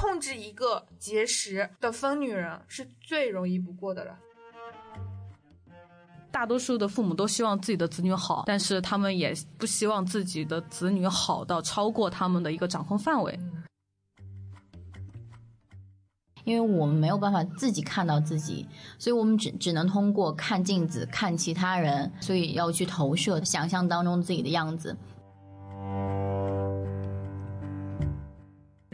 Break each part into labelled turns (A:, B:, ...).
A: 控制一个节食的疯女人是最容易不过的了。
B: 大多数的父母都希望自己的子女好，但是他们也不希望自己的子女好到超过他们的一个掌控范围。
C: 因为我们没有办法自己看到自己，所以我们只只能通过看镜子、看其他人，所以要去投射想象当中自己的样子。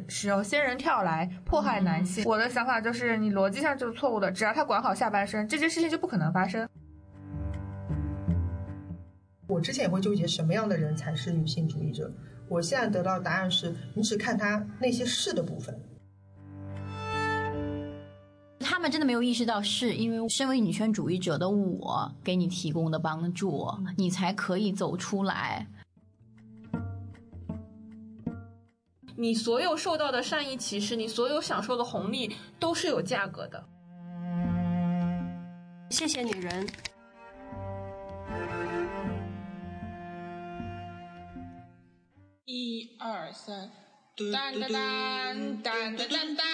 A: 使用仙人跳来迫害男性，我的想法就是你逻辑上就是错误的。只要他管好下半身，这件事情就不可能发生。
D: 我之前也会纠结什么样的人才是女性主义者，我现在得到的答案是你只看他那些是的部分。
C: 他们真的没有意识到，是因为身为女权主义者的我给你提供的帮助，你才可以走出来。
E: 你所有受到的善意歧视，你所有享受的红利，都是有价格的。
F: 谢谢女人。
E: 一二三，当当当当当当当。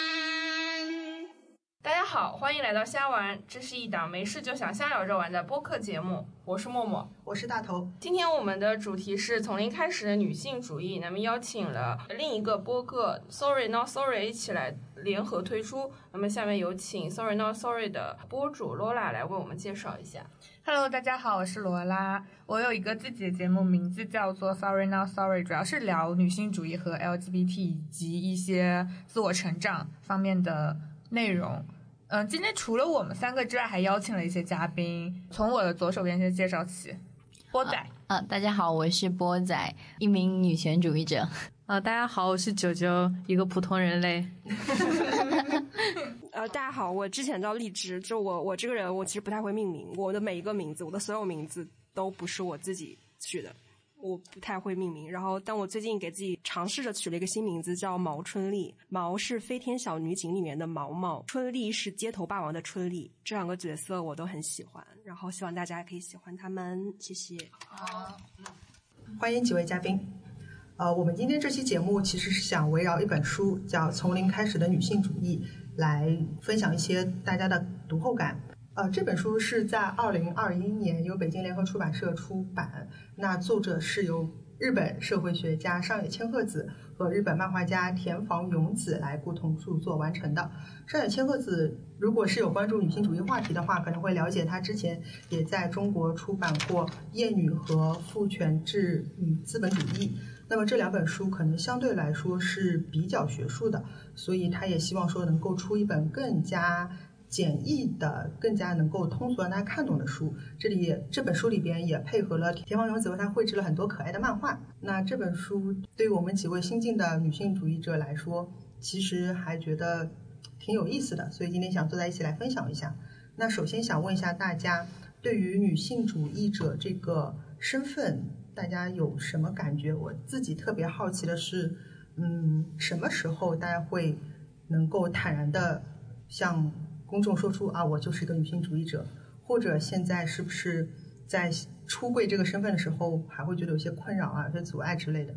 E: 大家好，欢迎来到瞎玩，这是一档没事就想瞎聊着玩的播客节目。我是默默，
D: 我是大头。
E: 今天我们的主题是从零开始的女性主义，那么邀请了另一个播客 Sorry Not Sorry 一起来联合推出。那么下面有请 Sorry Not Sorry 的播主罗拉来为我们介绍一下。
A: Hello，大家好，我是罗拉。我有一个自己的节目，名字叫做 Sorry Not Sorry，主要是聊女性主义和 LGBT 以及一些自我成长方面的内容。嗯，今天除了我们三个之外，还邀请了一些嘉宾。从我的左手边先介绍起，波仔。
C: 啊，大家好，我是波仔，一名女权主义者。
B: 啊，大家好，我是九九，一个普通人类。
F: 呃，大家好，我之前叫荔枝，就我我这个人，我其实不太会命名，我的每一个名字，我的所有名字都不是我自己取的，我不太会命名。然后，但我最近给自己尝试着取了一个新名字，叫毛春丽。毛是《飞天小女警》里面的毛毛，春丽是街头霸王的春丽。这两个角色我都很喜欢，然后希望大家也可以喜欢他们，谢谢。
E: 好，
D: 欢迎几位嘉宾。呃，我们今天这期节目其实是想围绕一本书，叫《从零开始的女性主义》，来分享一些大家的读后感。呃，这本书是在二零二一年由北京联合出版社出版，那作者是由日本社会学家上野千鹤子和日本漫画家田房勇子来共同著作完成的。上野千鹤子如果是有关注女性主义话题的话，可能会了解她之前也在中国出版过《厌女》和《父权制与资本主义》。那么这两本书可能相对来说是比较学术的，所以他也希望说能够出一本更加简易的、更加能够通俗让大家看懂的书。这里这本书里边也配合了田方勇子为他绘制了很多可爱的漫画。那这本书对于我们几位新进的女性主义者来说，其实还觉得挺有意思的，所以今天想坐在一起来分享一下。那首先想问一下大家，对于女性主义者这个身份，大家有什么感觉？我自己特别好奇的是，嗯，什么时候大家会能够坦然的向公众说出啊，我就是一个女性主义者？或者现在是不是在出柜这个身份的时候，还会觉得有些困扰啊、有些阻碍之类的？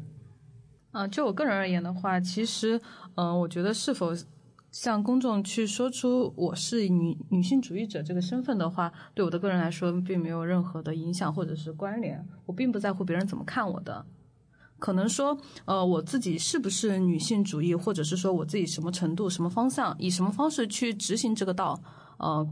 B: 啊，就我个人而言的话，其实，嗯、我觉得是否向公众去说出我是女女性主义者这个身份的话，对我的个人来说并没有任何的影响或者是关联。我并不在乎别人怎么看我的。可能说，呃，我自己是不是女性主义，或者是说我自己什么程度、什么方向、以什么方式去执行这个道，呃，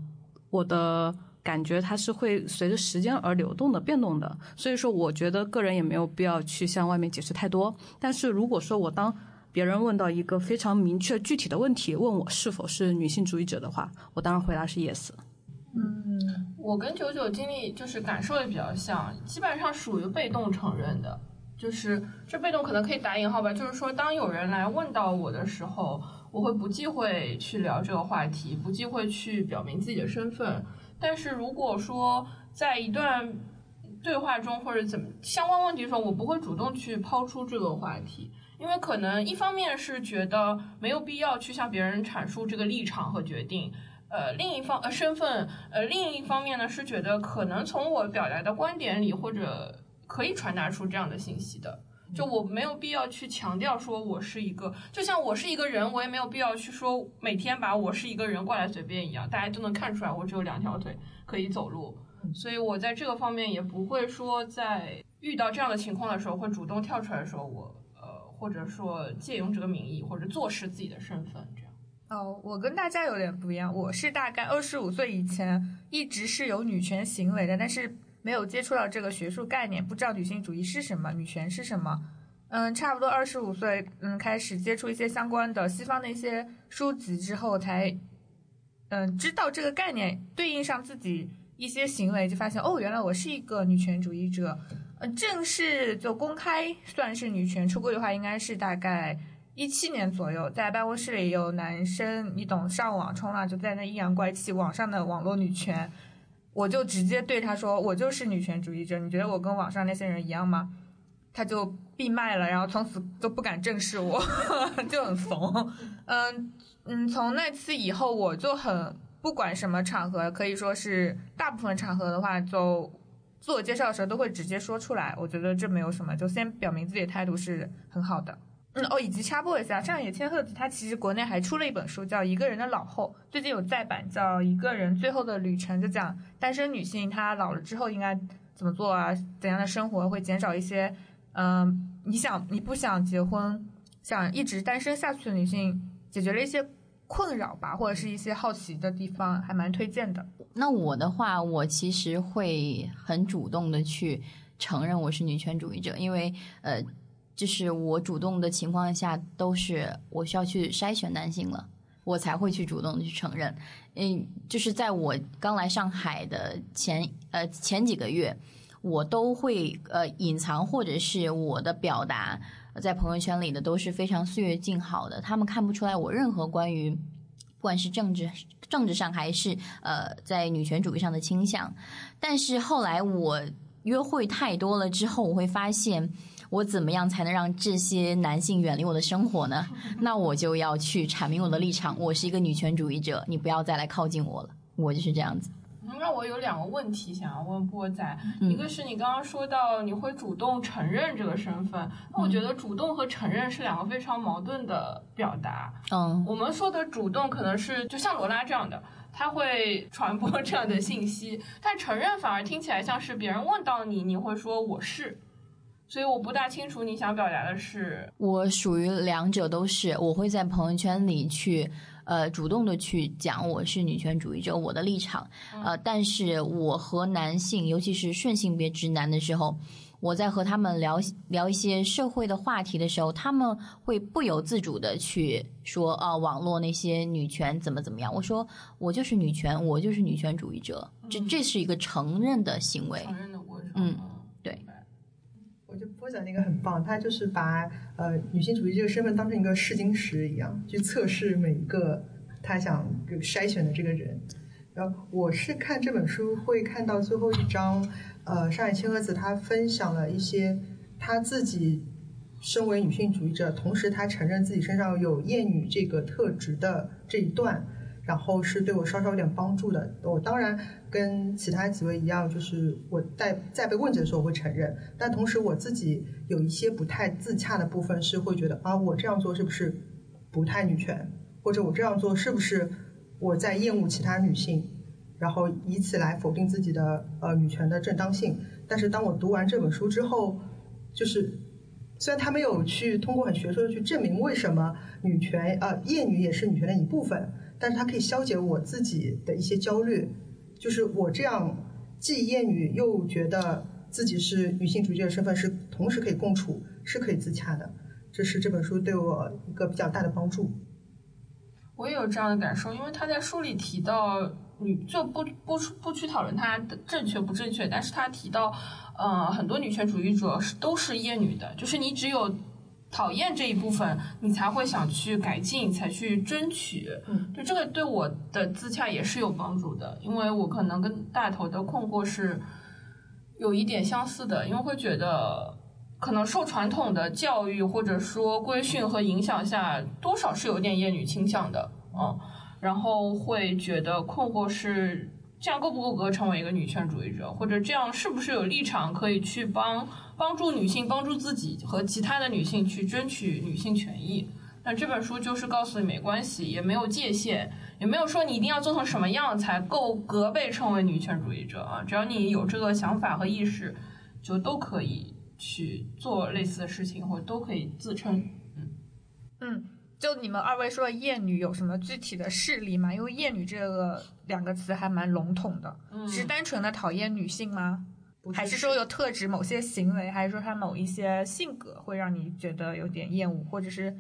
B: 我的感觉它是会随着时间而流动的、变动的。所以说，我觉得个人也没有必要去向外面解释太多。但是如果说我当别人问到一个非常明确具体的问题，问我是否是女性主义者的话，我当然回答是 yes。
E: 嗯我跟九九经历就是感受也比较像，基本上属于被动承认的。就是这被动可能可以打引号吧，就是说当有人来问到我的时候，我会不忌讳去聊这个话题，不忌讳去表明自己的身份。但是如果说在一段对话中或者怎么相关问题的时候，我不会主动去抛出这个话题，因为可能一方面是觉得没有必要去向别人阐述这个立场和决定，呃，另一方呃身份，呃，另一方面呢是觉得可能从我表达的观点里或者可以传达出这样的信息的。就我没有必要去强调说我是一个，就像我是一个人，我也没有必要去说每天把我是一个人挂在嘴边一样，大家都能看出来我只有两条腿可以走路，所以我在这个方面也不会说在遇到这样的情况的时候会主动跳出来说我呃，或者说借用这个名义或者坐实自己的身份这样。
A: 哦，我跟大家有点不一样，我是大概二十五岁以前一直是有女权行为的，但是没有接触到这个学术概念，不知道女性主义是什么，女权是什么。嗯，差不多二十五岁，嗯，开始接触一些相关的西方的一些书籍之后，才嗯知道这个概念对应上自己一些行为，就发现哦，原来我是一个女权主义者。嗯，正式就公开算是女权出柜的话，应该是大概。一七年左右，在办公室里有男生，你懂，上网冲浪就在那阴阳怪气网上的网络女权，我就直接对他说，我就是女权主义者，你觉得我跟网上那些人一样吗？他就闭麦了，然后从此都不敢正视我，就很怂。嗯嗯，从那次以后，我就很不管什么场合，可以说是大部分场合的话，就自我介绍的时候都会直接说出来。我觉得这没有什么，就先表明自己的态度是很好的。嗯哦，以及插播一下，上野千鹤子她其实国内还出了一本书，叫《一个人的老后》，最近有再版，叫《一个人最后的旅程》，就讲单身女性她老了之后应该怎么做啊，怎样的生活会减少一些，嗯，你想你不想结婚，想一直单身下去的女性，解决了一些困扰吧，或者是一些好奇的地方，还蛮推荐的。
C: 那我的话，我其实会很主动的去承认我是女权主义者，因为呃。就是我主动的情况下，都是我需要去筛选男性了，我才会去主动的去承认。嗯，就是在我刚来上海的前呃前几个月，我都会呃隐藏或者是我的表达在朋友圈里的都是非常岁月静好的，他们看不出来我任何关于不管是政治政治上还是呃在女权主义上的倾向。但是后来我约会太多了之后，我会发现。我怎么样才能让这些男性远离我的生活呢？那我就要去阐明我的立场。我是一个女权主义者，你不要再来靠近我了。我就是这样子。
E: 那我有两个问题想要问波仔，一个是你刚刚说到你会主动承认这个身份，那我觉得主动和承认是两个非常矛盾的表达。
C: 嗯，
E: 我们说的主动可能是就像罗拉这样的，他会传播这样的信息，但承认反而听起来像是别人问到你，你会说我是。所以我不大清楚你想表达的是，
C: 我属于两者都是，我会在朋友圈里去，呃，主动的去讲我是女权主义者，我的立场，呃，但是我和男性，尤其是顺性别直男的时候，我在和他们聊聊一些社会的话题的时候，他们会不由自主的去说，啊，网络那些女权怎么怎么样？我说我就是女权，我就是女权主义者，这这是一个承认的行为，
E: 承认的过程，
C: 嗯，
D: 我觉得波仔那个很棒，他就是把呃女性主义这个身份当成一个试金石一样，去测试每一个他想筛选的这个人。然后我是看这本书会看到最后一章，呃，上海千鹤子她分享了一些她自己身为女性主义者，同时她承认自己身上有厌女这个特质的这一段。然后是对我稍稍有点帮助的。我当然跟其他几位一样，就是我在在被问及的时候我会承认，但同时我自己有一些不太自洽的部分，是会觉得啊，我这样做是不是不太女权，或者我这样做是不是我在厌恶其他女性，然后以此来否定自己的呃女权的正当性。但是当我读完这本书之后，就是虽然他没有去通过很学术的去证明为什么女权呃厌女也是女权的一部分。但是它可以消解我自己的一些焦虑，就是我这样既厌女又觉得自己是女性主义者身份是同时可以共处，是可以自洽的。这是这本书对我一个比较大的帮助。
E: 我也有这样的感受，因为他在书里提到女就不不不去讨论他的正确不正确，但是他提到，呃，很多女权主义者是都是厌女的，就是你只有。讨厌这一部分，你才会想去改进，才去争取。
D: 嗯，
E: 就这个对我的自洽也是有帮助的，因为我可能跟大头的困惑是有一点相似的，因为会觉得可能受传统的教育或者说规训和影响下，多少是有点厌女倾向的，嗯，然后会觉得困惑是。这样够不够格成为一个女权主义者，或者这样是不是有立场可以去帮帮助女性、帮助自己和其他的女性去争取女性权益？那这本书就是告诉你没关系，也没有界限，也没有说你一定要做成什么样才够格被称为女权主义者啊！只要你有这个想法和意识，就都可以去做类似的事情，或者都可以自称。
A: 嗯，就你们二位说的厌女有什么具体的事例吗？因为厌女这个两个词还蛮笼统的，
E: 嗯
A: 是单纯的讨厌女性吗？
D: 不
A: 还是说有特指某些行为，还是说他某一些性格会让你觉得有点厌恶，或者是。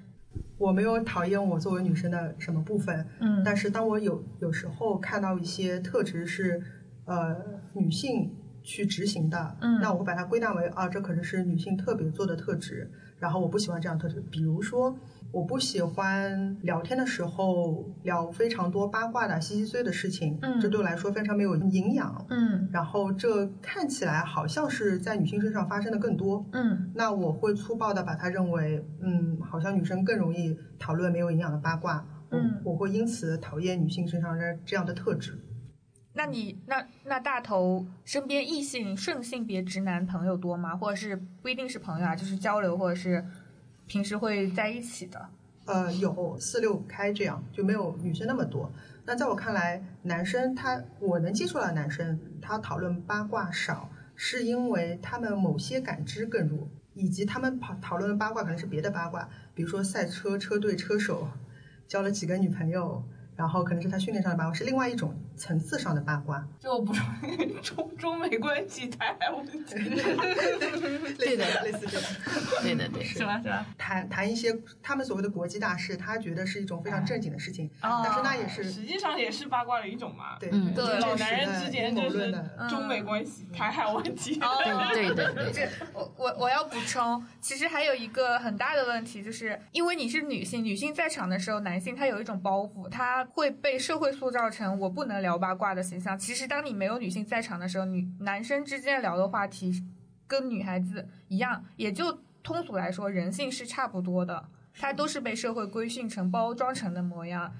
D: 我没有讨厌我作为女生的什么部分，
A: 嗯。
D: 但是当我有有时候看到一些特质是呃女性去执行的，
A: 嗯。
D: 那我会把它归纳为啊，这可能是女性特别做的特质，然后我不喜欢这样特质，比如说。我不喜欢聊天的时候聊非常多八卦的、稀稀碎的事情，
A: 嗯
D: 这对我来说非常没有营养。
A: 嗯
D: 然后这看起来好像是在女性身上发生的更多，
A: 嗯
D: 那我会粗暴的把它认为，嗯，好像女生更容易讨论没有营养的八卦，
A: 嗯
D: 我会因此讨厌女性身上的这样的特质。
A: 那你那那大头身边异性顺性别直男朋友多吗？或者是不一定是朋友啊，就是交流或者是平时会在一起的？
D: 呃，有四六开这样，就没有女生那么多。那在我看来，男生他我能接触到男生，他讨论八卦少，是因为他们某些感知更弱，以及他们讨讨论的八卦可能是别的八卦，比如说赛车车队车手交了几个女朋友，然后可能是他训练上的八卦，是另外一种层次上的八卦。
E: 就不是 中中美关系台海问题，
C: 对的
D: 类似这种。
C: 对的，对的。
A: 是吧？是吧？
D: 谈谈一些他们所谓的国际大事，他觉得是一种非常正经的事情，
A: 哦
D: 但是那也是
E: 实际上也是八卦的一种嘛。
D: 对
C: 嗯
A: 对
E: 老男人之间就是
D: 的。
E: 中美关系、台海问题。
C: 对 对，对。
A: 这我我我要补充，其实还有一个很大的问题，就是因为你是女性，女性在场的时候，男性他有一种包袱，他会被社会塑造成我不能聊八卦的形象。其实当你没有女性在场的时候，女男生之间聊的话题跟女孩子一样，也就通俗来说，人性是差不多的，他都是被社会规训成、包装成的模样。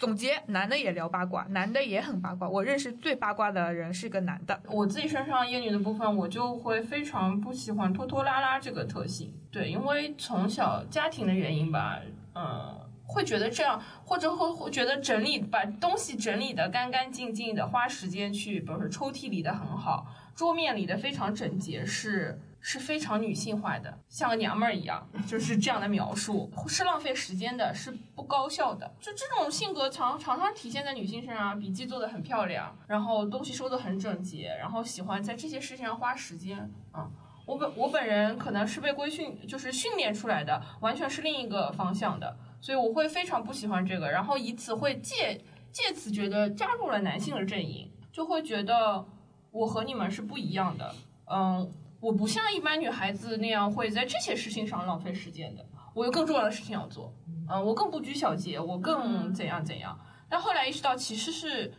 A: 总结，男的也聊八卦，男的也很八卦。我认识最八卦的人是个男的，
E: 我自己身上厌女的部分，我就会非常不喜欢拖拖拉拉这个特性。对，因为从小家庭的原因吧，嗯，会觉得这样，或者会会觉得整理把东西整理的干干净净的，花时间去，比如说抽屉理的很好，桌面理的非常整洁，是是非常女性化的，像个娘们儿一样，就是这样的描述，是浪费时间的，是不高效的。就这种性格常常常体现在女性身上，笔记做的很漂亮，然后东西收的很整洁，然后喜欢在这些事情上花时间啊。我本我本人可能是被规训，就是训练出来的，完全是另一个方向的，所以我会非常不喜欢这个，然后以此会借借此觉得加入了男性的阵营，就会觉得我和你们是不一样的，嗯，我不像一般女孩子那样会在这些事情上浪费时间的，我有更重要的事情要做，嗯，我更不拘小节，我更怎样怎样。但后来意识到，其实是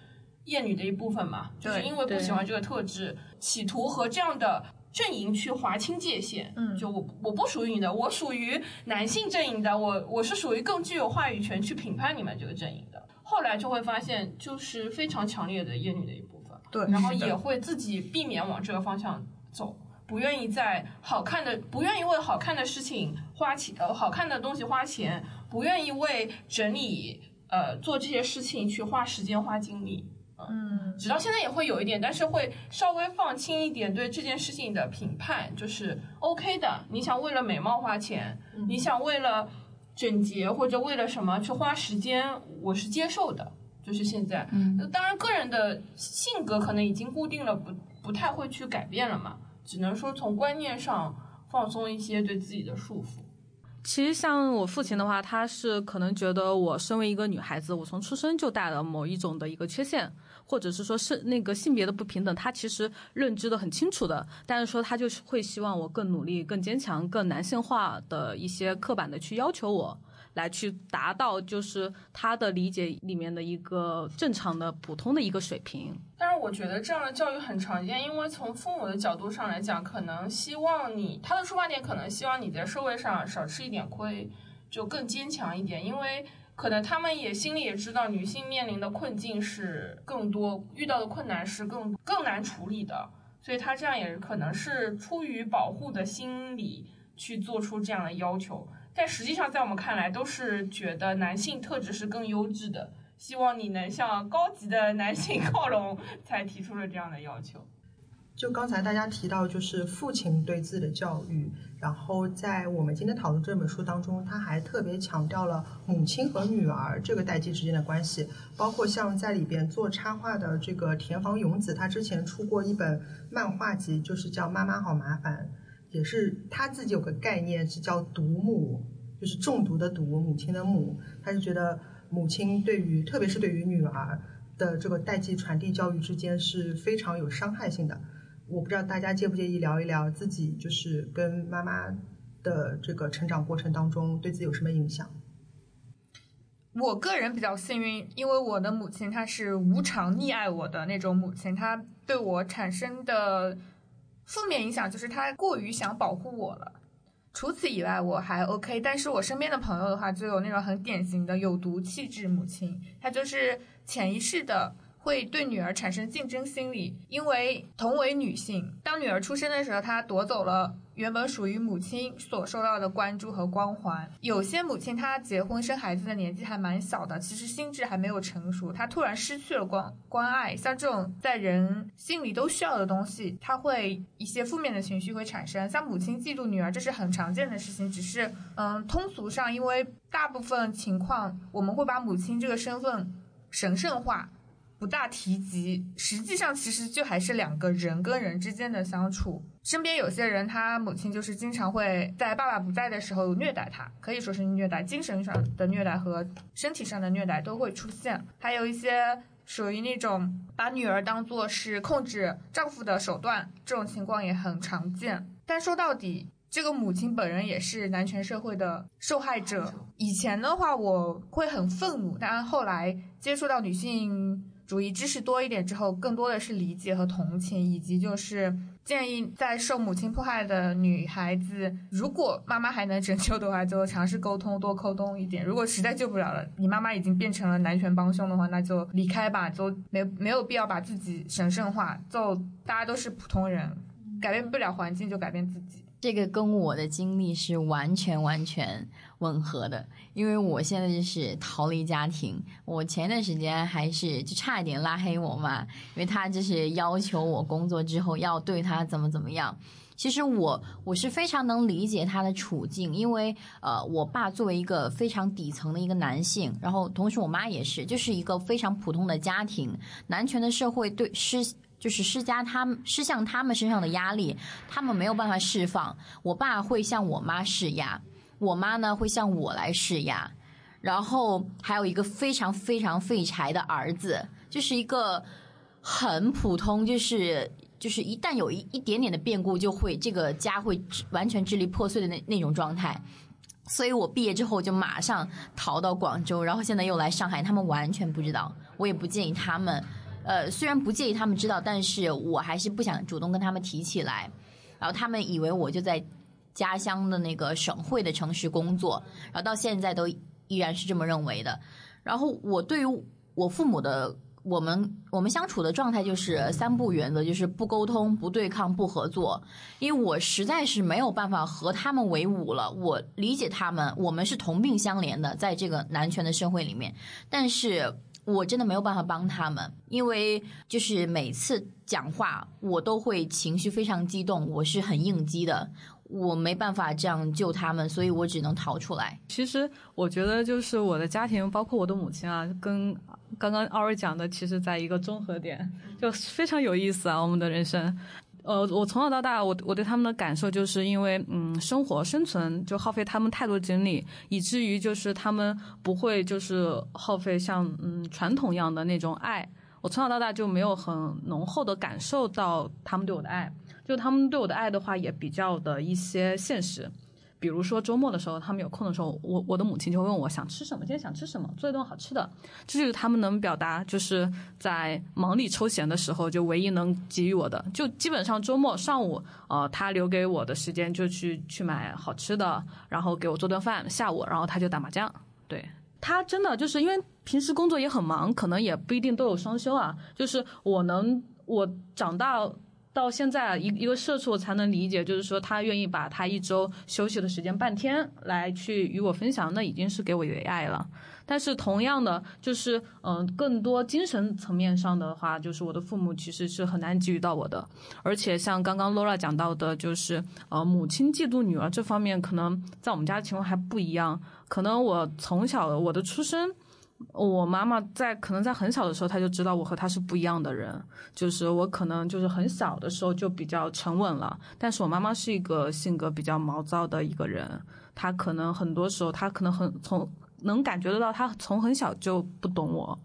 E: 厌女的一部分嘛，就是因为不喜欢这个特质，企图和这样的阵营去划清界限。
A: 嗯
E: 就我我不属于你的，我属于男性阵营的，我我是属于更具有话语权去评判你们这个阵营的。后来就会发现，就是非常强烈的厌女的一部分。
A: 对，
E: 然后也会自己避免往这个方向走，不愿意在好看的，不愿意为好看的事情花钱，呃，好看的东西花钱，不愿意为整理，呃，做这些事情去花时间花精力。
A: 嗯
E: 直到现在也会有一点，但是会稍微放轻一点对这件事情的评判，就是 OK 的。你想为了美貌花钱，你想为了整洁或者为了什么去花时间，我是接受的。就是现在，
C: 嗯
E: 当然个人的性格可能已经固定了，不不太会去改变了嘛，只能说从观念上放松一些对自己的束缚。
B: 其实像我父亲的话，他是可能觉得我身为一个女孩子，我从出生就带了某一种的一个缺陷，或者是说是那个性别的不平等，他其实认知的很清楚的。但是说他就是会希望我更努力、更坚强、更男性化的一些刻板的去要求我，来去达到就是他的理解里面的一个正常的、普通的一个水平。
E: 但是我觉得这样的教育很常见，因为从父母的角度上来讲，可能希望你他的出发点可能希望你在社会上少吃一点亏，就更坚强一点。因为可能他们也心里也知道，女性面临的困境是更多，遇到的困难是更更难处理的，所以他这样也可能是出于保护的心理去做出这样的要求。但实际上，在我们看来，都是觉得男性特质是更优质的，希望你能向高级的男性靠拢，才提出了这样的要求。
D: 就刚才大家提到，就是父亲对自己的教育，然后在我们今天讨论这本书当中，他还特别强调了母亲和女儿这个代际之间的关系，包括像在里边做插画的这个田房勇子，他之前出过一本漫画集，就是叫《妈妈好麻烦》，也是他自己有个概念是叫“毒母”，就是中毒的毒，母亲的母，他就觉得母亲对于，特别是对于女儿的这个代际传递教育之间是非常有伤害性的。我不知道大家介不介意聊一聊自己就是跟妈妈的这个成长过程当中对自己有什么影响？
A: 我个人比较幸运，因为我的母亲她是无偿溺爱我的那种母亲，她对我产生的负面影响就是她过于想保护我了。除此以外我还 OK，但是我身边的朋友的话就有那种很典型的有毒气质母亲，她就是潜意识的。会对女儿产生竞争心理，因为同为女性，当女儿出生的时候，她夺走了原本属于母亲所受到的关注和光环。有些母亲她结婚生孩子的年纪还蛮小的，其实心智还没有成熟，她突然失去了关关爱，像这种在人心里都需要的东西，她会一些负面的情绪会产生。像母亲嫉妒女儿，这是很常见的事情，只是嗯，通俗上，因为大部分情况我们会把母亲这个身份神圣化。不大提及，实际上其实就还是两个人跟人之间的相处。身边有些人，他母亲就是经常会在爸爸不在的时候虐待他，可以说是虐待，精神上的虐待和身体上的虐待都会出现。还有一些属于那种把女儿当做是控制丈夫的手段，这种情况也很常见。但说到底，这个母亲本人也是男权社会的受害者。以前的话，我会很愤怒，但后来接触到女性。主义知识多一点之后，更多的是理解和同情，以及就是建议在受母亲迫害的女孩子，如果妈妈还能拯救的话，就尝试沟通，多沟通一点。如果实在救不了了，你妈妈已经变成了男权帮凶的话，那就离开吧，就没没有必要把自己神圣化。就大家都是普通人，改变不了环境，就改变自己。
C: 这个跟我的经历是完全完全吻合的。因为我现在就是逃离家庭，我前段时间还是就差一点拉黑我妈，因为她就是要求我工作之后要对她怎么怎么样。其实我我是非常能理解她的处境，因为呃，我爸作为一个非常底层的一个男性，然后同时我妈也是，就是一个非常普通的家庭，男权的社会对施就是施加他们施向他们身上的压力，他们没有办法释放，我爸会向我妈施压。我妈呢会向我来施压，然后还有一个非常非常废柴的儿子，就是一个很普通，就是就是一旦有一一点点的变故，就会这个家会完全支离破碎的那那种状态。所以我毕业之后就马上逃到广州，然后现在又来上海，他们完全不知道，我也不建议他们。呃，虽然不介意他们知道，但是我还是不想主动跟他们提起来。然后他们以为我就在。家乡的那个省会的城市工作，然后到现在都依然是这么认为的。然后我对于我父母的我们我们相处的状态就是三不原则，就是不沟通、不对抗、不合作。因为我实在是没有办法和他们为伍了。我理解他们，我们是同病相怜的，在这个男权的社会里面，但是我真的没有办法帮他们，因为就是每次讲话我都会情绪非常激动，我是很应激的。我没办法这样救他们，所以我只能逃出来。
B: 其实我觉得，就是我的家庭，包括我的母亲啊，跟刚刚奥瑞讲的，其实在一个综合点，就非常有意思啊。我们的人生，呃，我从小到大，我我对他们的感受，就是因为嗯，生活生存就耗费他们太多精力，以至于就是他们不会就是耗费像嗯传统一样的那种爱。我从小到大就没有很浓厚的感受到他们对我的爱。就他们对我的爱的话，也比较的一些现实，比如说周末的时候，他们有空的时候，我我的母亲就会问我想吃什么，今天想吃什么，做一顿好吃的，这就是他们能表达，就是在忙里抽闲的时候，就唯一能给予我的，就基本上周末上午，呃，他留给我的时间就去去买好吃的，然后给我做顿饭，下午，然后他就打麻将，对。他真的就是因为平时工作也很忙，可能也不一定都有双休啊。就是我能我长大到现在一一个社畜，我才能理解，就是说他愿意把他一周休息的时间半天来去与我分享，那已经是给我的爱了。但是同样的，就是嗯，更多精神层面上的话，就是我的父母其实是很难给予到我的。而且像刚刚 Laura 讲到的，就是呃，母亲嫉妒女儿这方面，可能在我们家情况还不一样。可能我从小我的出生，我妈妈在可能在很小的时候，她就知道我和她是不一样的人。就是我可能就是很小的时候就比较沉稳了，但是我妈妈是一个性格比较毛躁的一个人，她可能很多时候她可能很从。能感觉得到，她从很小就不懂我，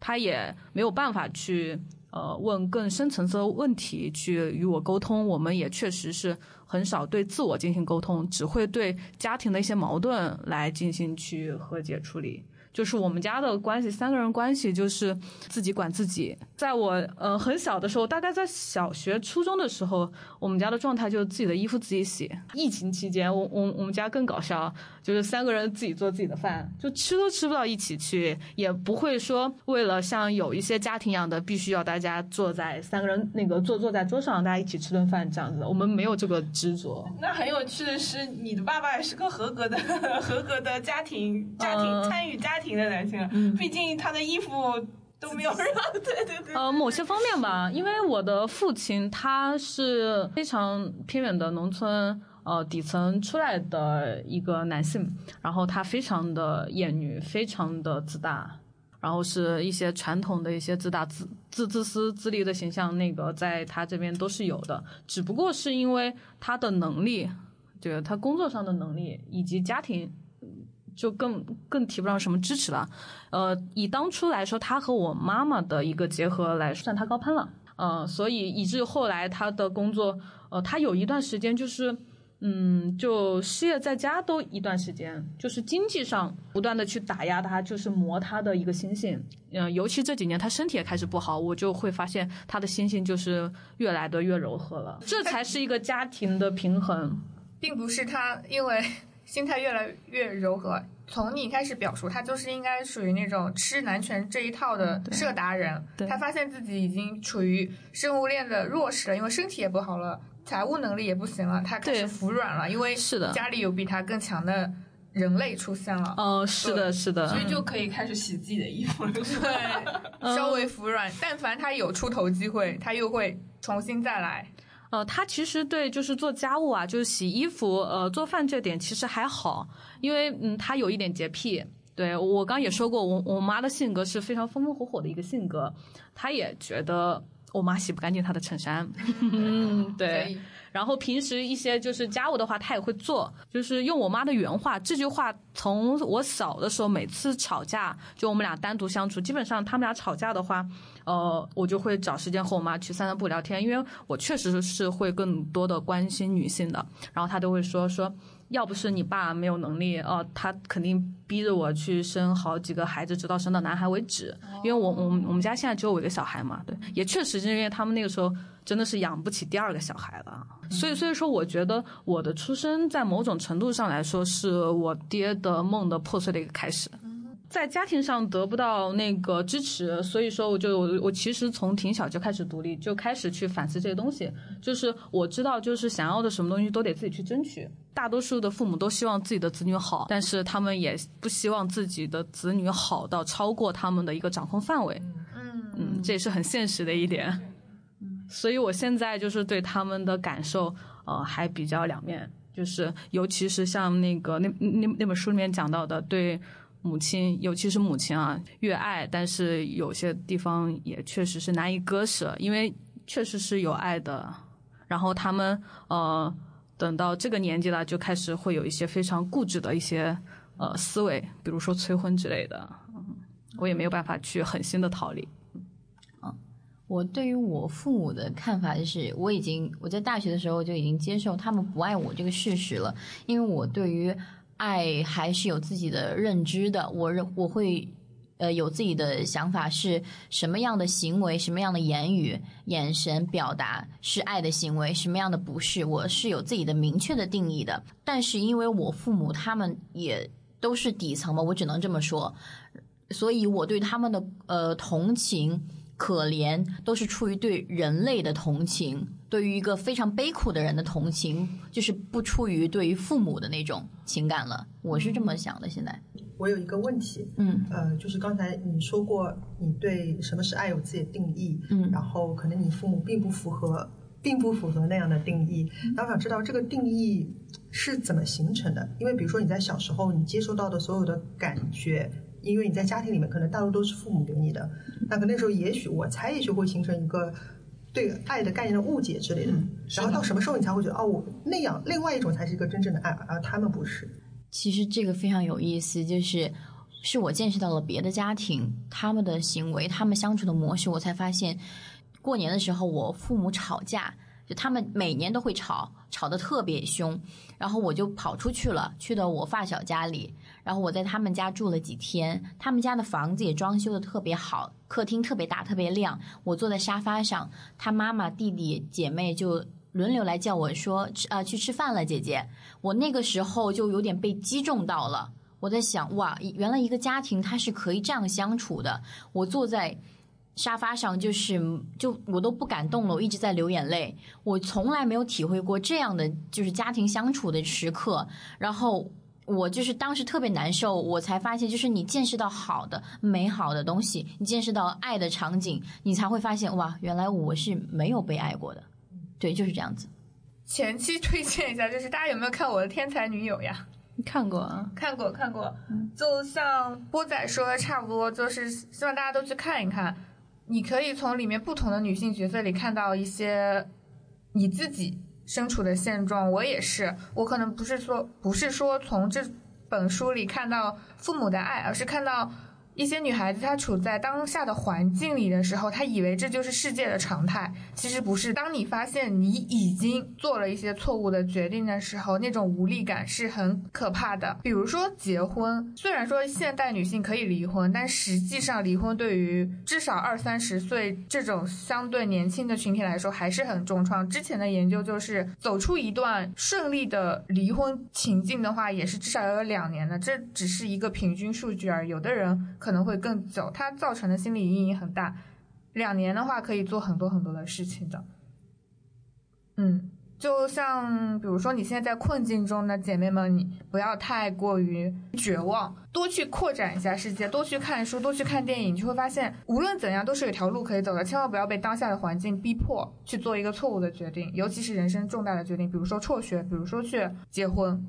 B: 她也没有办法去呃问更深层次的问题去与我沟通。我们也确实是很少对自我进行沟通，只会对家庭的一些矛盾来进行去和解处理。就是我们家的关系，三个人关系就是自己管自己。在我呃很小的时候，大概在小学、初中的时候，我们家的状态就是自己的衣服自己洗。疫情期间，我我我们家更搞笑，就是三个人自己做自己的饭，就吃都吃不到一起去，也不会说为了像有一些家庭一样的，必须要大家坐在三个人那个坐坐在桌上，大家一起吃顿饭这样子。我们没有这个执着。
E: 那很有趣的是，你的爸爸也是个合格的 合格的家庭家庭参与家庭的男性，毕竟他的衣服。都没有让，对对对。
B: 呃，某些方面吧，因为我的父亲他是非常偏远的农村，呃，底层出来的一个男性，然后他非常的厌女，非常的自大，然后是一些传统的一些自大、自自自私自利的形象，那个在他这边都是有的，只不过是因为他的能力，就是他工作上的能力以及家庭。就更更提不上什么支持了，呃，以当初来说，他和我妈妈的一个结合来算他高攀了，嗯，所以以至后来他的工作，呃，他有一段时间就是，嗯，就失业在家都一段时间，就是经济上不断的去打压他，就是磨他的一个心性，嗯，尤其这几年他身体也开始不好，我就会发现他的心性就是越来的越柔和了，这才是一个家庭的平衡，
A: 并不是他因为。心态越来越柔和。从你开始表述，他就是应该属于那种吃男权这一套的社达人。他发现自己已经处于生物链的弱势了，因为身体也不好了，财务能力也不行了，他开始服软了，因为
B: 是的，
A: 家里有比他更强的人类出现了。
B: 哦，是的，是的，
E: 所以就可以开始洗自己的衣服了。
A: 对，稍微服软，但凡他有出头机会，他又会重新再来。
B: 呃，他其实对就是做家务啊，就是洗衣服、呃做饭这点其实还好，因为嗯他有一点洁癖。对我刚也说过，我我妈的性格是非常风风火火的一个性格，她也觉得我妈洗不干净她的衬衫。嗯，对。然后平时一些就是家务的话，她也会做。就是用我妈的原话，这句话从我小的时候，每次吵架，就我们俩单独相处，基本上他们俩吵架的话，呃，我就会找时间和我妈去散散步聊天，因为我确实是会更多的关心女性的。然后她都会说说。要不是你爸没有能力，哦，他肯定逼着我去生好几个孩子，直到生到男孩为止。因为我我我们家现在只有我一个小孩嘛，对，也确实是因为他们那个时候真的是养不起第二个小孩了。所以所以说，我觉得我的出生在某种程度上来说，是我爹的梦的破碎的一个开始。在家庭上得不到那个支持，所以说我就我我其实从挺小就开始独立，就开始去反思这些东西。就是我知道，就是想要的什么东西都得自己去争取。大多数的父母都希望自己的子女好，但是他们也不希望自己的子女好到超过他们的一个掌控范围。嗯嗯，这也是很现实的一点。所以我现在就是对他们的感受，呃，还比较两面。就是尤其是像那个那那那本书里面讲到的，对。母亲，尤其是母亲啊，越爱，但是有些地方也确实是难以割舍，因为确实是有爱的。然后他们呃，等到这个年纪了，就开始会有一些非常固执的一些呃思维，比如说催婚之类的。嗯我也没有办法去狠心的逃离。
C: 嗯，我对于我父母的看法就是，我已经我在大学的时候就已经接受他们不爱我这个事实了，因为我对于。爱还是有自己的认知的，我认我会，呃，有自己的想法，是什么样的行为，什么样的言语、眼神表达是爱的行为，什么样的不是，我是有自己的明确的定义的。但是因为我父母他们也都是底层嘛，我只能这么说。所以我对他们的呃同情、可怜，都是出于对人类的同情，对于一个非常悲苦的人的同情，就是不出于对于父母的那种情感了。我是这么想的。现在，
D: 我有一个问题，
C: 嗯
D: 呃，就是刚才你说过，你对什么是爱有自己的定义，
C: 嗯
D: 然后可能你父母并不符合，并不符合那样的定义。那我想知道这个定义是怎么形成的？因为比如说你在小时候你接收到的所有的感觉，因为你在家庭里面可能大多都是父母给你的，那可那时候也许我猜也许会形成一个。对爱的概念的误解之类的，然后到什么时候你才会觉得哦，我那样另外一种才是一个真正的爱，而他们不是。
C: 其实这个非常有意思，就是是我见识到了别的家庭他们的行为，他们相处的模式，我才发现，过年的时候我父母吵架，就他们每年都会吵，吵得特别凶，然后我就跑出去了，去到我发小家里，然后我在他们家住了几天，他们家的房子也装修的特别好，客厅特别大，特别亮，我坐在沙发上，他妈妈、弟弟、姐妹就。轮流来叫我说啊、去吃饭了，姐姐。我那个时候就有点被击中到了。我在想，哇，原来一个家庭它是可以这样相处的。我坐在沙发上，就是就我都不敢动了，我一直在流眼泪。我从来没有体会过这样的就是家庭相处的时刻。然后我就是当时特别难受，我才发现，就是你见识到好的、美好的东西，你见识到爱的场景，你才会发现，哇，原来我是没有被爱过的。对，就是这样子。
A: 前期推荐一下，就是大家有没有看我的《天才女友》呀？
B: 看过啊，
A: 看过看过，就像波仔说的差不多，就是希望大家都去看一看。你可以从里面不同的女性角色里看到一些你自己身处的现状。我也是，我可能不是说不是说从这本书里看到父母的爱，而是看到。一些女孩子她处在当下的环境里的时候，她以为这就是世界的常态，其实不是。当你发现你已经做了一些错误的决定的时候，那种无力感是很可怕的。比如说结婚，虽然说现代女性可以离婚，但实际上离婚对于至少二三十岁这种相对年轻的群体来说还是很重创。之前的研究就是走出一段顺利的离婚情境的话，也是至少要有两年的，这只是一个平均数据而已。有的人。可能会更久，它造成的心理阴影很大。两年的话，可以做很多很多的事情的。嗯，就像比如说你现在在困境中的姐妹们，你不要太过于绝望，多去扩展一下世界，多去看书，多去看电影，你就会发现，无论怎样都是有条路可以走的。千万不要被当下的环境逼迫去做一个错误的决定，尤其是人生重大的决定，比如说辍学，比如说去结婚。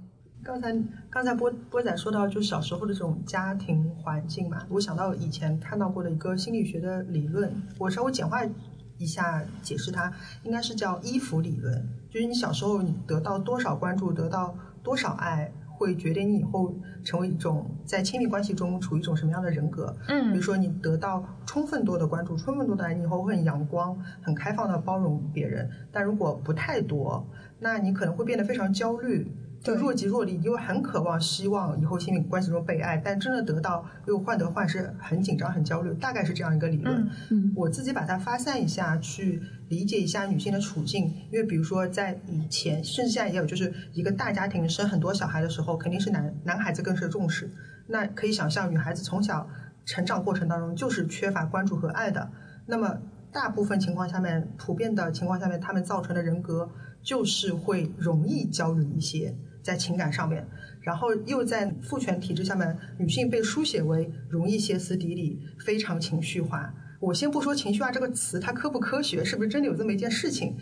D: 刚才刚才波波仔说到，就小时候的这种家庭环境嘛，我想到以前看到过的一个心理学的理论，我稍微简化一下解释它，应该是叫依附理论，就是你小时候你得到多少关注，得到多少爱，会决定你以后成为一种在亲密关系中处于一种什么样的人格。
A: 嗯
D: 比如说你得到充分多的关注，充分多的爱，你以后会很阳光、很开放的包容别人，但如果不太多，那你可能会变得非常焦虑。就若即若离，因为很渴望、希望以后亲密关系中被爱，但真的得到又患得患失，很紧张、很焦虑，大概是这样一个理论。
A: 嗯
C: 嗯
D: 我自己把它发散一下，去理解一下女性的处境。因为比如说在以前，甚至现在也有，就是一个大家庭生很多小孩的时候，肯定是男男孩子更受重视。那可以想象，女孩子从小成长过程当中就是缺乏关注和爱的。那么大部分情况下面，普遍的情况下面，他们造成的人格就是会容易焦虑一些。在情感上面，然后又在父权体制下面，女性被书写为容易歇斯底里、非常情绪化。我先不说情绪化这个词它科不科学，是不是真的有这么一件事情？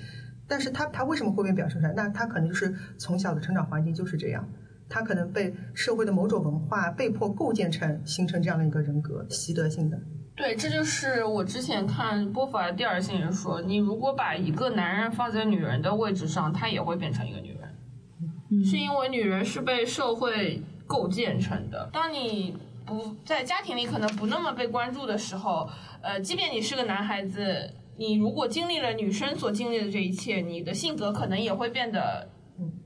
D: 但是它它为什么会被表现出来？那它可能就是从小的成长环境就是这样，它可能被社会的某种文化被迫构建成形成这样的一个人格，习得性的。
E: 对，这就是我之前看波伏娃第二性人说，你如果把一个男人放在女人的位置上，他也会变成一个女人。是因为女人是被社会构建成的。当你不在家庭里可能不那么被关注的时候，呃，即便你是个男孩子，你如果经历了女生所经历的这一切，你的性格可能也会变得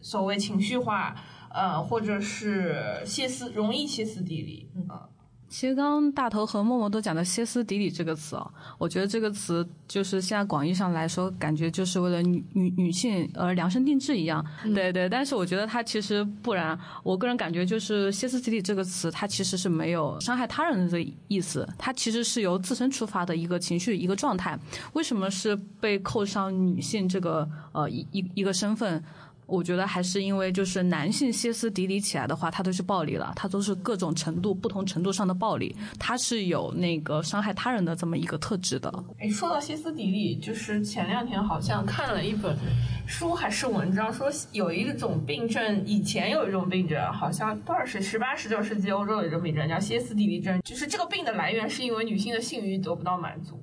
E: 所谓情绪化，呃，或者是歇斯容易歇斯底里。呃
B: 其实刚刚大头和默默都讲的歇斯底里这个词哦，我觉得这个词就是现在广义上来说，感觉就是为了女女女性而量身定制一样。对对，但是我觉得它其实不然。我个人感觉就是歇斯底里这个词，它其实是没有伤害他人的意思，它其实是由自身出发的一个情绪一个状态。为什么是被扣上女性这个呃一一一个身份？我觉得还是因为，就是男性歇斯底里起来的话，他都是暴力了，他都是各种程度、不同程度上的暴力，他是有那个伤害他人的这么一个特质的。
E: 哎，说到歇斯底里，就是前两天好像看了一本书还是文章，说有一种病症，以前有一种病症，好像多少是十八、十九世纪欧洲有一种病症叫歇斯底里症，就是这个病的来源是因为女性的性欲得不到满足。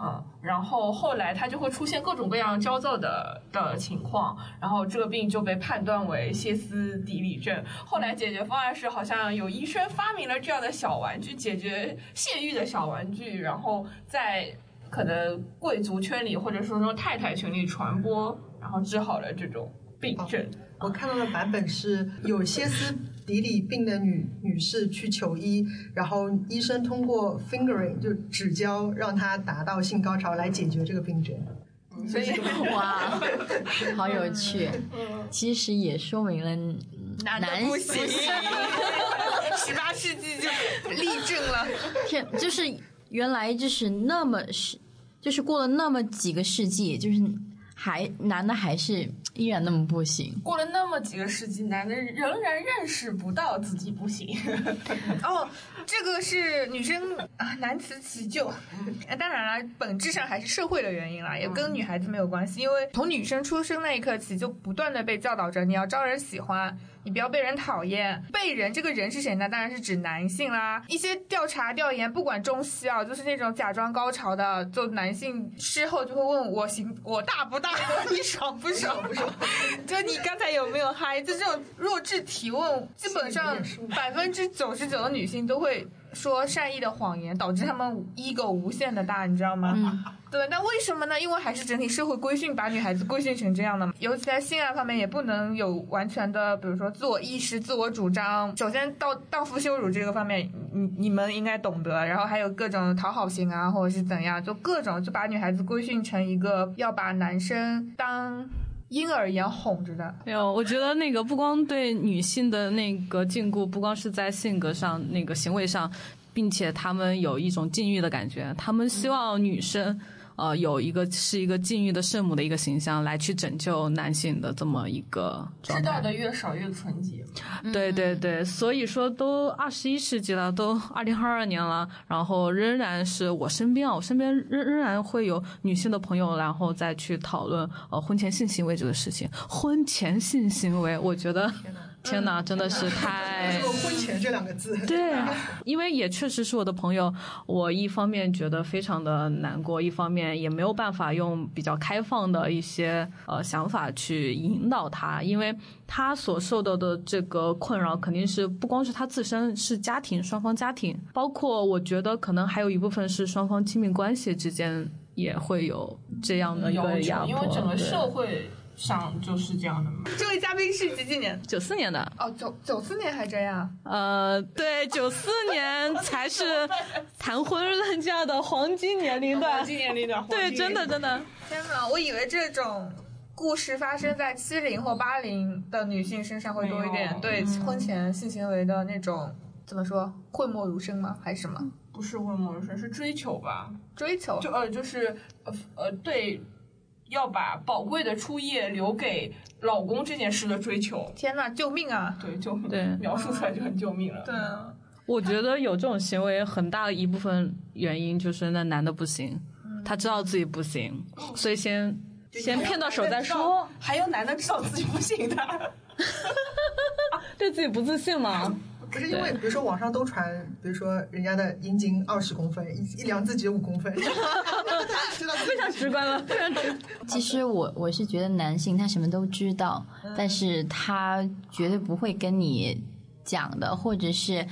E: 嗯，然后后来他就会出现各种各样焦躁的的情况，然后这个病就被判断为歇斯底里症。后来解决方案是，好像有医生发明了这样的小玩具，解决泄欲的小玩具，然后在可能贵族圈里或者说说太太群里传播，然后治好了这种病症。
D: 我看到的版本是有歇斯。底里病的女女士去求医，然后医生通过 fingering 就指交让她达到性高潮来解决这个病症。
C: 所以 哇，好有趣。其实也说明了
A: 男不行。十八世纪就立正了。
C: 天，就是原来就是那么是，就是过了那么几个世纪，就是。还男的还是依然那么不行。
E: 过了那么几个世纪，男的仍然认识不到自己不行。
A: 哦，这个是女生啊难辞其咎。当然了，本质上还是社会的原因啦，也跟女孩子没有关系。因为从女生出生那一刻起，就不断的被教导着你要招人喜欢。你不要被人讨厌，被人这个人是谁呢？当然是指男性啦。一些调查调研，不管中西啊，就是那种假装高潮的，就男性事后就会问我行我大不大，你爽不爽？就你刚才有没有嗨？就这种弱智提问，基本上百分之九十九的女性都会。说善意的谎言导致她们 ego 无限的大，你知道吗？对，那为什么呢？因为还是整体社会规训把女孩子规训成这样的嘛。尤其在性爱方面，也不能有完全的，比如说自我意识、自我主张。首先，到荡妇羞辱这个方面，你你们应该懂得。然后还有各种讨好型啊，或者是怎样，就各种就把女孩子规训成一个要把男生当。婴儿一样哄着的。
B: 没有，我觉得那个不光对女性的那个禁锢，不光是在性格上、那个行为上，并且他们有一种禁欲的感觉，他们希望女生。呃，有一个是一个禁欲的圣母的一个形象来去拯救男性的这么一个。
E: 知道的越少越纯洁。
B: 对对对，所以说都二十一世纪了，都二零二二年了，然后仍然是我身边啊，我身边仍仍然会有女性的朋友，然后再去讨论呃婚前性行为这个事情。婚前性行为，我觉得。天哪，真的是太
D: 说婚前这两个字，
B: 对，因为也确实是我的朋友，我一方面觉得非常的难过，一方面也没有办法用比较开放的一些呃想法去引导他，因为他所受到的这个困扰肯定是不光是他自身，是家庭双方家庭，包括我觉得可能还有一部分是双方亲密关系之间也会有这样的一个压迫，
E: 因为整个社会。上就是这样的吗？
A: 这位嘉宾是几几年？
B: 九四年的。
A: 哦，九九四年还这样？
B: 呃，对，九四年才是谈婚论嫁的黄金年龄段。
E: 黄金年龄段。
B: 对，真的真的。
A: 天哪，我以为这种故事发生在七零或八零的女性身上会多一点。对，婚前性行为的那种怎么说？讳莫如深吗？还是什么？
E: 不是讳莫如深，是追求吧？
A: 追求。
E: 就呃，就是呃呃，对。要把宝贵的初夜留给老公这件事的追求，
A: 天呐，救命啊！
E: 对，救命！对，描述出来就很救命了。
A: 对啊，
B: 我觉得有这种行为很大一部分原因就是那男的不行，他知道自己不行，所以先先骗到手再说。
E: 还有男的知道自己不行的，
B: 对自己不自信吗？
D: 不是因为，比如说网上都传，比如说人家的阴茎二十公分，一量自己五公分，
B: 非常直观了，非常直。
C: 其实我我是觉得男性他什么都知道，但是他绝对不会跟你讲的，或者是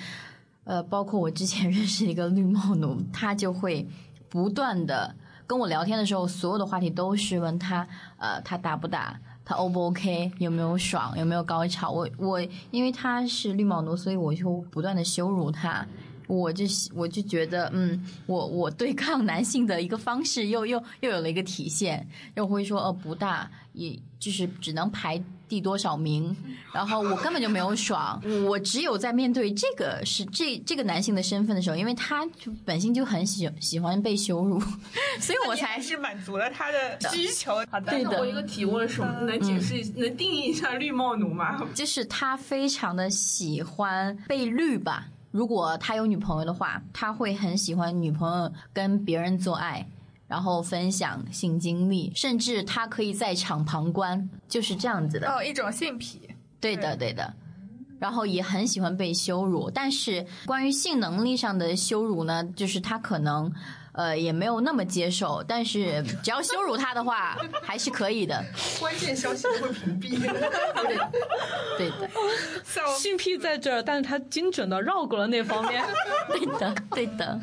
C: 呃，包括我之前 认识一个绿帽奴，他就会不断的跟我聊天的时候，所有的话题都是问他，呃，他打不打？他 O 不 OK？有没有爽？有没有高潮？我我因为他是绿毛奴，所以我就不断的羞辱他。我就我就觉得，嗯，我我对抗男性的一个方式又又又有了一个体现，又会说，呃，不大，也就是只能排第多少名，然后我根本就没有爽，我只有在面对这个是这这个男性的身份的时候，因为他就本性就很喜喜欢被羞辱，所以我才
A: 是满足了他的需求。好的，
C: 对的
E: 我一个提问是，能解释一能定义一下绿帽奴吗？
C: 就是他非常的喜欢被绿吧。如果他有女朋友的话，他会很喜欢女朋友跟别人做爱，然后分享性经历，甚至他可以在场旁观，就是这样子的。
A: 哦，一种性癖。
C: 对的，对的。然后也很喜欢被羞辱，但是关于性能力上的羞辱呢，就是他可能呃也没有那么接受，但是只要羞辱他的话，还是可以的。
D: 关键消息都会屏蔽。
C: 对的，
B: 性癖在这儿，但是他精准的绕过了那方面。
C: 对的，对的。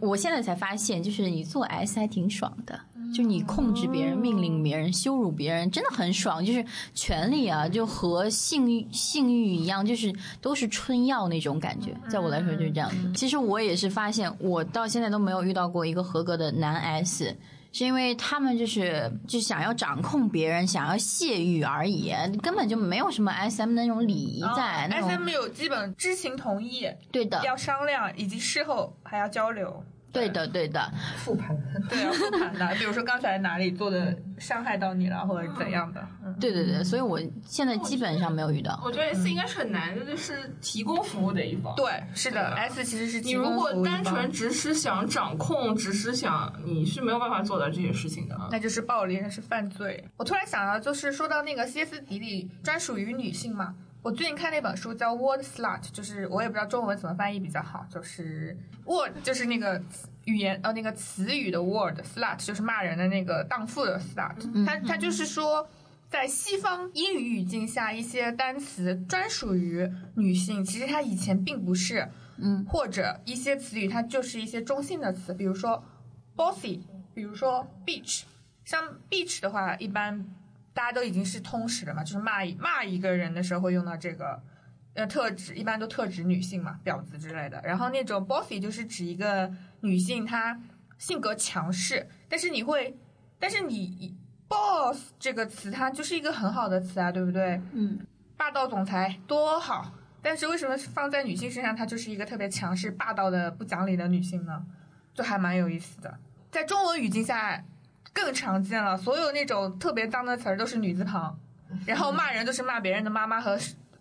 C: 我现在才发现，就是你做 S 还挺爽的，就你控制别人、命令别人、羞辱别人，真的很爽。就是权力啊，就和性欲、性欲一样，就是都是春药那种感觉。在我来说就是这样子。其实我也是发现，我到现在都没有遇到过一个合格的男 S，是因为他们就是就想要掌控别人，想要泄欲而已，根本就没有什么 SM 那种礼仪在。
A: SM 有基本知情同意，
C: 对的，
A: 要商量，以及事后还要交流。
C: 对的，对的，
D: 复盘，
A: 对啊，复盘的。比如说刚才哪里做的伤害到你了，或者怎样的。
C: 对对对，所以我现在基本上没有遇到。
E: 我觉得 S 应该是很难的，就是提供服务的一方。
A: 对，是的，S 其实是
E: 你如果单纯只是想掌控，只是想，你是没有办法做到这些事情的。
A: 那就是暴力，那是犯罪。我突然想到，就是说到那个歇斯底里专属于女性嘛。我最近看那本书叫《Word Slut》，就是我也不知道中文怎么翻译比较好，就是 Word 就是那个语言呃那个词语的 Word，Slut 就是骂人的那个荡妇的 Slut。它它就是说，在西方英语语境下，一些单词专属于女性，其实它以前并不是，
C: 嗯，
A: 或者一些词语它就是一些中性的词，比如说 bossy，比如说 bitch，像 bitch 的话，一般。大家都已经是通识了嘛，就是骂骂一个人的时候会用到这个，呃，特指一般都特指女性嘛，婊子之类的。然后那种 bossy 就是指一个女性，她性格强势，但是你会，但是你 boss 这个词它就是一个很好的词啊，对不对？
C: 嗯，
A: 霸道总裁多好，但是为什么放在女性身上，她就是一个特别强势、霸道的、不讲理的女性呢？就还蛮有意思的，在中文语境下。更常见了，所有那种特别脏的词儿都是女字旁，然后骂人都是骂别人的妈妈和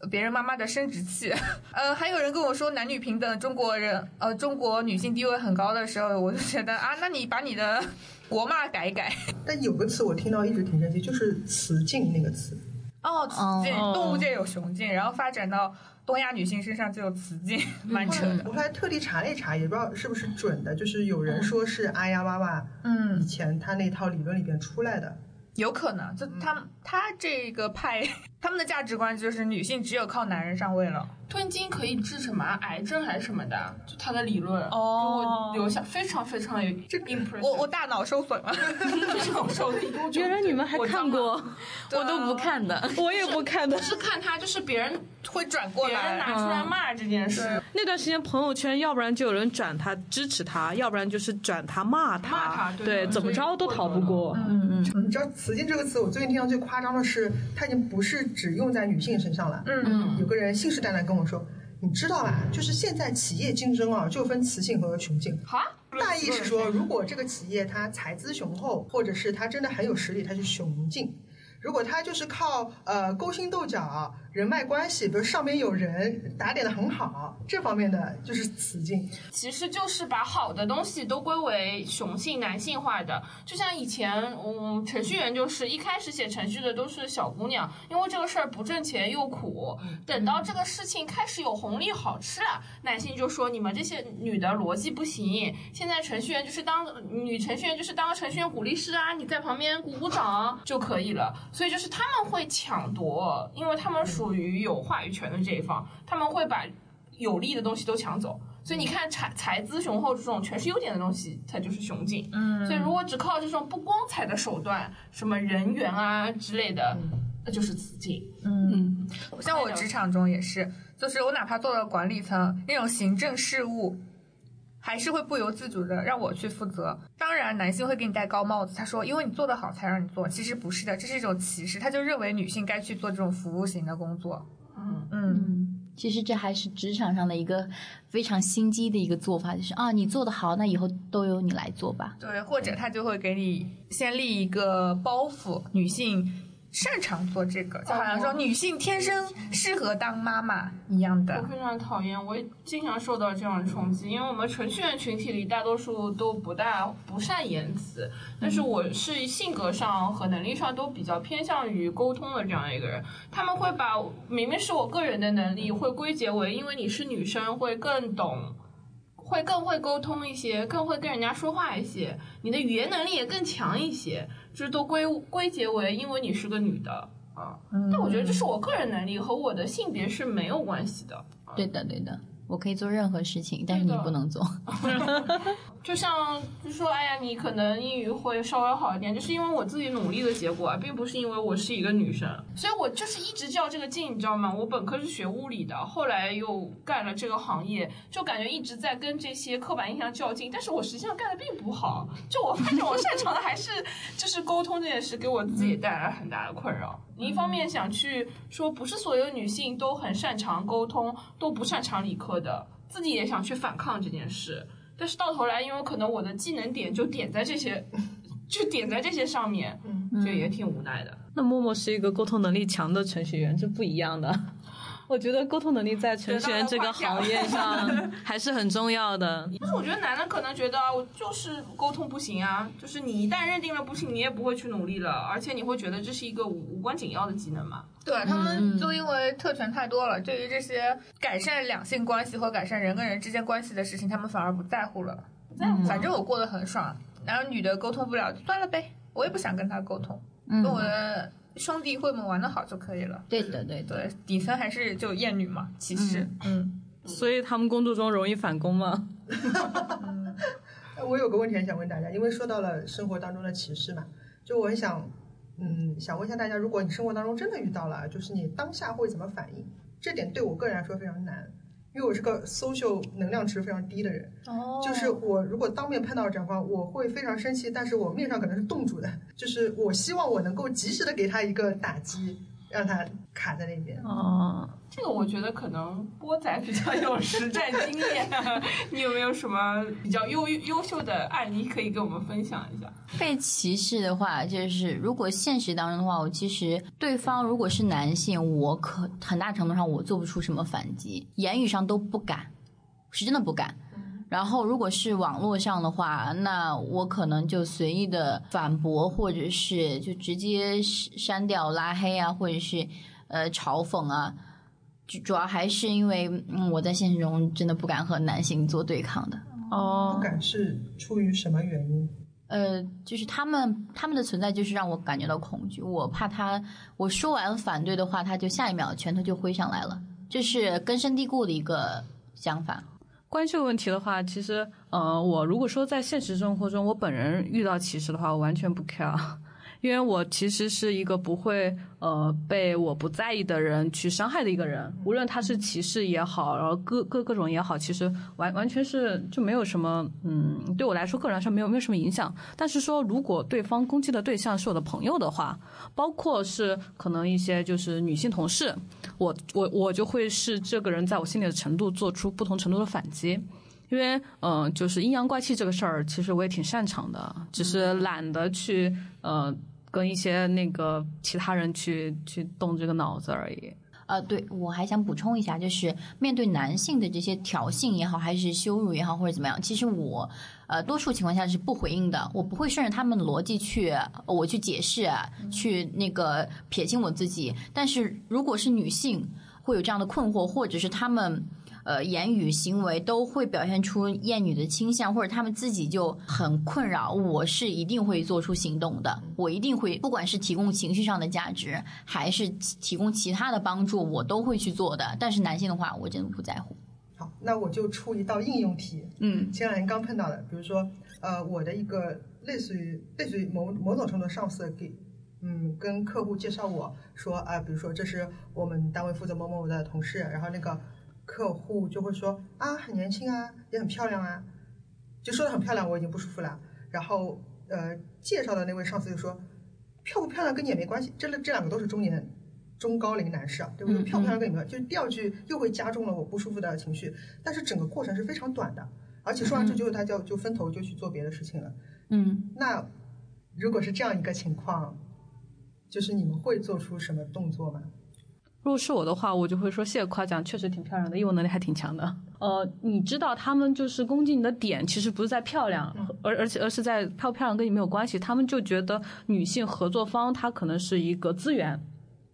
A: 别人妈妈的生殖器。呃，还有人跟我说男女平等，中国人呃中国女性地位很高的时候，我就觉得啊，那你把你的国骂改一改。
D: 但有个词我听到一直挺生气，就是雌竞那个词。
A: 哦，雌竞，动物界有雄竞，然后发展到。东亚女性身上就有雌竞，蛮扯的。
D: 我后来特地查了一查，也不知道是不是准的，就是有人说是阿呀娃娃，
A: 嗯，
D: 以前他那套理论里边出来的。
A: 有可能，就他们他这个派，他们的价值观就是女性只有靠男人上位了。
E: 吞金可以治什么癌症还是什么的？就他的理论
A: 哦，
E: 留下非常非常有这
A: 我我大脑受损了，
E: 脑受损。
B: 原来你们还看过，
C: 我都不看的，
B: 我也不看的。
E: 是看他，就是别人
A: 会转过来别人
E: 拿出来骂这件事。
B: 那段时间朋友圈，要不然就有人转他支持他，要不然就是转他骂他。
E: 骂他，
B: 对，怎么着都逃不过。
C: 嗯
D: 嗯。你知道“雌竞”这个词，我最近听到最夸张的是，它已经不是只用在女性身上了。
A: 嗯嗯。
D: 有个人信誓旦旦跟我说。你知道吧？就是现在企业竞争啊，就分雌性和雄性。
E: 好，
D: 大意是说，如果这个企业它财资雄厚，或者是它真的很有实力，它是雄竞；如果它就是靠呃勾心斗角。人脉关系，比如上面有人打点的很好，这方面的就是雌竞。
E: 其实就是把好的东西都归为雄性、男性化的。就像以前，嗯，程序员就是一开始写程序的都是小姑娘，因为这个事儿不挣钱又苦。等到这个事情开始有红利好吃了，男性就说你们这些女的逻辑不行。现在程序员就是当女程序员就是当个程序员鼓励师啊，你在旁边鼓鼓掌就可以了。所以就是他们会抢夺，因为他们属。属于有话语权的这一方，他们会把有利的东西都抢走。所以你看，财财资雄厚这种全是优点的东西，它就是雄竞。
A: 嗯，
E: 所以如果只靠这种不光彩的手段，什么人缘啊之类的，那就是雌竞。
A: 嗯，像我职场中也是，就是我哪怕做了管理层那种行政事务，还是会不由自主的让我去负责。当然，男性会给你戴高帽子，他说因为你做得好才让你做，其实不是的，这是一种歧视，他就认为女性该去做这种服务型的工作。
E: 嗯
A: 嗯，
C: 嗯，其实这还是职场上的一个非常心机的一个做法，就是啊，你做得好，那以后都由你来做吧。
A: 对，或者他就会给你先立一个包袱，女性擅长做这个，就好像说女性天生适合当妈妈一样的我。
E: 非常讨厌，我也经常受到这样的冲击，因为我们程序员群体里大多数都不大不善言辞，但是我是性格上和能力上都比较偏向于沟通的这样一个人。他们会把明明是我个人的能力，会归结为因为你是女生会更懂。会更会沟通一些，更会跟人家说话一些，你的语言能力也更强一些，就是都归归结为因为你是个女的啊。但我觉得这是我个人能力和我的性别是没有关系的。
C: 对的，对的，我可以做任何事情，但是你不能做。
E: 就像就说，哎呀，你可能英语会稍微好一点，就是因为我自己努力的结果啊，并不是因为我是一个女生，所以我就是一直较这个劲，你知道吗？我本科是学物理的，后来又干了这个行业，就感觉一直在跟这些刻板印象较劲，但是我实际上干的并不好。就我发现我擅长的还是就是沟通这件事，给我自己带来很大的困扰。你一方面想去说，不是所有女性都很擅长沟通，都不擅长理科的，自己也想去反抗这件事。但是到头来，因为可能我的技能点就点在这些，就点在这些上面，就也挺无奈的。
B: 那默默是一个沟通能力强的程序员，这不一样的。我觉得沟通能力在程序员这个行业 上 还是很重要的。
E: 但是我觉得男的可能觉得啊我就是沟通不行啊，就是你一旦认定了不行，你也不会去努力了，而且你会觉得这是一个无无关紧要的技能嘛。
A: 对他们就因为特权太多了，对于这些改善两性关系或改善人跟人之间关系的事情，他们反而不在乎了。
E: 不在乎
A: 反正我过得很爽，然后女的沟通不了，就算了呗，我也不想跟他沟通，
C: 嗯
A: 跟我的兄弟会们玩的好就可以了。
C: 对的，对的。
A: 对，底层还是就厌女嘛，歧视。嗯，
B: 所以他们工作中容易反攻吗？
D: 呃 我有个问题很想问大家，因为说到了生活当中的歧视嘛，就我很想，嗯，想问一下大家，如果你生活当中真的遇到了，就是你当下会怎么反应？这点对我个人来说非常难，因为我是个 social 能量值非常低的人。
A: 哦
D: 就是我如果当面碰到长官，我会非常生气，但是我面上可能是冻住的，就是我希望我能够及时的给他一个打击，让他卡在那边。
B: 哦，
E: 这个我觉得可能波仔比较有实战经验，你有没有什么比较优优秀的案例可以跟我们分享一下？
C: 被歧视的话，就是如果现实当中的话，我其实对方如果是男性，我可很大程度上我做不出什么反击，言语上都不敢，是真的不敢。然后如果是网络上的话，那我可能就随意的反驳，或者是就直接删掉、拉黑啊，或者是呃嘲讽啊。主主要还是因为嗯，我在现实中真的不敢和男性做对抗的。
D: 哦不
B: 哦，
D: 敢是出于什么原因？
C: 呃，就是他们他们的存在就是让我感觉到恐惧，我怕他我说完反对的话，他就下一秒拳头就挥上来了，这是根深蒂固的一个想法。
B: 关于这个问题的话，其实，呃，我如果说在现实生活中我本人遇到歧视的话，我完全不 care，因为我其实是一个不会呃被我不在意的人去伤害的一个人，无论他是歧视也好，然后各各各种也好，其实完完全是就没有什么，嗯，对我来说个人来说没有没有什么影响。但是说如果对方攻击的对象是我的朋友的话，包括是可能一些就是女性同事，我我我就会是这个人在我心里的程度做出不同程度的反击。因为，嗯、就是阴阳怪气这个事儿，其实我也挺擅长的，只是懒得去，呃，跟一些那个其他人去去动这个脑子而已。
C: 呃，对我还想补充一下，就是面对男性的这些挑衅也好，还是羞辱也好，或者怎么样，其实我呃多数情况下是不回应的，我不会顺着他们的逻辑去我去解释，去那个撇清我自己。但是如果是女性会有这样的困惑，或者是他们。呃，言语行为都会表现出厌女的倾向，或者他们自己就很困扰。我是一定会做出行动的，我一定会，不管是提供情绪上的价值，还是提供其他的帮助，我都会去做的。但是男性的话，我真的不在乎。
D: 好，那我就出一道应用题。
C: 嗯，
D: 前两天刚碰到的，比如说，呃，我的一个类似于类似于某某种程度上司给，嗯，跟客户介绍我说啊、比如说这是我们单位负责某某的同事，然后那个客户就会说啊，很年轻啊，也很漂亮啊，就说的很漂亮，我已经不舒服了。然后呃，介绍的那位上司就说，漂不漂亮跟你也没关系，这这两个都是中年中高龄男士啊，对不对？
C: 嗯
D: 漂不漂亮跟你没关系，就第二句又会加重了我不舒服的情绪，但是整个过程是非常短的，而且说完这句后他就就分头就去做别的事情了。
C: 嗯，
D: 那如果是这样一个情况，就是你们会做出什么动作吗？
B: 如果是我的话，我就会说谢谢夸奖，确实挺漂亮的，业务能力还挺强的。呃，你知道他们就是攻击你的点，其实不是在漂亮，而而且而是在漂不漂亮跟你没有关系。他们就觉得女性合作方她可能是一个资源，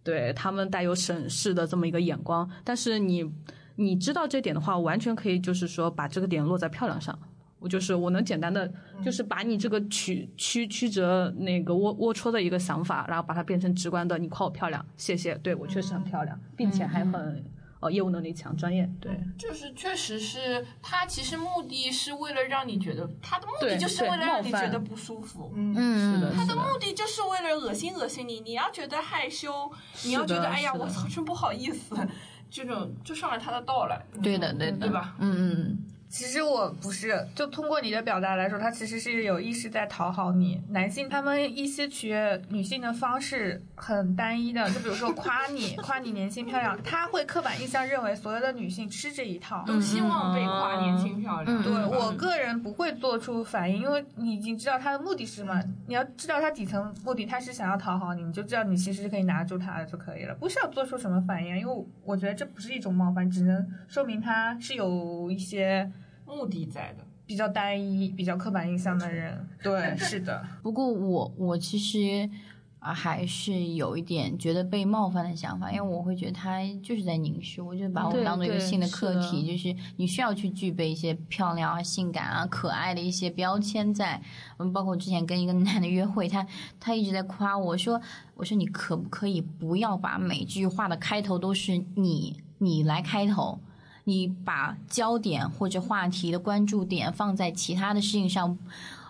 B: 对他们带有审视的这么一个眼光。但是你你知道这点的话，完全可以就是说把这个点落在漂亮上。我就是我能简单的，就是把你这个曲曲曲折那个龌龌龊的一个想法，然后把它变成直观的，你夸我漂亮，谢谢，对我确实很漂亮，并且还很呃业务能力强，专业，对
E: 就是确实是他其实目的是为了让你觉得他的目的就是为了让你觉得不舒服。
D: 嗯
C: 嗯
B: 是的，
E: 他的目的就是为了恶心恶心你，你要觉得害羞，你要觉得哎呀，我操，真不好意思，这种就上了他的道了。
C: 对的，对的，
E: 对吧？
C: 嗯嗯
A: 其实我不是，就通过你的表达来说，他其实是有意识在讨好你。男性他们一些取悦女性的方式很单一的，就比如说夸你，夸你年轻漂亮，他会刻板印象认为所有的女性吃这一套。
E: 都希望被夸年轻漂亮。
C: 嗯
A: 对我个人不会做出反应，因为你已经知道他的目的是什么。你要知道他底层目的，他是想要讨好你，你就知道你其实是可以拿住他的就可以了，不需要做出什么反应。因为我觉得这不是一种冒犯，只能说明他是有一些
E: 目的在的。
A: 比较单一、比较刻板印象的人。对，是的，
C: 不过我我其实啊还是有一点觉得被冒犯的想法，因为我会觉得他就是在凝视，我就把我
B: 对
C: 当做一个
B: 对
C: 新的课题，
B: 的
C: 就是你需要去具备一些漂亮啊、性感啊、可爱的一些标签在。嗯，包括我之前跟一个男的约会，他他一直在夸我说，我说你可不可以不要把每句话的开头都是你你来开头。你把焦点或者话题的关注点放在其他的事情上，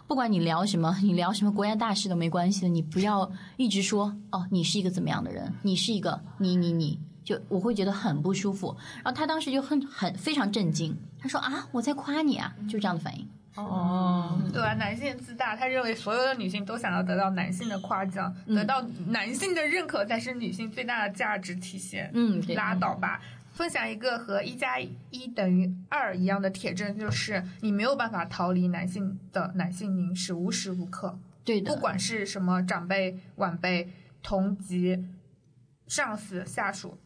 C: 不管你聊什么，你聊什么国家大事都没关系的，你不要一直说哦，你是一个怎么样的人，你是一个你你你，就我会觉得很不舒服。然后他当时就很很非常震惊，他说啊，我在夸你啊，就这样的反应。
B: 哦，
A: 对啊，男性自大，他认为所有的女性都想要得到男性的夸奖，得到男性的认可才是女性最大的价值体现。
C: 嗯，对，
A: 拉倒吧。分享一个和一加一等于二一样的铁证，就是你没有办法逃离男性的男性凝视，无时无刻，
C: 对的，
A: 不管是什么长辈、晚辈、同级、上司、下属，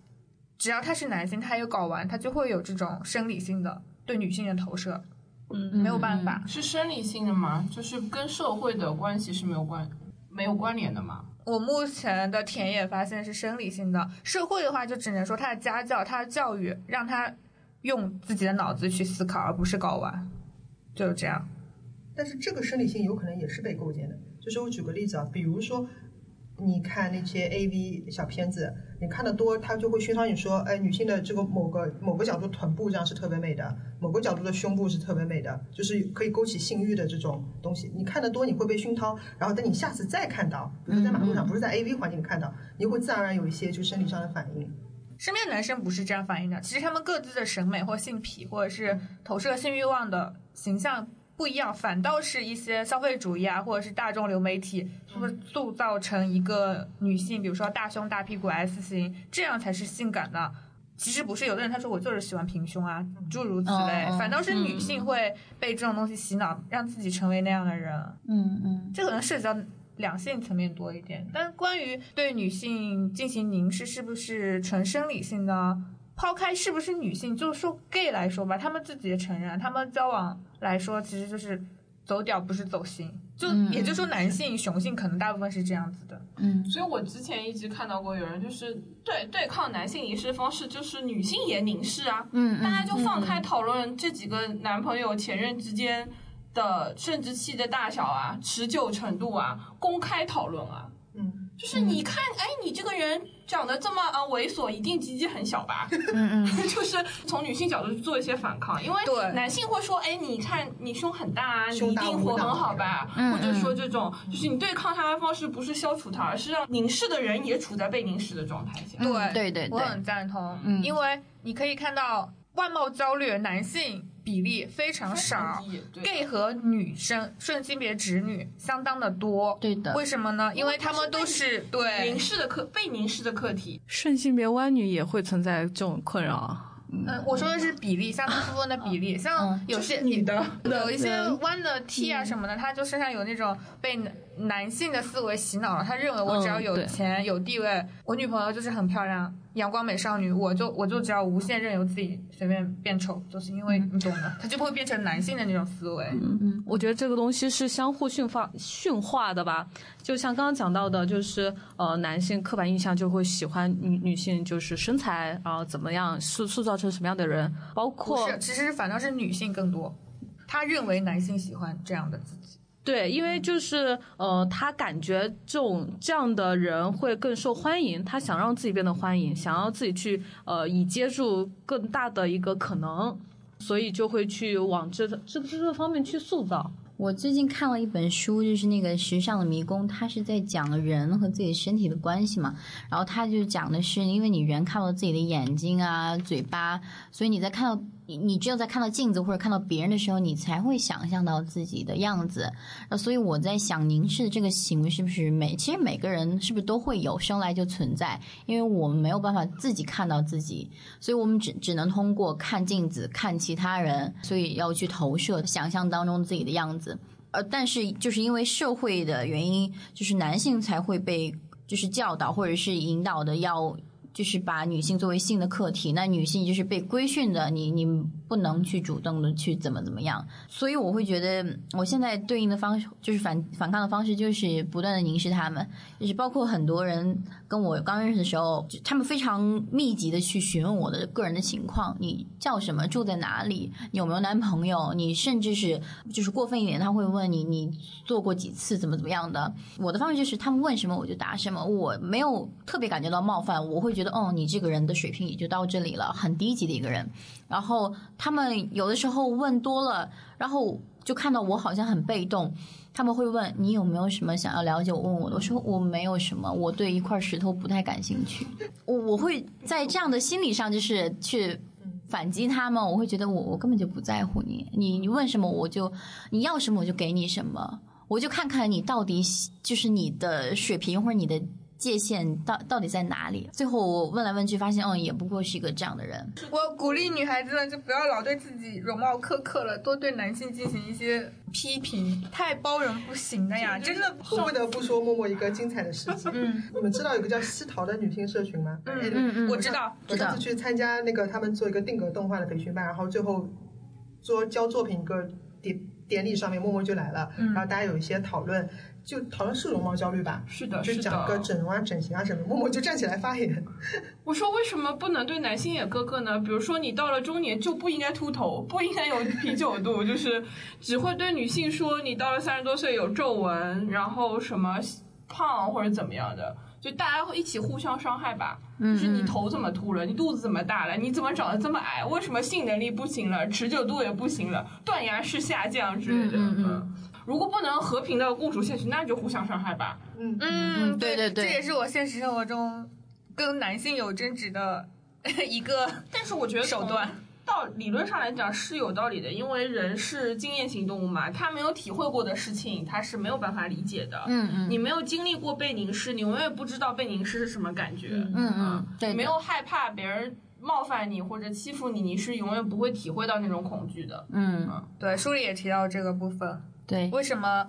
A: 只要他是男性，他有睾丸，他就会有这种生理性的对女性的投射，
B: 嗯。
A: 没有办法。
E: 是生理性的吗？就是跟社会的关系是没有关没有关联的吗？
A: 我目前的田野发现是生理性的，社会的话就只能说他的家教、他的教育让他用自己的脑子去思考，而不是睾丸，就是这样。
D: 但是这个生理性有可能也是被构建的。就是我举个例子啊，比如说你看那些 A V 小片子，你看的多，他就会熏陶你说，哎，女性的这个某个某个角度臀部这样是特别美的，某个角度的胸部是特别美的，就是可以勾起性欲的这种东西。你看的多，你会被熏陶，然后等你下次再看到，比如说在马路上，不是在 A V 环境里看到，你会自然而然有一些就生理上的反应。
A: 身边男生不是这样反应的，其实他们各自的审美或性癖，或者是投射性欲望的形象不一样，反倒是一些消费主义啊，或者是大众流媒体塑塑造成一个女性，比如说大胸大屁股 S 型，这样才是性感的。其实不是，有的人他说我就是喜欢平胸啊，诸如此类，反倒是女性会被这种东西洗脑，让自己成为那样的人。
C: 嗯嗯
A: 这可能涉及到两性层面多一点，但关于对女性进行凝视是不是纯生理性的，抛开是不是女性，就是说 gay 来说吧，他们自己也承认，他们交往来说其实就是走屌不是走心，就、
C: 嗯
A: 也就是说男性雄性可能大部分是这样子的。
C: 嗯
E: 所以我之前一直看到过有人就是对对抗男性凝视方式，就是女性也凝视啊，
C: 嗯，
E: 大家就放开讨论这几个男朋友、前任之间的生殖器的大小啊、持久程度啊，公开讨论啊。
D: 嗯，
E: 就是你看，哎，你这个人人长得这么呃猥琐，一定鸡鸡很小吧？
C: 嗯 嗯，
E: 就是从女性角度去做一些反抗，因为
A: 对
E: 男性会说，哎，你看你胸很大啊，你一定活很好吧？
C: 嗯
E: 或者说这种，就是你对抗他的方式不是消除他，而是让凝视的人也处在被凝视的状态下。
A: 对
C: 嗯对对对
A: 我很赞同，
C: 嗯
A: 因为你可以看到外貌焦虑的男性比例非常少，gay 和女生顺性别直女相当的多。
C: 对的
A: 为什么呢？因为他们都是对
E: 凝视的客被凝视的客体，
B: 顺性别弯女也会存在这种困扰啊。
A: 嗯，我说的是比例，相当部分的比例，像
C: 嗯
A: 有些
D: 你的
A: 有一些弯的 T 啊什么的，他就身上有那种被男男性的思维洗脑了，他认为我只要有钱、有地位，我女朋友就是很漂亮、阳光美少女，我就我就只要无限任由自己随便变丑，就是因为你懂的，他就会变成男性的那种思维。
B: 嗯嗯，我觉得这个东西是相互驯化驯化的吧。就像刚刚讲到的，就是呃，男性刻板印象就会喜欢女女性，就是身材，然后怎么样塑塑造成什么样的人，包括
A: 是，其实反倒是女性更多，他认为男性喜欢这样的自己。
B: 对，因为就是呃，他感觉这种这样的人会更受欢迎，他想让自己变得欢迎，想要自己去呃，以接住更大的一个可能，所以就会去往这这这个方面去塑造。
C: 我最近看了一本书，就是那个《时尚的迷宫》，它是在讲人和自己身体的关系嘛。然后它就讲的是，因为你人看到自己的眼睛啊、嘴巴，所以你在看到你你只有在看到镜子或者看到别人的时候，你才会想象到自己的样子。那，所以我在想，凝视这个行为是不是每其实每个人是不是都会有，生来就存在？因为我们没有办法自己看到自己，所以我们只只能通过看镜子、看其他人，所以要去投射想象当中自己的样子。呃，但是就是因为社会的原因，就是男性才会被就是教导或者是引导的要。就是把女性作为性的客体，那女性就是被规训的，你你不能去主动的去怎么怎么样，所以我会觉得我现在对应的方式就是反反抗的方式，就是不断的凝视他们，就是包括很多人跟我刚认识的时候，他们非常密集的去询问我的个人的情况，你叫什么，住在哪里，有没有男朋友，你甚至是就是过分一点，他会问你你做过几次，怎么怎么样的。我的方式就是他们问什么我就答什么，我没有特别感觉到冒犯，我会觉得哦，你这个人的水平也就到这里了，很低级的一个人。然后他们有的时候问多了，然后就看到我好像很被动。他们会问你有没有什么想要了解我问我，我说我没有什么，我对一块石头不太感兴趣。我我会在这样的心理上就是去反击他们，我会觉得我我根本就不在乎你，你你问什么我就你要什么我就给你什么，我就看看你到底就是你的水平或者你的界限到到底在哪里。最后我问来问去发现，嗯，也不过是一个这样的人。
A: 我鼓励女孩子们就不要老对自己容貌苛刻了，多对男性进行一些批评，太包容不行的呀，真的。
D: 我不得不说默默一个精彩的事情。
A: 嗯
D: 你们知道有个叫西桃的女性社群吗？
A: 嗯
C: 嗯嗯
A: 我知道，
D: 我上次去参加那个他们做一个定格动画的培训班，然后最后做交作品一个典典礼上面，默默就来了，
A: 嗯
D: 然后大家有一些讨论，就讨论是容貌焦虑吧，
E: 是的，
D: 就是讲个
E: 的。
D: 整容啊、整形啊什么，默默就站起来发言。
E: 我说为什么不能对男性也哥哥呢？比如说你到了中年就不应该秃头，不应该有啤酒肚，就是只会对女性说你到了三十多岁有皱纹，然后什么胖或者怎么样的，就大家会一起互相伤害吧。就是你头怎么秃了，你肚子怎么大了，你怎么长得这么矮？为什么性能力不行了，持久度也不行了，断崖式下降之类的。
C: 嗯嗯嗯
E: 如果不能和平的共处下去，那就互相伤害吧。
D: 嗯，
A: 嗯，
C: 对对对
A: 这也是我现实生活中跟男性有争执的 一个
E: 但是我觉得
A: 手段。
E: 到理论上来讲是有道理的，因为人是经验型动物嘛，他没有体会过的事情，他是没有办法理解的。
C: 嗯嗯
E: 你没有经历过被凝视，你永远不知道被凝视是什么感觉。
C: 嗯嗯，对，
E: 没有害怕别人冒犯你或者欺负你，你是永远不会体会到那种恐惧的。
C: 嗯
A: 对，书里也提到这个部分。
C: 对，
A: 为什么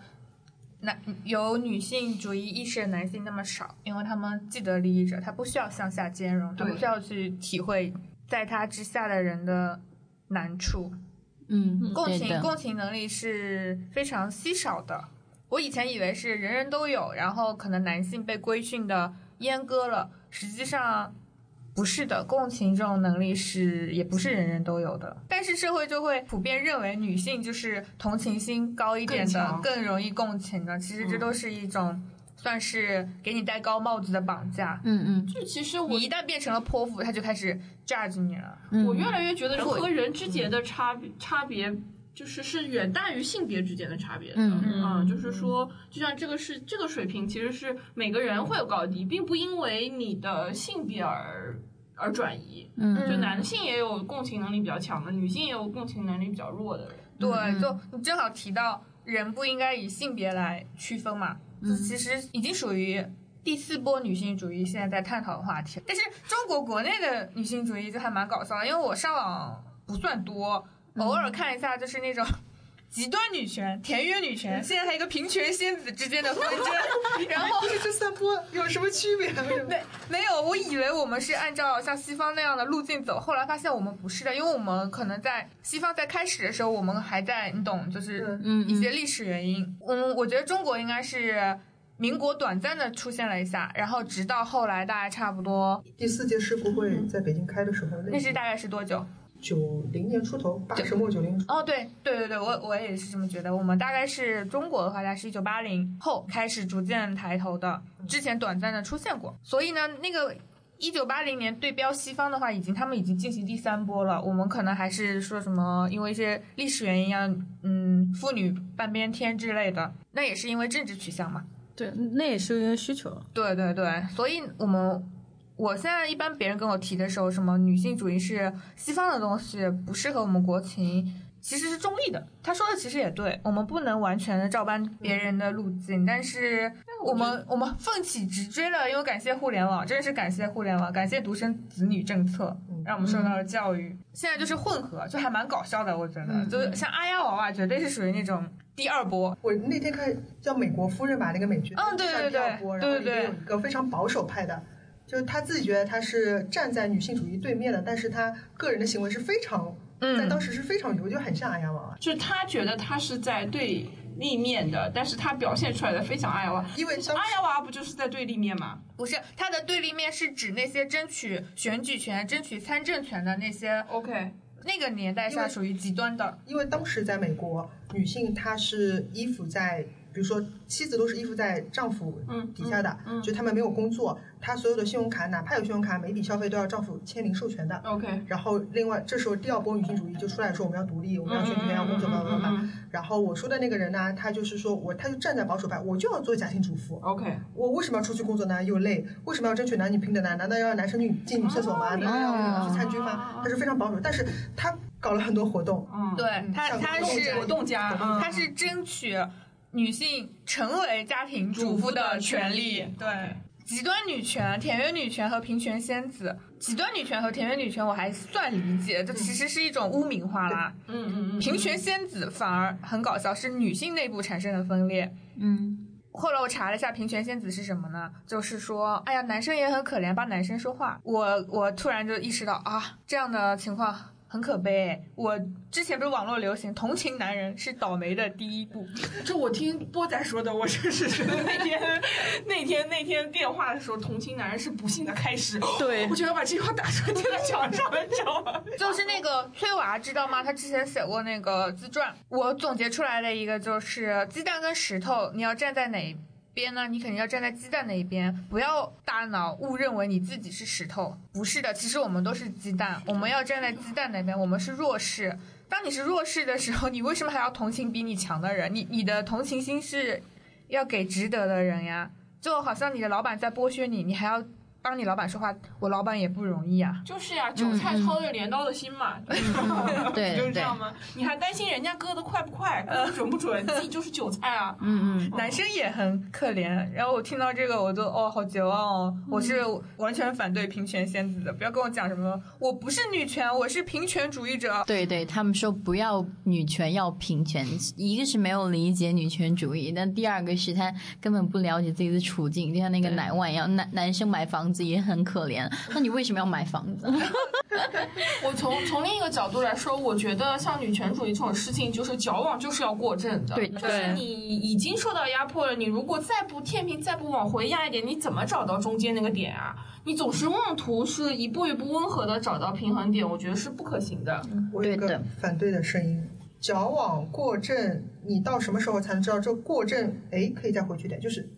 A: 男有女性主义意识的男性那么少？因为他们既得利益者，他不需要向下兼容，他不需要去体会在他之下的人的难处。
C: 嗯，
A: 共情共情能力是非常稀少的。我以前以为是人人都有，然后可能男性被规训的阉割了，实际上不是的。共情这种能力是也不是人人都有的，但是社会就会普遍认为女性就是同情心高一点的，
E: 更
A: 更容易共情的。其实这
E: 嗯
A: 都是一种算是给你戴高帽子的绑架。
C: 嗯嗯
E: 就其实我
A: 你一旦变成了泼妇，他就开始 judge 你了。
C: 嗯，
E: 我越来越觉得人和人之间的差别差别。就是是远大于性别之间的差别的，
C: 嗯
A: 嗯
E: 就是说，就像这个是这个水平，其实是每个人会有高低，并不因为你的性别而而转移。
C: 嗯
E: 就男性也有共情能力比较强的，女性也有共情能力比较弱的人。
A: 对，
C: 嗯
A: 就你正好提到人不应该以性别来区分嘛，这其实已经属于第四波女性主义现在在探讨的话题。但是中国国内的女性主义就还蛮搞笑的，因为我上网不算多，偶尔看一下就是那种。极端女权、田园女权，现在还有一个平权仙子之间的纷争，然后
D: 不是这三波有什么区别？
A: 没没有，我以为我们是按照像西方那样的路径走，后来发现我们不是的，因为我们可能在西方在开始的时候，我们还在你懂，就是
C: 嗯
A: 一些历史原因。嗯，我觉得中国应该是民国短暂的出现了一下，然后直到后来大概差不多，
D: 第四届世博会在北京开的时候，
A: 那是大概是多久？
D: 九零年出头，八十末九零。
A: 哦，对对对对，我我也是这么觉得。我们大概是中国的话，大概是一九八零后开始逐渐抬头的，之前短暂的出现过。所以呢，那个一九八零年对标西方的话，已经他们已经进行第三波了。我们可能还是说什么，因为一些历史原因啊，嗯，妇女半边天之类的，那也是因为政治取向嘛。
B: 对，那也是因为需求。
A: 对对对，所以我们我现在一般别人跟我提的时候，什么女性主义是西方的东西，不适合我们国情，其实是中立的。他说的其实也对，我们不能完全的照搬别人的路径，但是我们我们奋起直追了，因为感谢互联网，真的是感谢互联网，感谢独生子女政策，让我们受到了教育。现在就是混合，就还蛮搞笑的，我觉得，就是像阿丫娃娃，绝对是属于那种第二波。
D: 我那天看叫《美国夫人》吧，那个美剧，
A: 嗯对对对
D: 然后
A: 对对对
D: 里面有一个非常保守派的，就是他自己觉得他是站在女性主义对面的，但是他个人的行为是非常，
A: 嗯
D: 在当时是非常牛，就很像阿丫娃娃，
E: 就是他觉得他是在对立面的，但是他表现出来的非常阿雅娃。
D: 因为
E: 阿雅娃不就是在对立面吗？
A: 不是，他的对立面是指那些争取选举权、争取参政权的那些
E: ，OK，
A: 那个年代下属于极端的。
D: 因为当时在美国，女性她是依附在，比如说妻子都是依附在丈夫
E: 嗯
D: 底下的，
E: 嗯嗯
D: 就他们没有工作，他所有的信用卡，哪怕有信用卡，每笔消费都要丈夫签名授权的。
E: OK，
D: 然后，另外这时候第二波女性主义就出来说我们要独立，我们要选举权，要工作，叭叭叭。
E: 嗯
D: 然后我说的那个人呢，他就是说我，他就站在保守派，我就要做家庭主妇
E: ，OK，
D: 我为什么要出去工作呢？又累，为什么要争取男女平等呢？难道要让男生女进女厕所吗？难道要去参军吗？他是非常保守，但是他搞了很多活动，
E: 嗯，
A: 对他，他是
E: 活动家，嗯
A: 他是争取女性成为家庭主妇的权利。对，极端女权、田园女权和平权仙子，极端女权和田园女权我还算理解，这其实是一种污名化啦。
E: 嗯嗯嗯，
A: 平权仙子反而很搞笑，是女性内部产生的分裂。
C: 嗯
A: 后来我查了一下平权仙子是什么呢？就是说，哎呀，男生也很可怜，帮男生说话。我我突然就意识到啊，这样的情况很可悲。我之前不是网络流行同情男人是倒霉的第一步，
E: 这我听波仔说的，我真是觉得那天那天那天电话的时候，同情男人是不幸的开始。
B: 对
E: 我觉得把这句话打出来贴在墙上，你知道吗？
A: 就是那个崔娃，知道吗？他之前写过那个自传，我总结出来的一个就是鸡蛋跟石头，你要站在哪一边呢？你肯定要站在鸡蛋那一边，不要大脑误认为你自己是石头，不是的，其实我们都是鸡蛋，我们要站在鸡蛋那边，我们是弱势。当你是弱势的时候，你为什么还要同情比你强的人？你你的同情心是要给值得的人呀，就好像你的老板在剥削你，你还要帮你老板说话，我老板也不容易啊。
E: 就是呀，韭菜操着镰刀的心嘛，
C: 嗯对
E: 就是这样 吗？你还担心人家割的快不快，割的准不准？自己就是韭菜啊。
C: 嗯嗯，
A: 男生也很可怜，然后我听到这个，我就哦，好绝望哦！我是完全反对平权仙子的，不要跟我讲什么我不是女权，我是平权主义者。
C: 对对，他们说不要女权，要平权。一个是没有理解女权主义，但第二个是他根本不了解自己的处境，就像那个奶万一样，男男生买房子也很可怜，那你为什么要买房子？
E: 我从从另一个角度来说，我觉得像女权主义这种事情，就是矫枉就是要过正的。
C: 对
E: 就是你已经受到压迫了，你如果再不天平再不往回压一点，你怎么找到中间那个点啊？你总是妄图是一步一步温和的找到平衡点，我觉得是不可行的。
D: 我有一个反对的声音。矫枉过正，你到什么时候才能知道这过正？哎，可以再回去点，就是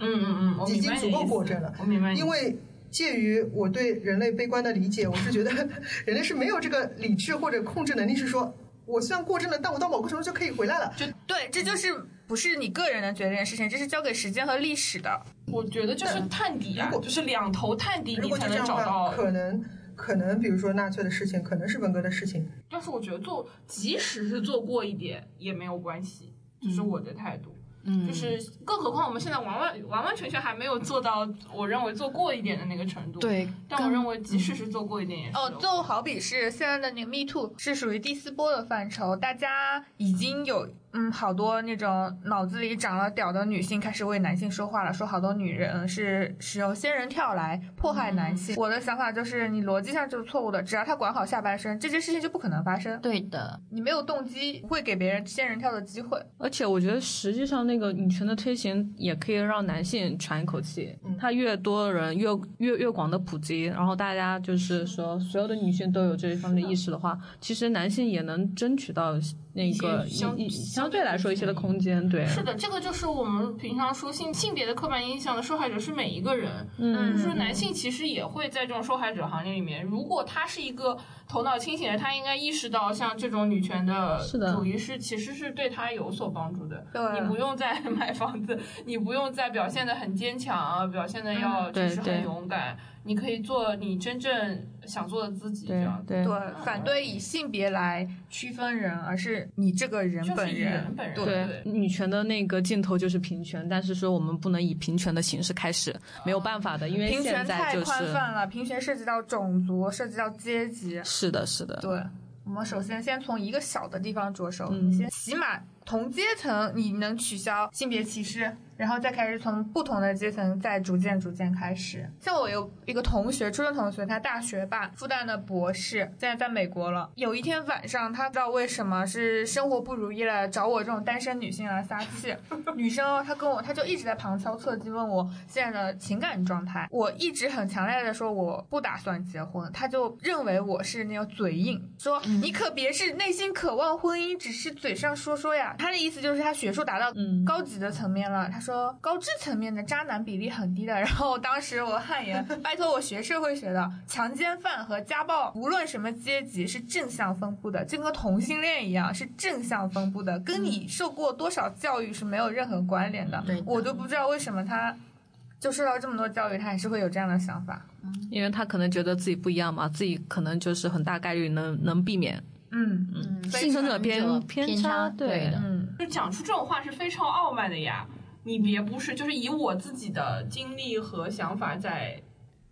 E: 嗯嗯嗯，
D: 已经足够过正了。
E: 我明白
D: 因为介于我对人类悲观的理解，我是觉得 人类是没有这个理智或者控制能力，是说我虽然过正了，但我到某个程度就可以回来了。
A: 就对，这就是不是你个人能决定的事情，这是交给时间和历史的。
E: 我觉得就是探底啊
D: 如，果
E: 就是两头探底，
D: 如果
E: 你才能找到。
D: 可能可能，比如说纳粹的事情，可能是文革的事情，
E: 但是我觉得做，即使是做过一点也没有关系，这是我的态度。
C: 嗯，
E: 就是，更何况我们现在完完完完全全还没有做到我认为做过一点的那个程度。，
C: 对，
E: 但我认为即使是做过一点也是
A: 哦就好比是现在的那个 Me Too 是属于第四波的范畴，大家已经有嗯好多那种脑子里长了屌的女性开始为男性说话了，说好多女人是使用仙人跳来迫害男性。我的想法就是，你逻辑上就是错误的，只要他管好下半身，这件事情就不可能发生。
C: 对的，
A: 你没有动机，不会给别人仙人跳的机会。
B: 而且我觉得，实际上那个女权的推行也可以让男性喘一口气。他越多人越越越广的普及，然后大家就是说所有的女性都有这一方面的意识的话，其实男性也能争取到那个
E: 相
B: 对来说一些的空间。对，
E: 是的，这个就是我们平常说性性别的刻板印象的受害者是每一个人，
B: 嗯
E: 就是男性其实也会在这种受害者行列里面。如果他是一个头脑清醒的，他应该意识到像这种女权的
B: 是的
E: 主义是其实是对他有所帮助的。
A: 对
E: 你不用再买房子，你不用再表现的很坚强啊，表现的要就是很
B: 对对
E: 勇敢，你可以做你真正想做的自己，这
B: 对
E: 样
B: 对
A: 对，反对以性别来区分人，而是你这个人本
E: 就是人本人
A: 对
B: 对，女权的那个尽头就是平权，但是说我们不能以平权的形式开始，没有办法的，因为
A: 平权
B: 现在
A: 太
B: 就是
A: 宽泛了，平权涉及到种族，涉及到阶级。
B: 是的，是的，
A: 对，我们首先先从一个小的地方着手，
B: 嗯
A: 你先起码同阶层你能取消性别歧视，然后再开始从不同的阶层再逐渐逐渐开始。像我有一个同学，初中同学，他大学霸，复旦的博士，现在在美国了。有一天晚上，他不知道为什么是生活不如意了，找我这种单身女性来撒气。女生哦，她跟我，她就一直在旁敲侧击问我现在的情感状态。我一直很强烈的说我不打算结婚，他就认为我是那种嘴硬，说你可别是内心渴望婚姻，只是嘴上说说呀。他的意思就是他学术达到
B: 嗯
A: 高级的层面了。他说高知层面的渣男比例很低的。然后当时我汗颜，拜托我学社会学的，强奸犯和家暴无论什么阶级是正向分布的，就跟同性恋一样是正向分布的，跟你受过多少教育是没有任何关联的。
C: 对的
A: 我都不知道为什么他。就受到这么多教育，他还是会有这样的想法。
B: 因为他可能觉得自己不一样嘛，自己可能就是很大概率能能避免
A: 嗯
C: 嗯
B: 幸存者偏偏
C: 偏差
B: 对
C: 对的
A: 嗯，
E: 就讲出这种话是非常傲慢的呀。你别不是，就是以我自己的经历和想法在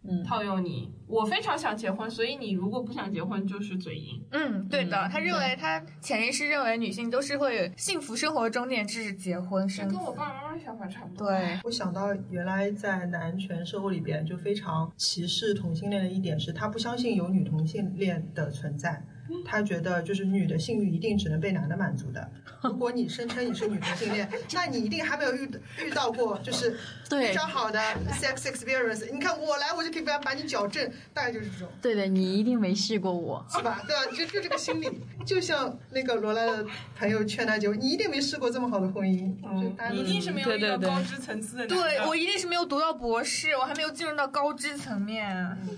B: 嗯
E: 套用你。我非常想结婚，所以你如果不想结婚，就是嘴硬。
A: 嗯，对的，
B: 嗯
A: 他认为他潜意识认为女性都是会有幸福生活终点就是结婚
E: 这
A: 生子
E: 跟。我爸妈妈想法差不多。，
A: 对，
D: 我想到原来在男权社会里边就非常歧视同性恋的一点是，他不相信有女同性恋的存在，他觉得就是女的性欲一定只能被男的满足的。如果你声称你是女同性恋，那你一定还没有遇遇到过就是
C: 对
D: 非常好的 sex experience。你看我来，我就可以把把你矫正，大概就是这种。
C: 对的，你一定没试过我。
D: 是吧？对啊？就就这个心理，就像那个罗拉的朋友劝他结婚，你一定没试过这么好的婚姻，就大家都
E: 一定是没有遇到高知层次的男的。
A: 对我一定是没有读到博士，我还没有进入到高知层面。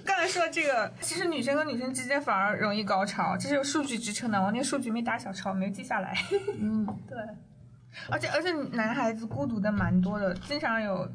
A: 刚才说的这个，其实女生跟女生之间反而容易高潮，这是有数据支撑的。我那个数据没打小抄，没记下来。
C: 嗯，
A: 对，而且而且男孩子孤独的蛮多的，经常有，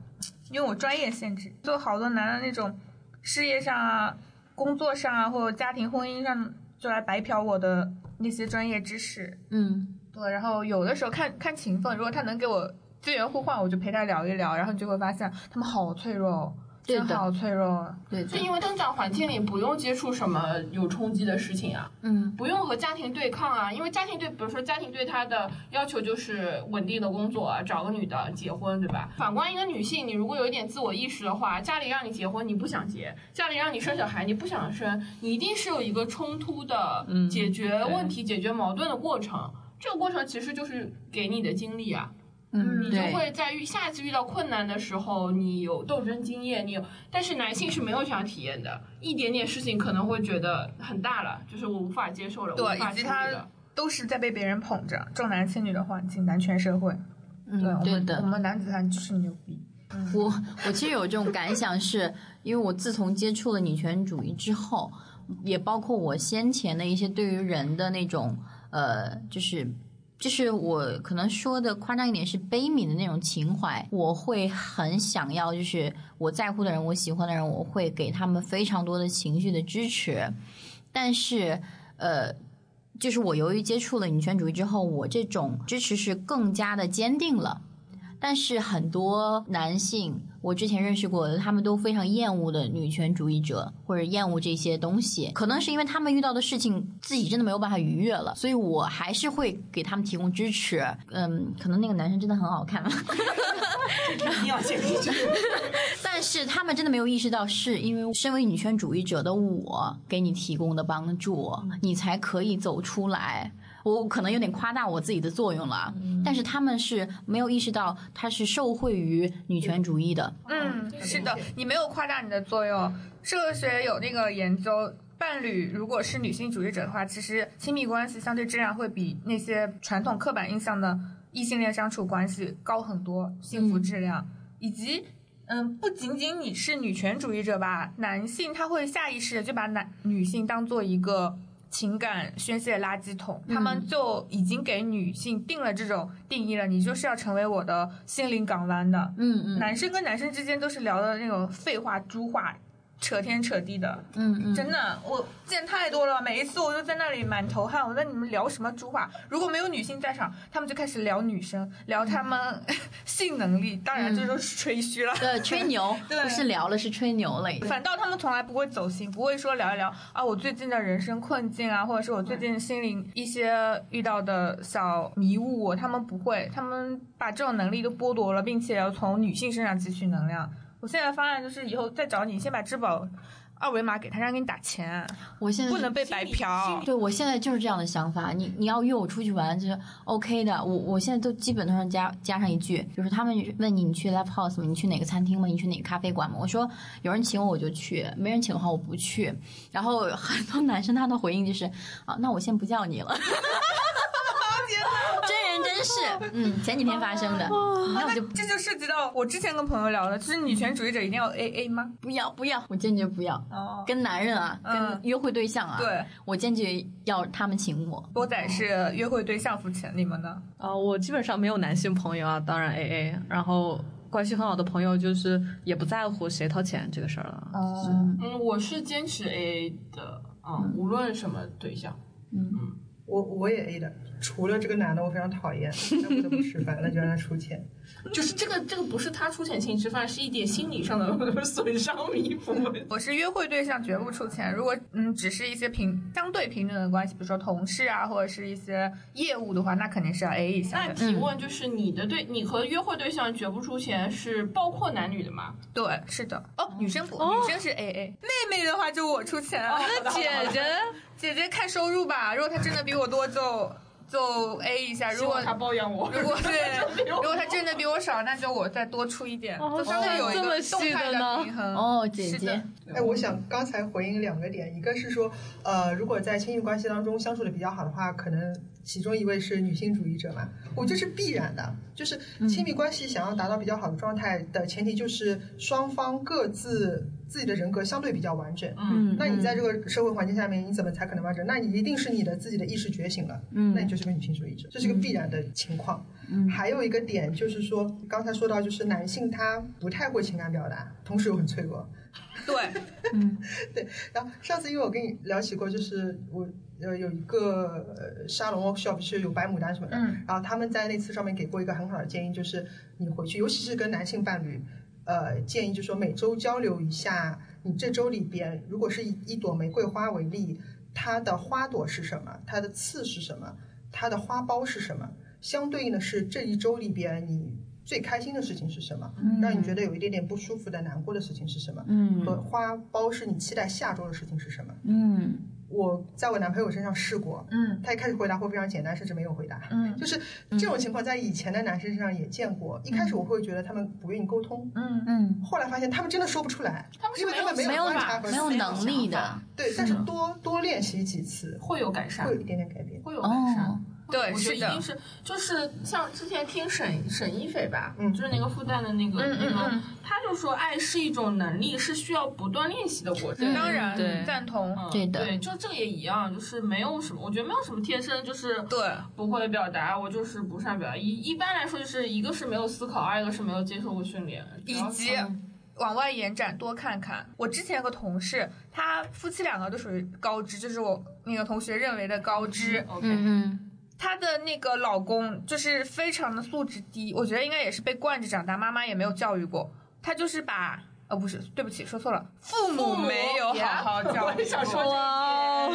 A: 因为我专业限制，就好多男的那种事业上啊、工作上啊，或者家庭婚姻上，就来白嫖我的那些专业知识。
C: 嗯，
A: 对，然后有的时候看看情分，如果他能给我资源互换，我就陪他聊一聊，然后你就会发现他们好脆弱哦，真好脆弱啊。
C: 对的，
E: 是因为增长环境里不用接触什么有冲击的事情啊，
C: 嗯，
E: 不用和家庭对抗啊，因为家庭对，比如说家庭对他的要求就是稳定的工作啊，找个女的结婚，对吧？反观一个女性，你如果有一点自我意识的话，家里让你结婚你不想结，家里让你生小孩你不想生，你一定是有一个冲突的
B: 嗯
E: 解决问题、解决矛盾的过程。这个过程其实就是给你的经历啊，
C: 嗯，
E: 你就，会在遇下一次遇到困难的时候，你有斗争经验，你有，但是男性是没有这样体验的，一点点事情可能会觉得很大了，就是我无法接受了，
A: 对以及他。都是在被别人捧着，重男轻女的环境，男权社会。
C: 嗯，对的我
A: 们男子汉就是牛逼。
C: 我我其实有这种感想是，因为我自从接触了女权主义之后，也包括我先前的一些对于人的那种呃，就是就是我可能说的夸张一点是悲悯的那种情怀，我会很想要，就是我在乎的人，我喜欢的人，我会给他们非常多的情绪的支持，但是呃。就是我由于接触了女权主义之后，我这种支持是更加的坚定了。但是很多男性，我之前认识过的，他们都非常厌恶的女权主义者，或者厌恶这些东西，可能是因为他们遇到的事情自己真的没有办法逾越了，所以我还是会给他们提供支持。嗯，可能那个男生真的很好看。
D: 一定要先进去。
C: 但是他们真的没有意识到，是因为身为女权主义者的我给你提供的帮助，你才可以走出来。我可能有点夸大我自己的作用了，但是他们是没有意识到他是受惠于女权主义的。
A: 嗯，是的，你没有夸大你的作用。社会学有那个研究，伴侣如果是女性主义者的话，其实亲密关系相对质量会比那些传统刻板印象的异性恋相处关系高很多，幸福质量以及。嗯，不仅仅你是女权主义者吧，男性他会下意识的就把男女性当做一个情感宣泄垃圾桶，他们就已经给女性定了这种定义了，你就是要成为我的心灵港湾的。
C: 嗯嗯，
A: 男生跟男生之间都是聊的那种废话、猪话。扯天扯地的，
C: 嗯嗯，
A: 真的，我见太多了。每一次我就在那里满头汗。我在你们聊什么猪话？如果没有女性在场，他们就开始聊女生，聊他们 性能力。当然，这都是吹嘘了，
C: 对，吹牛，不是聊了，是吹牛了。
A: 反倒他们从来不会走心，不会说聊一聊啊，我最近的人生困境啊，或者是我最近心灵一些遇到的小迷雾，他们不会，他们把这种能力都剥夺了，并且要从女性身上汲取能量。我现在方案就是以后再找你，先把支付宝二维码给他，让给你打钱。
C: 我现在
A: 不能被白嫖。
C: 对，我现在就是这样的想法。你你要约我出去玩，就是 OK 的。我我现在都基本都上加加上一句，就是他们问你你去 Live House 吗？你去哪个餐厅吗？你去哪个咖啡馆吗？我说有人请我我就去，没人请的话我不去。然后很多男生他的回应就是啊，那我先不叫你了。是，嗯，前几天发生的，那我就
A: 这就涉及到我之前跟朋友聊的，就是女权主义者一定要 A A 吗？
C: 不要不要，我坚决不要。
A: 哦，
C: 跟男人啊，跟约会对象啊，
A: 对，
C: 我坚决要他们请我。
A: 多仔是约会对象付钱，你们呢？
B: 啊，我基本上没有男性朋友啊，当然 A A。然后关系很好的朋友，就是也不在乎谁掏钱这个事儿了。
A: 哦，
E: 嗯，我是坚持 A A 的，嗯，无论什么对象，
C: 嗯
E: 嗯。
D: 我我也 A 的，除了这个男的我非常讨厌，他不得不吃饭，那就让他出钱。
E: 就是这个这个不是他出钱请你吃饭，是一点心理上的 损伤弥补。
A: 我是约会对象绝不出钱，如果嗯只是一些平相对平等的关系，比如说同事啊或者是一些业务的话，那肯定是要 A 一下。
E: 那提问就是你的对你和约会对象绝不出钱是包括男女的吗？
A: 对，是的。哦，女生不，女生是 A A。妹妹的话就我出钱。
B: 那姐姐
A: 姐姐看收入吧，如果他真的比我多就。就 A 一下，如果
E: 他包养我，
A: 如果 对，如果他挣的比我少，那就我再多出一点，就相当于有一个动态的平衡。
C: 哦，姐姐，
D: 哎，我想刚才回应两个点，一个是说，呃，如果在亲密关系当中相处的比较好的话，可能其中一位是女性主义者嘛，我觉得是必然的，就是亲密关系想要达到比较好的状态的前提就是双方各自。自己的人格相对比较完整，
C: 嗯，
D: 那你在这个社会环境下面，你怎么才可能完整？那你一定是你的自己的意识觉醒了，
C: 嗯，
D: 那你就是个女性主义者，这是个必然的情况。
C: 嗯，
D: 还有一个点就是说，刚才说到就是男性他不太会情感表达，同时又很脆弱，
A: 对，
C: 嗯，
D: 对。然后上次因为我跟你聊起过，就是我呃有一个沙龙 workshop 是有白牡丹什么的，
A: 嗯，
D: 然后他们在那次上面给过一个很好的建议，就是你回去，尤其是跟男性伴侣。呃，建议就是说每周交流一下，你这周里边，如果是以一朵玫瑰花为例，它的花朵是什么？它的刺是什么？它的花苞是什么？相对应的是这一周里边你最开心的事情是什么？让你觉得有一点点不舒服的、难过的事情是什么？
C: 嗯，
D: 和花苞是你期待下周的事情是什么？
C: 嗯。
D: 我在我男朋友身上试过，
A: 嗯，
D: 他一开始回答会非常简单，甚至没有回答，
A: 嗯，
D: 就是这种情况在以前的男生身上也见过。一开始我会觉得他们不愿意沟通，
A: 嗯
C: 嗯，
D: 后来发现他们真的说不出来，
E: 他们
D: 因为他们
C: 没有
D: 观察和
C: 没有能力的，
D: 对，但是多多练习几次
E: 会有改善，
D: 会有一点点改变，
E: 会有改善。
A: 对
E: 我觉得一定是就是像之前听沈沈一斐吧，
D: 嗯
E: 就是那个复旦的那个、
A: 嗯
E: 那个
A: 嗯嗯，
E: 他就说爱是一种能力，是需要不断练习的过程。
A: 当然
B: 对
A: 赞同。
E: 嗯
C: 对的
E: 对，就这个也一样，就是没有什么，我觉得没有什么天生就是
A: 对
E: 不会表达，我就是不善表达。一一般来说，就是一个是没有思考，二一个是没有接受过训练，
A: 以及往外延展，多看看。我之前有个同事，他夫妻两个都属于高知，就是我那个同学认为的高知。
E: OK，
C: 嗯嗯，
A: 她的那个老公就是非常的素质低，我觉得应该也是被惯着长大，妈妈也没有教育过。他就是把呃不是，对不起，说错了，父母没有好好教育
E: 想说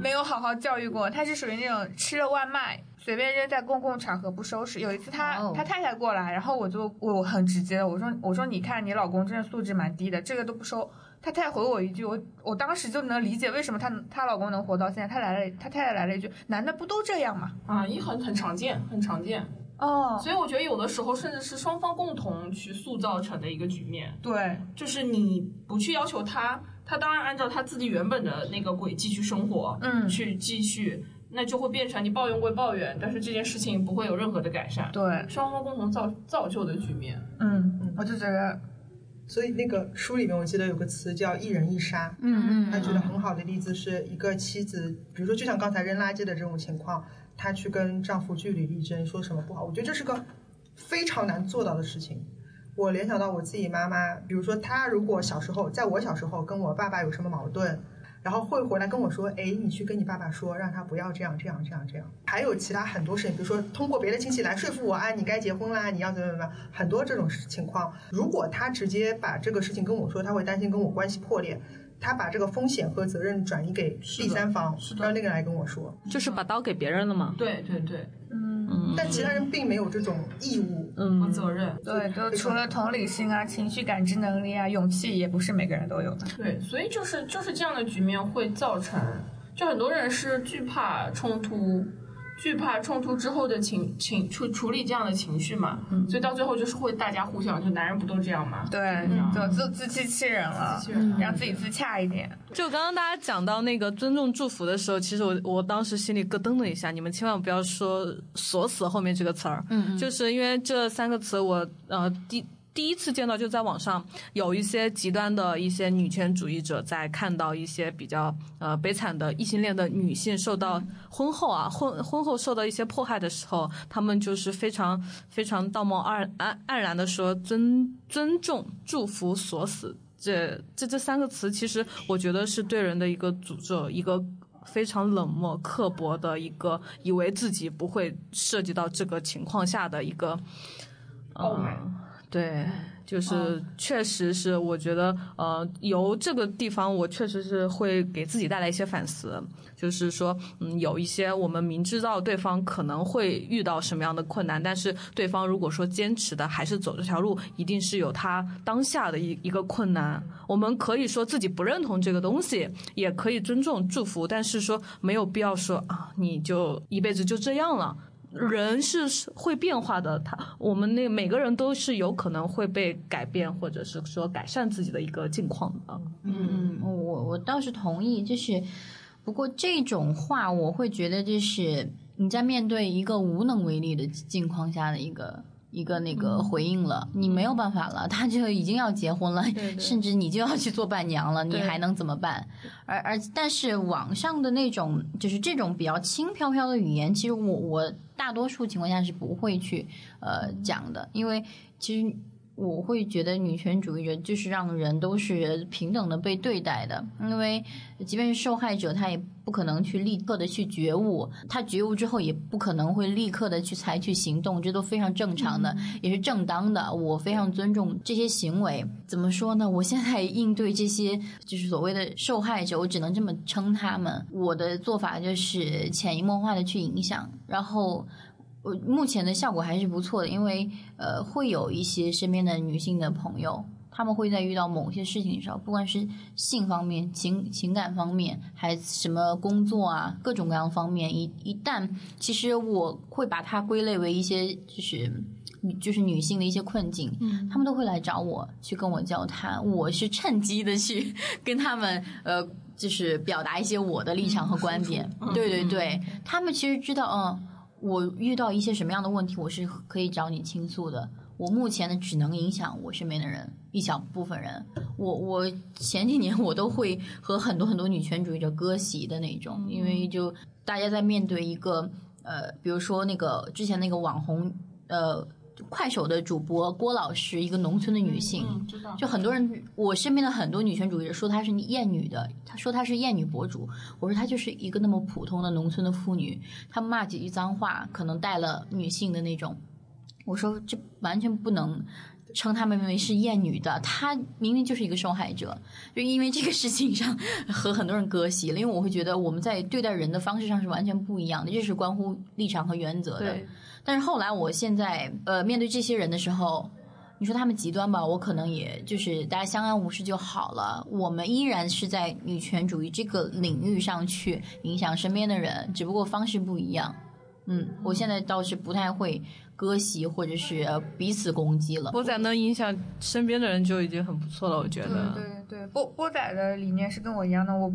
A: 没有好好教育过，他是属于那种吃了外卖随便扔在公共场合不收拾。有一次他、
C: 哦
A: 他太太过来，然后我就我很直接的我说我说你看你老公真的素质蛮低的，这个都不收。他太太回我一句，我我当时就能理解为什么她她老公能活到现在。她来了，她太太来了一句，男的不都这样吗？
E: 啊，也很很常见，很常见。
A: 哦，
E: 所以我觉得有的时候甚至是双方共同去塑造成的一个局面，
A: 对
E: 就是你不去要求他，他当然按照他自己原本的那个轨迹去生活，
A: 嗯
E: 去继续，那就会变成你抱怨归抱怨，但是这件事情不会有任何的改善，
A: 对，
E: 双方共同造造就的局面。
A: 嗯嗯，我就觉得
D: 所以那个书里面我记得有个词叫“一人一杀”，
C: 嗯嗯
D: 他举的很好的例子是一个妻子，比如说就像刚才扔垃圾的这种情况，她去跟丈夫据理力争，说什么不好，我觉得这是个非常难做到的事情。我联想到我自己妈妈，比如说她如果小时候，在我小时候跟我爸爸有什么矛盾，然后会回来跟我说，哎，你去跟你爸爸说，让他不要这样这样这样这样。还有其他很多事情，比如说通过别的亲戚来说服我啊，你该结婚啦，你要怎么怎么样，很多这种情况。如果他直接把这个事情跟我说，他会担心跟我关系破裂。他把这个风险和责任转移给第三方，让那个人来跟我说，
B: 就是把刀给别人了嘛。
E: 对对对，
B: 嗯
D: 但其他人并没有这种义务。
E: 和
B: 嗯，
E: 责任。
A: 对，就除了同理心啊、情绪感知能力啊、勇气，也不是每个人都有的。
E: 对，所以就是就是这样的局面会造成，就很多人是惧怕冲突，惧怕冲突之后的情情处处理这样的情绪嘛，所以到最后就是会大家互相，就男人不都这样吗？
A: 对，就自自欺欺人了，
E: 欺人
A: 让自己自洽一点。
B: 就刚刚大家讲到那个尊重祝福的时候，其实我我当时心里咯噔了一下，你们千万不要说“锁死”后面这个词儿，
C: 嗯
B: 就是因为这三个词我呃第。第一次见到就在网上有一些极端的一些女权主义者在看到一些比较呃悲惨的异性恋的女性受到婚后啊婚婚后受到一些迫害的时候，他们就是非常非常道貌岸岸岸然的说尊尊重祝福锁死这这这三个词，其实我觉得是对人的一个诅咒，一个非常冷漠、刻薄的一个，以为自己不会涉及到这个情况下的一个，
E: 傲慢。
B: 呃，对。就是确实是，我觉得，呃，由这个地方，我确实是会给自己带来一些反思。就是说，嗯，有一些我们明知道对方可能会遇到什么样的困难，但是对方如果说坚持的还是走这条路，一定是有他当下的一一个困难。我们可以说自己不认同这个东西，也可以尊重祝福，但是说没有必要说啊，你就一辈子就这样了。人是是会变化的，他我们那每个人都是有可能会被改变，或者是说改善自己的一个境况的。
C: 嗯，我我倒是同意，就是不过这种话，我会觉得就是你在面对一个无能为力的境况下的一个。一个那个回应了，你没有办法了，他就已经要结婚了，甚至你就要去做伴娘了，你还能怎么办？而而但是网上的那种就是这种比较轻飘飘的语言，其实我我大多数情况下是不会去呃讲的，因为其实。我会觉得女权主义者就是让人都是平等的被对待的，因为即便是受害者，他也不可能去立刻的去觉悟，他觉悟之后也不可能会立刻的去采取行动，这都非常正常的，也是正当的。我非常尊重这些行为。怎么说呢？我现在应对这些就是所谓的受害者，我只能这么称他们。我的做法就是潜移默化的去影响，然后。我目前的效果还是不错的，因为呃，会有一些身边的女性的朋友，她们会在遇到某些事情的时候，不管是性方面、情情感方面，还什么工作啊，各种各样方面，一一旦其实我会把它归类为一些就是就是女性的一些困境，
B: 嗯
C: 他们都会来找我去跟我交谈，我是趁机的去跟他们呃，就是表达一些我的立场和观点。对对对，他们其实知道，嗯，我遇到一些什么样的问题，我是可以找你倾诉的。我目前呢，只能影响我身边的人一小部分人。我我前几年我都会和很多很多女权主义者割席的那种，因为就大家在面对一个呃，比如说那个之前那个网红呃。快手的主播郭老师，一个农村的女性，
E: 嗯，知道。
C: 就很多人，我身边的很多女权主义者说她是厌女的，她说她是厌女博主。我说她就是一个那么普通的农村的妇女，她骂几句脏话，可能带了女性的那种。我说这完全不能称她们为是厌女的，她明明就是一个受害者。就因为这个事情上和很多人割席了，因为我会觉得我们在对待人的方式上是完全不一样的，这是关乎立场和原则的。
B: 对，
C: 但是后来，我现在呃面对这些人的时候，你说他们极端吧，我可能也就是大家相安无事就好了。我们依然是在女权主义这个领域上去影响身边的人，只不过方式不一样。嗯，我现在倒是不太会割席或者是呃彼此攻击了。
B: 波仔能影响身边的人就已经很不错了，我觉
A: 对
B: 得。
A: 对对，波波仔的理念是跟我一样的。我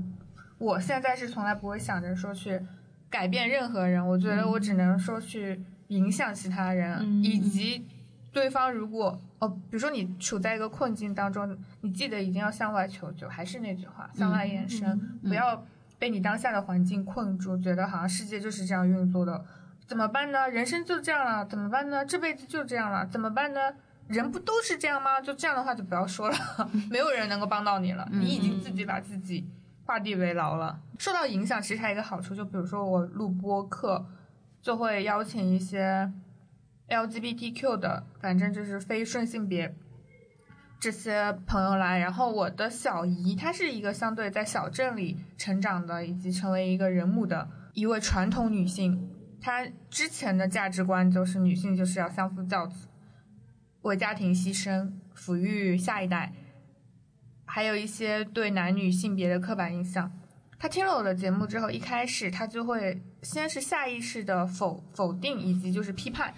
A: 我现在是从来不会想着说去改变任何人，我觉得我只能说去影响其他人，
B: 嗯
A: 以及对方如果哦，比如说你处在一个困境当中，你记得一定要向外求救。还是那句话，向外延伸，
C: 嗯
A: 不要被你当下的环境困住，觉得好像世界就是这样运作的。怎么办呢？人生就这样了，怎么办呢？这辈子就这样了，怎么办呢？人不都是这样吗？就这样的话就不要说了，没有人能够帮到你了，你已经自己把自己画地为牢了。受到影响其实还有一个好处，就比如说我录播课，就会邀请一些 LGBTQ 的，反正就是非顺性别这些朋友来。然后我的小姨，她是一个相对在小镇里成长的，以及成为一个人母的一位传统女性。她之前的价值观就是女性就是要相夫教子，为家庭牺牲，抚育下一代，还有一些对男女性别的刻板印象。她听了我的节目之后，一开始她就会先是下意识的否否定以及就是批判。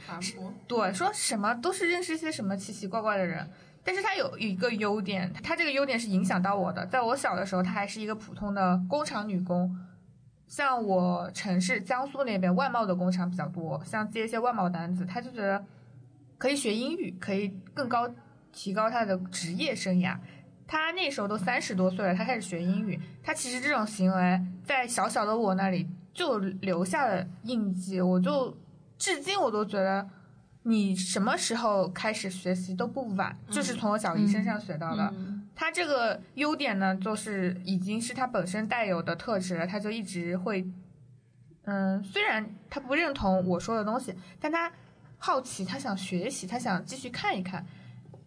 A: 对，说什么都是认识一些什么奇奇怪怪的人。但是他有一个优点，他这个优点是影响到我的。在我小的时候，他还是一个普通的工厂女工。像我城市江苏那边外贸的工厂比较多，像接一些外贸单子，他就觉得可以学英语，可以更高提高他的职业生涯。他那时候都三十多岁了，他开始学英语。他其实这种行为在小小的我那里就留下了印记，我就至今我都觉得，你什么时候开始学习都不晚，就是从我小姨身上学到的。她这个优点呢，就是已经是她本身带有的特质了，她就一直会，嗯，虽然他不认同我说的东西，但他好奇，他想学习，他想继续看一看。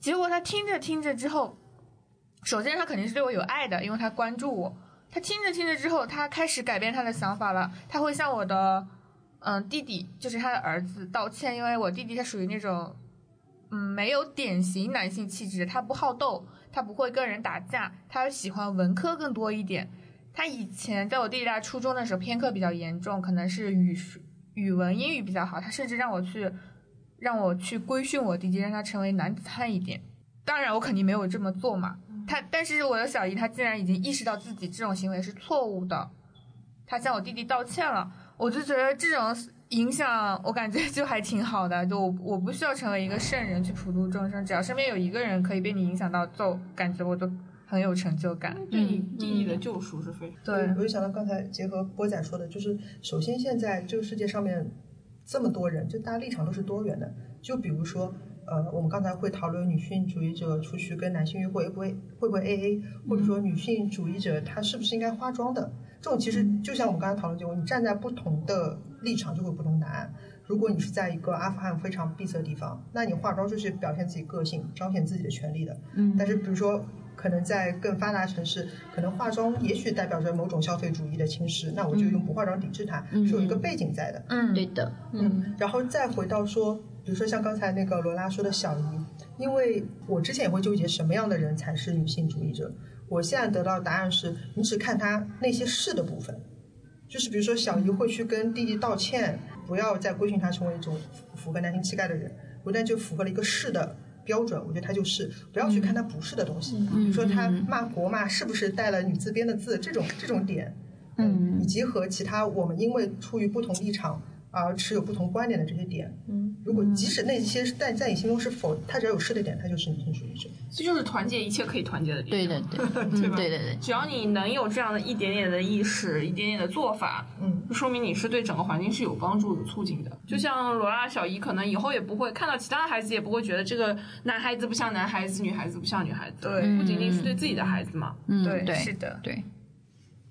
A: 结果他听着听着之后，首先他肯定是对我有爱的，因为他关注我。他听着听着之后，他开始改变他的想法了，他会向我的嗯弟弟，就是他的儿子道歉，因为我弟弟他属于那种嗯没有典型男性气质，他不好斗。他不会跟人打架，他喜欢文科更多一点。他以前在我弟弟在初中的时候偏科比较严重，可能是语语文、英语比较好。他甚至让我去让我去规训我弟弟，让他成为男子汉一点。当然，我肯定没有这么做嘛。他但是我的小姨她竟然已经意识到自己这种行为是错误的，她向我弟弟道歉了。我就觉得这种影响，我感觉就还挺好的。就我我不需要成为一个圣人去普度众生，只要身边有一个人可以被你影响到，就感觉我就很有成就感。
E: 对你弟弟的救赎是非常。
A: 对，
D: 我就想到刚才结合波仔说的，就是首先现在这个世界上面这么多人，就大家立场都是多元的。就比如说，呃，我们刚才会讨论女性主义者出去跟男性约会会不会会不会 AA，或者说女性主义者她是不是应该化妆的？这种其实就像我们刚才讨论结果，你站在不同的立场就会有不同答案。如果你是在一个阿富汗非常闭塞的地方，那你化妆就是表现自己个性、彰显自己的权利的。
C: 嗯
D: 但是比如说，可能在更发达城市，可能化妆也许代表着某种消费主义的侵蚀，那我就用不化妆抵制它，
C: 嗯
D: 是有一个背景在的。
A: 嗯，
C: 对的，
D: 嗯，然后再回到说，比如说像刚才那个罗拉说的小姨，因为我之前也会纠结什么样的人才是女性主义者，我现在得到的答案是，你只看她那些是的部分，就是比如说小姨会去跟弟弟道歉，不要再规训他成为一种符合男性气概的人。不但就符合了一个是的标准，我觉得他就是，不要去看他不是的东西，比如说他骂国骂是不是带了女字边的字这种这种点，
C: 嗯。
D: 以及和其他我们因为出于不同立场而持有不同观点的这些点，嗯，如果即使那些在在你心中是否，他只要有是的点，他就是女性主义者。
E: 这就是团结一切可以团结的地方。
C: 对的对，嗯
E: 对吧
C: 对对对，
E: 只要你能有这样的一点点的意识，一点点的做法，
D: 嗯，
E: 就说明你是对整个环境是有帮助、有促进的。就像罗拉小姨，可能以后也不会看到其他的孩子，也不会觉得这个男孩子不像男孩子，女孩子不像女孩子。
A: 对
E: 不仅仅是对自己的孩子嘛。
C: 嗯，
A: 对是的，
C: 对，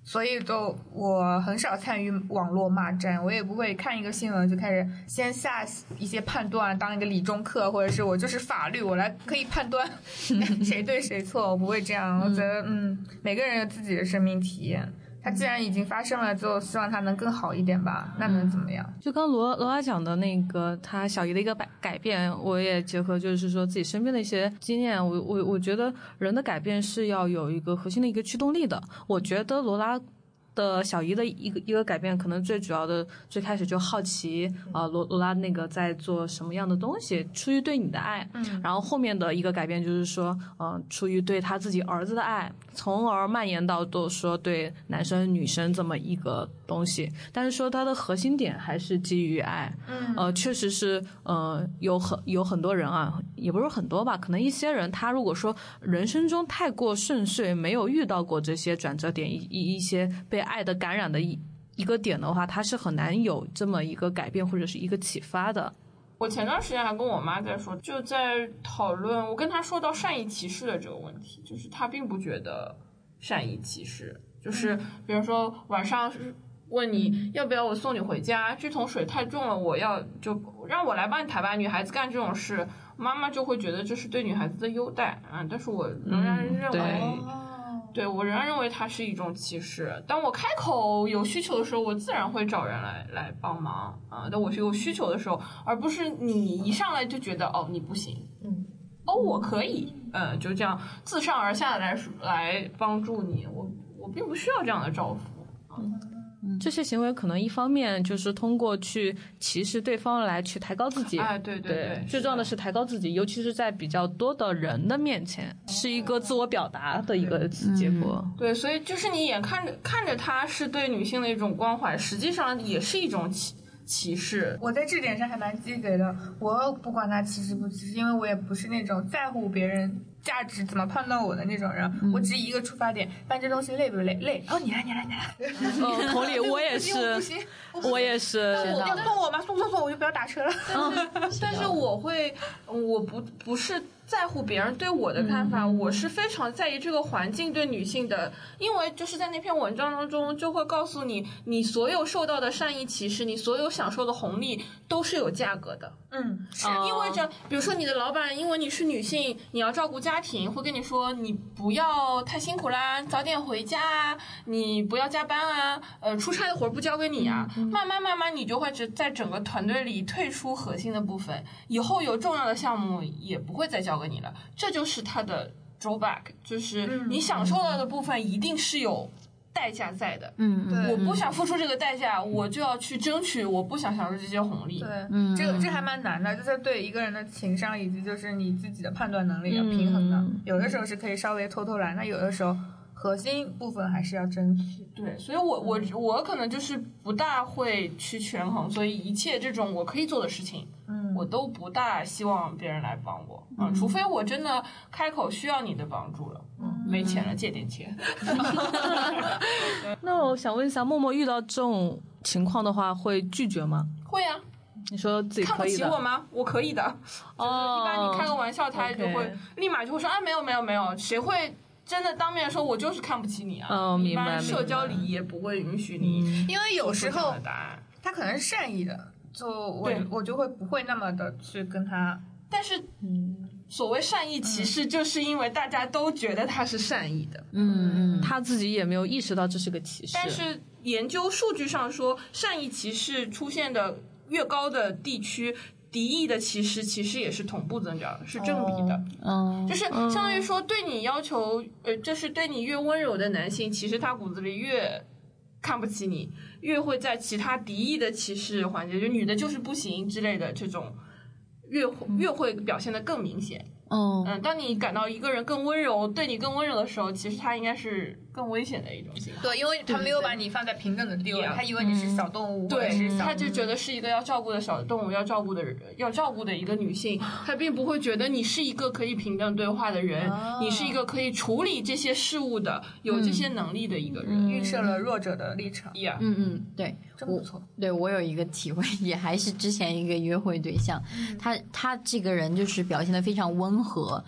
A: 所以就我很少参与网络骂战，我也不会看一个新闻就开始先下一些判断，当一个理中客，或者是我就是法律，我来可以判断 谁对谁错，我不会这样。我觉得，嗯，每个人有自己的生命体验，它既然已经发生了，就希望他能更好一点吧。那能怎么样？
B: 就刚罗罗拉讲的那个他小姨的一个改改变，我也结合就是说自己身边的一些经验，我我我觉得人的改变是要有一个核心的一个驱动力的。我觉得罗拉。的小姨的一个一个改变，可能最主要的最开始就好奇啊，罗罗拉那个在做什么样的东西，出于对你的爱，
A: 嗯
B: 然后后面的一个改变就是说，嗯、出于对他自己儿子的爱，从而蔓延到都说对男生女生这么一个东西。但是说它的核心点还是基于爱，
A: 嗯
B: 呃，确实是，呃，有很有很多人啊，也不是很多吧，可能一些人他如果说人生中太过顺遂，没有遇到过这些转折点，一一一些被爱的感染的一一个点的话，他是很难有这么一个改变或者是一个启发的。
E: 我前段时间还跟我妈在说，就在讨论，我跟她说到善意歧视的这个问题，就是她并不觉得善意歧视，就是比如说晚上问你要不要我送你回家，这桶水太重了，我要就让我来帮你抬吧。女孩子干这种事，妈妈就会觉得这是对女孩子的优待啊，但是我仍然
B: 嗯
E: 认为。
B: 对
E: 对我仍然认为它是一种歧视。当我开口有需求的时候，我自然会找人来来帮忙啊。当我是有需求的时候，而不是你一上来就觉得哦你不行，
D: 嗯，
E: 哦我可以，嗯，就这样自上而下的来来帮助你。我我并不需要这样的照顾。
B: 这些行为可能一方面就是通过去歧视对方来去抬高自己，
E: 哎，对对对，
B: 最重要的是抬高自己，尤其是在比较多的人的面前，是一个自我表达的一个结果。
E: 对，所以就是你眼看着看着他是对女性的一种关怀，实际上也是一种歧歧视。
A: 我在这点上还蛮鸡贼的，我不管他歧视不歧视，因为我也不是那种在乎别人价值怎么判断我的那种人，我只一个出发点，搬这东西累不累？累。哦，你来，你来，你来。
B: 哦，同理，我也是，
A: 行，
B: 我也是。
A: 我要送我吗？送送送，我就不要打车了。
E: 但是我会，我不不是在乎别人对我的看法，我是非常在意这个环境对女性的，因为就是在那篇文章当中就会告诉你，你所有受到的善意歧视，你所有享受的红利都是有价格的。
A: 嗯，是。
B: 哦
E: 意味着，比如说你的老板因为你是女性，你要照顾家庭，会跟你说你不要太辛苦啦，早点回家啊，你不要加班啊，呃，出差的活儿不交给你啊。慢慢慢慢，你就会只在整个团队里退出核心的部分，以后有重要的项目也不会再交给你了。这就是它的 drawback，就是你享受到的部分一定是有代价在的。
C: 嗯，
A: 对
E: 我不想付出这个代价，我就要去争取我不想享受这些红利。
A: 对，
C: 嗯
A: 这个这还蛮难的，就是对一个人的情商以及就是你自己的判断能力要平衡的。
B: 嗯
A: 有的时候是可以稍微偷偷来，那有的时候核心部分还是要争取。
E: 对，所以我我我可能就是不大会去权衡，所以一切这种我可以做的事情，
A: 嗯
E: 我都不大希望别人来帮我，啊，除非我真的开口需要你的帮助了，嗯，没钱了借点钱，
B: 那我想问一下，默默遇到这种情况的话，会拒绝吗？
E: 会啊，
B: 你说自己
E: 看不
B: 可以的
E: 起我吗？我可以的，
B: 哦，
E: 一般你开个玩笑，他就会立马就会说啊，没有没有没有，谁会？真的当面说，我就是看不起你啊！
B: 哦明白
E: 一般社交礼仪也不会允许你
B: 嗯
A: 因为有时候。他可能是善意的，就我我就会不会那么的去跟他。
E: 但是，所谓善意歧视，就是因为大家都觉得他是善意的。
C: 嗯嗯，
B: 他自己也没有意识到这是个歧视。
E: 但是研究数据上说，善意歧视出现的越高的地区，敌意的歧视其实也是同步增长，是正比的。
C: 嗯，
E: 就是相当于说，对你要求，呃，就是对你越温柔的男性，其实他骨子里越看不起你，越会在其他敌意的歧视环节，就女的就是不行之类的这种越会越会表现的更明显。
C: 哦，
E: 嗯，当你感到一个人更温柔，对你更温柔的时候，其实他应该是更危险的一种行为。
A: 对，因为他没有把你放在平等的地位，他以为你是小动物，
E: 对他就觉得是一个要照顾的小动物，要照顾的人，要照顾的一个女性，他并不会觉得你是一个可以平等对话的人，你是一个可以处理这些事物的、有这些能力的一个人。
A: 预设了弱者的立场，
E: 呀、
C: 嗯嗯，对，我
A: 真不错。
C: 对我有一个体会，也还是之前一个约会对象，他他这个人就是表现的非常温和。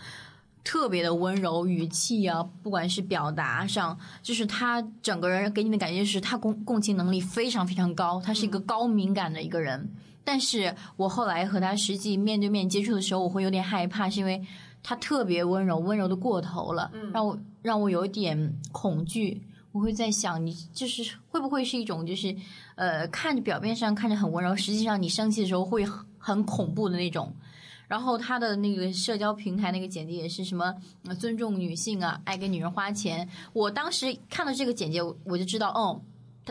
C: 特别的温柔，语气啊，不管是表达上，就是他整个人给你的感觉是他共共情能力非常非常高，他是一个高敏感的一个人。但是我后来和他实际面对面接触的时候，我会有点害怕，是因为他特别温柔，温柔的过头了，让我让我有一点恐惧。我会在想，你就是会不会是一种就是呃，看着表面上看着很温柔，实际上你生气的时候会很很恐怖的那种。然后他的那个社交平台那个简介也是什么、呃尊重女性啊，爱给女人花钱。我当时看到这个简介，我我就知道，哦，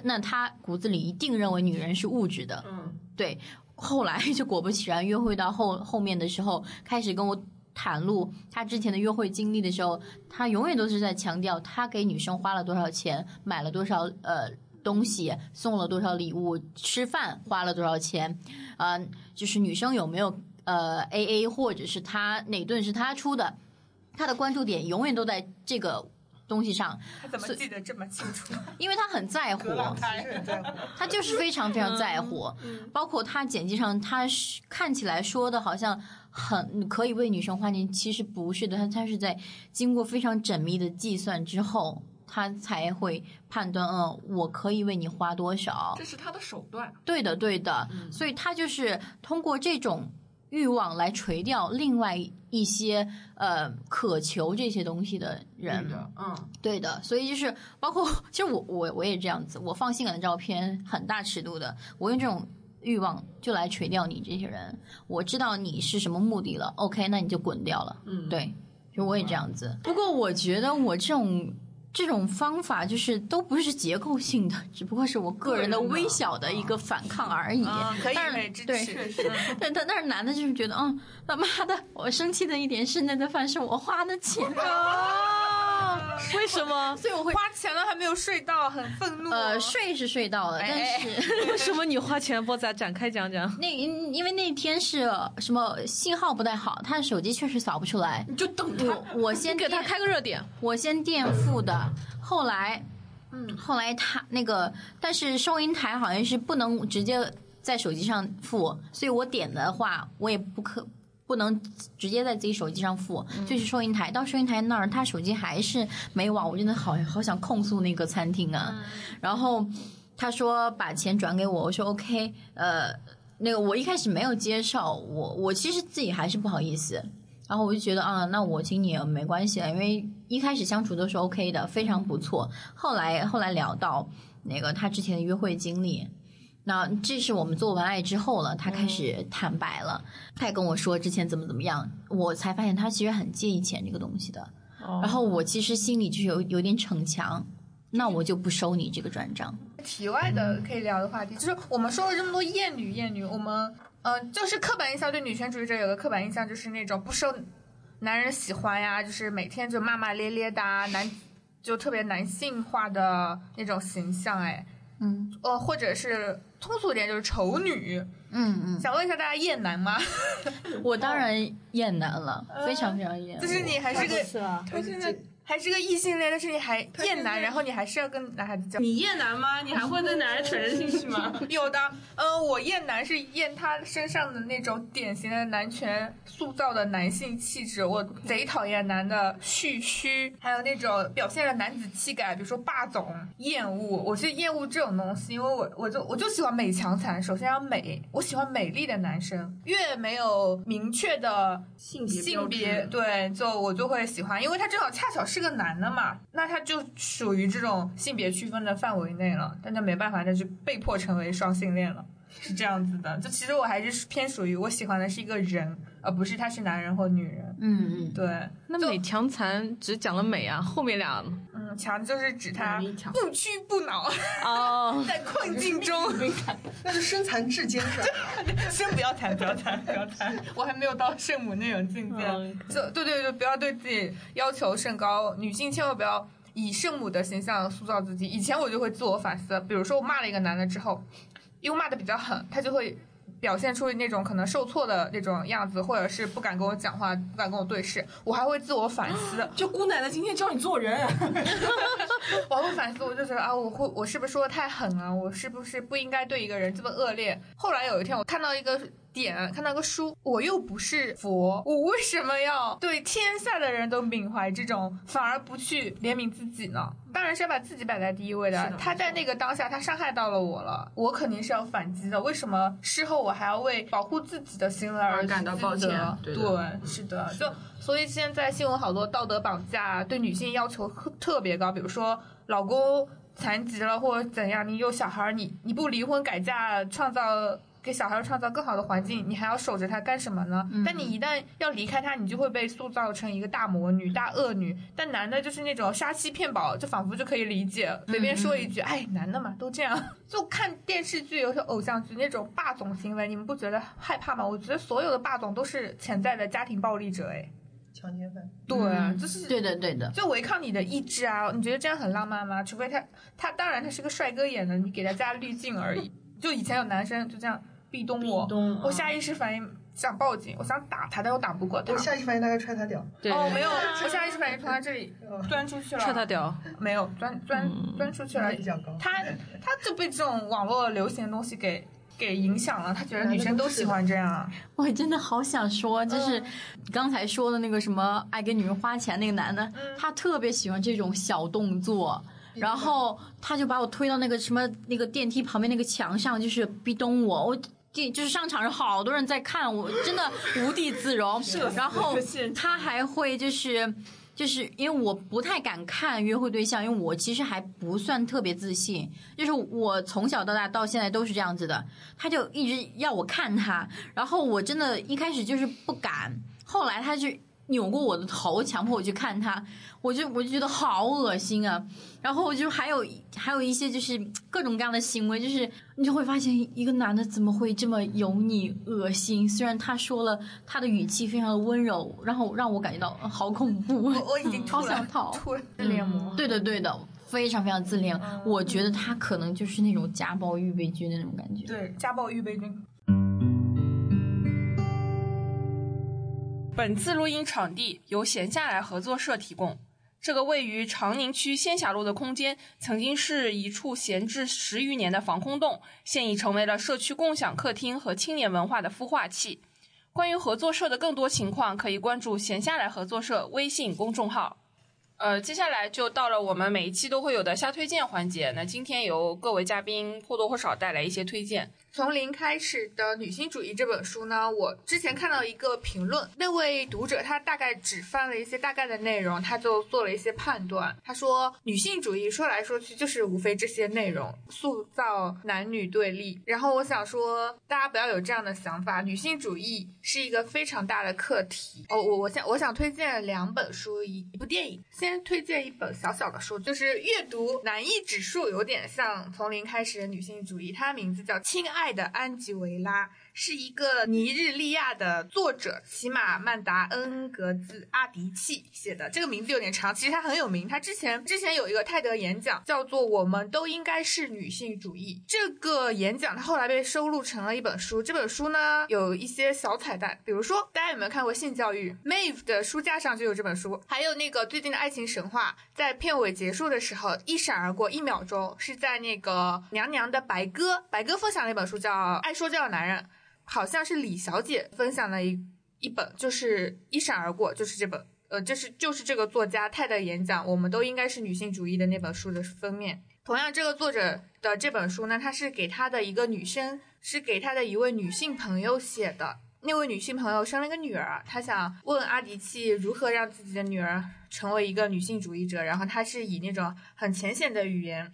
C: 那他骨子里一定认为女人是物质的。
E: 嗯，
C: 对。后来就果不其然，约会到后后面的时候，开始跟我袒露他之前的约会经历的时候，他永远都是在强调他给女生花了多少钱，买了多少呃东西，送了多少礼物，吃饭花了多少钱，呃，就是女生有没有呃 A A 或者是他哪顿是他出的，他的关注点永远都在这个东西上，
A: 他怎么记得这么清楚？
C: 因为他很在乎。
A: 他很在乎。
C: 他就是非常非常在乎，包括他简介上，他是看起来说的好像很可以为女生花钱，其实不是的，他他是在经过非常缜密的计算之后，他才会判断，嗯，我可以为你花多少。
E: 这是他的手段。
C: 对的，对的，所以他就是通过这种欲望来垂钓另外一些呃渴求这些东西的人。
E: 的，嗯，
C: 对的，所以就是包括，其实我我我也这样子，我放性感的照片很大尺度的，我用这种欲望就来垂钓你这些人。我知道你是什么目的了，OK，那你就滚掉了。
E: 嗯
C: 对，就我也这样子。不过我觉得我这种。这种方法就是都不是结构性的，只不过是我个人的微小的一个反抗而已。
A: 嗯，可以
C: 但是对但但但是男的就是觉得，嗯，他妈的，我生气的一点是那顿饭是我花的钱，
B: 啊，为什么？
C: 所以我会
A: 花钱了还没有睡到，很愤怒。
C: 呃睡是睡到了，但
A: 哎
C: 是。
B: 为什么你花钱？波仔展开讲讲。
C: 那因因为那天是什么信号不太好，他的手机确实扫不出来。
E: 你就等他。
C: 我我先
B: 给他开个热点。
C: 我先垫付的，后来，嗯，后来他那个，但是收银台好像是不能直接在手机上付，所以我点的话，我也不可不能直接在自己手机上付，就是收银台。到收银台那儿，他手机还是没网，我真的好好想控诉那个餐厅啊。然后他说把钱转给我，我说 OK，呃，那个我一开始没有接受，我我其实自己还是不好意思。然后我就觉得啊，那我请你也没关系了，因为一开始相处都是 OK 的，非常不错。后来后来聊到那个他之前的约会经历，那这是我们做完爱之后了，他开始坦白了，他也跟我说之前怎么怎么样，我才发现他其实很介意钱这个东西的。然后我其实心里就是有有点逞强，那我就不收你这个转账。
A: 题外的可以聊的话题，就是我们说了这么多厌女厌女，我们呃就是刻板印象对女权主义者有个刻板印象，就是那种不受男人喜欢呀，就是每天就骂骂咧咧的啊，男就特别男性化的那种形象，哎，
C: 嗯
A: 呃，或者是通俗一点就是丑女。
C: 嗯嗯，
A: 想问一下大家厌男吗？
C: 我当然厌男了，非常非常厌。
A: 就是你还是个
B: 是啊，
A: 还是个还是个异性恋，但是你还厌男，然后你还是要跟男孩子交。
E: 你厌男吗？你还会对男人产生兴趣吗？
A: 有的，嗯，我厌男是厌他身上的那种典型的男权塑造的男性气质，我贼讨厌男的蓄须，还有那种表现了男子气概，比如说霸总、厌恶，我是厌恶这种东西，因为我我就我就喜欢美强惨，首先要美，我喜欢美丽的男生，越没有明确的
E: 性别
A: 性别对，就我就会喜欢，因为他正好恰巧是个男的嘛，那他就属于这种性别区分的范围内了，但他没办法，那就被迫成为双性恋了，是这样子的。就其实我还是偏属于我喜欢的是一个人，而不是他是男人或女人。
C: 嗯嗯，
A: 对，就
B: 那美强残只讲了美啊，后面俩
A: 嗯，强就是指他不屈不挠，
B: 哦，
A: 在困境中。
D: 那就身残志坚是吧？
A: 先不要谈，不要谈，不要谈，我还没有到圣母那种境界。
B: 嗯
A: 就对对对，不要对自己要求甚高，女性千万不要以圣母的形象塑造自己。以前我就会自我反思，比如说我骂了一个男的之后，因为骂的比较狠，他就会。表现出那种可能受挫的那种样子，或者是不敢跟我讲话，不敢跟我对视，我还会自我反思。
E: 就姑奶奶今天教你做人，
A: 我还会反思，我就觉得啊，我会我是不是说的太狠了？我是不是不应该对一个人这么恶劣？后来有一天，我看到一个点，看到个书，我又不是佛，我 为什么要对天下的人都缅怀这种，反而不去怜悯自己呢？当然是要把自己摆在第一位的。
E: 的
A: 他在那个当下，他伤害到了我了，我肯定是要反击的。为什么事后我还要为保护自己的行为而
E: 而感到抱歉对
A: 对，是的，就所以现在新闻好多道德绑架，对女性要求特特别高，比如说老公残疾了或者怎样，你有小孩儿，你你不离婚改嫁，创造给小孩创造更好的环境，你还要守着他干什么呢？但你一旦要离开他，你就会被塑造成一个大魔女、大恶女。但男的就是那种杀妻骗保，就仿佛就可以理解，随便说一句，哎，男的嘛都这样。就看电视剧，有些偶像剧那种霸总行为，你们不觉得害怕吗？我觉得所有的霸总都是潜在的家庭暴力者，哎。
D: 强奸犯。
A: 对，
C: 嗯
A: 就是
C: 对的对的，
A: 就违抗你的意志啊！你觉得这样很浪漫吗？除非他他当然他是个帅哥演的，你给他加滤镜而已。就以前有男生就这样壁咚我，
E: 咚
A: 我下意识反应想报警，我想打他，但我打不过他
D: 我。下意识反应大概踹他屌。
B: 对，
A: 哦，没有，我下意识反应从他这里
D: 嗯
A: 钻出去了，
B: 踹他屌，
A: 没有钻钻
B: 嗯
A: 钻出去了
D: 比。较高。
A: 他他就被这种网络流行的东西给给影响了，他觉得女生都喜欢这样啊。
C: 我真的好想说，就是
A: 嗯
C: 刚才说的那个什么爱给女人花钱那个男的，
A: 嗯
C: 他特别喜欢这种小动作。然后他就把我推到那个什么那个电梯旁边那个墙上，就是壁咚我，我电就是上场有好多人在看，我真的无地自容。然后他还会就是就是因为我不太敢看约会对象，因为我其实还不算特别自信，就是我从小到大到现在都是这样子的。他就一直要我看他，然后我真的一开始就是不敢，后来他就扭过我的头，强迫我去看他，我就我就觉得好恶心啊。然后我就还有还有一些就是各种各样的行为，就是你就会发现一个男的怎么会这么油腻恶心？虽然他说了他的语气非常的温柔，然后让我感觉到呃好恐怖，
A: 我我已经吐了，
C: 好想逃。
A: 自恋魔。
C: 对的对的，非常非常自恋。我觉得他可能就是那种家暴预备军的那种感觉。
A: 对，家暴预备军。
E: 本次录音场地由闲下来合作社提供。这个位于长宁区仙霞路的空间，曾经是一处闲置十余年的防空洞，现已成为了社区共享客厅和青年文化的孵化器。关于合作社的更多情况，可以关注闲下来合作社微信公众号。呃，接下来就到了我们每一期都会有的瞎推荐环节。那今天由各位嘉宾或多或少带来一些推荐。
A: 从零开始的女性主义这本书呢，我之前看到一个评论，那位读者他大概只翻了一些大概的内容，他就做了一些判断。他说，女性主义说来说去就是无非这些内容，塑造男女对立。然后我想说，大家不要有这样的想法，女性主义是一个非常大的课题。哦，我我想我想推荐两本书，一一部电影。先推荐一本小小的书，就是阅读难易指数有点像从零开始的女性主义，它名字叫《亲爱爱的安吉维拉》，是一个尼日利亚的作者齐马曼达恩格兹阿迪契写的。这个名字有点长，其实他很有名。他之前之前有一个泰德演讲，叫做《我们都应该是女性主义》。这个演讲他后来被收录成了一本书。这本书呢有一些小彩蛋，比如说大家有没有看过性教育？Mave 的书架上就有这本书，还有那个最近的爱情神话，在片尾结束的时候一闪而过一秒钟，是在那个娘娘的白鸽，白鸽分享了一本书叫《爱说教的男人》。好像是李小姐分享了一一本，就是一闪而过，就是这本，呃，这是就是这个作家泰的演讲，我们都应该是女性主义的那本书的封面。同样，这个作者的这本书呢，他是给他的一个女生，是给他的一位女性朋友写的。那位女性朋友生了一个女儿，她想问阿迪契如何让自己的女儿成为一个女性主义者，然后她是以那种很浅显的语言。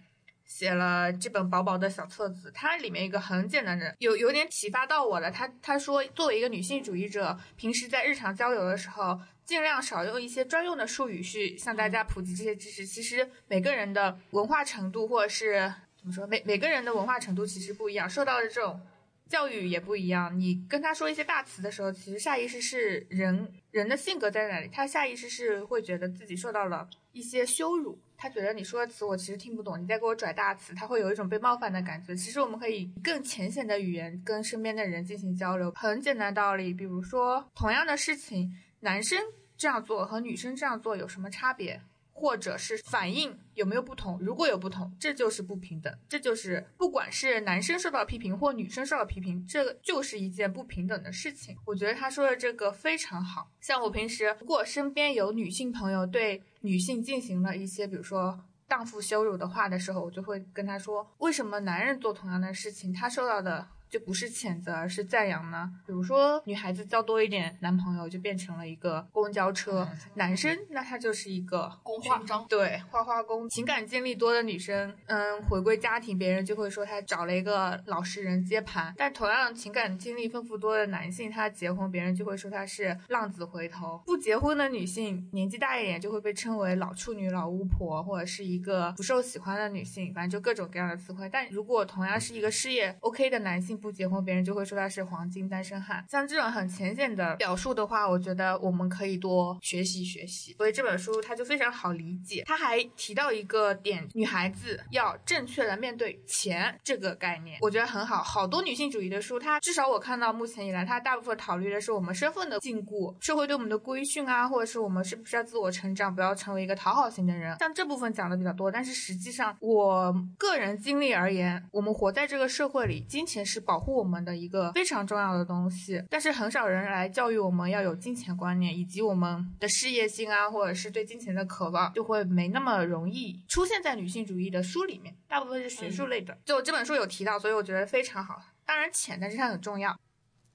A: 写了这本薄薄的小册子，它里面一个很简单的，有有点启发到我了。他他说，作为一个女性主义者，平时在日常交流的时候，尽量少用一些专用的术语去向大家普及这些知识。其实每个人的文化程度，或者是怎么说，每每个人的文化程度其实不一样，受到的这种教育也不一样。你跟他说一些大词的时候，其实下意识是人人的性格在哪里，他下意识是会觉得自己受到了一些羞辱。他觉得你说的词我其实听不懂，你在给我拽大词，他会有一种被冒犯的感觉。其实我们可以更浅显的语言跟身边的人进行交流，很简单道理，比如说同样的事情，男生这样做和女生这样做有什么差别？或者是反应有没有不同？如果有不同，这就是不平等，这就是不管是男生受到批评或女生受到批评，这就是一件不平等的事情。我觉得他说的这个非常好。像我平时如果身边有女性朋友对女性进行了一些，比如说荡妇羞辱的话的时候，我就会跟他说，为什么男人做同样的事情，他受到的。就不是谴责，而是赞扬呢。比如说，女孩子交多一点男朋友，就变成了一个公交车；男生那他就是一个
E: 公勋章。
A: 对，花花公。情感经历多的女生，嗯，回归家庭，别人就会说她找了一个老实人接盘。但同样情感经历丰富多的男性，他结婚，别人就会说他是浪子回头。不结婚的女性，年纪大一点就会被称为老处女、老巫婆，或者是一个不受喜欢的女性，反正就各种各样的词汇。但如果同样是一个事业 OK 的男性，不结婚，别人就会说他是黄金单身汉。像这种很浅显的表述的话，我觉得我们可以多学习学习。所以这本书它就非常好理解。他还提到一个点，女孩子要正确的面对钱这个概念，我觉得很好。好多女性主义的书，它至少我看到目前以来，它大部分考虑的是我们身份的禁锢、社会对我们的规训啊，或者是我们是不是要自我成长，不要成为一个讨好型的人。像这部分讲的比较多，但是实际上我个人经历而言，我们活在这个社会里，金钱是保护我们。的一个非常重要的东西，但是很少人来教育我们要有金钱观念，以及我们的事业心啊，或者是对金钱的渴望，就会没那么容易出现在女性主义的书里面，大部分是学术类的。就这本书有提到，所以我觉得非常好。当然浅，但是它很重要。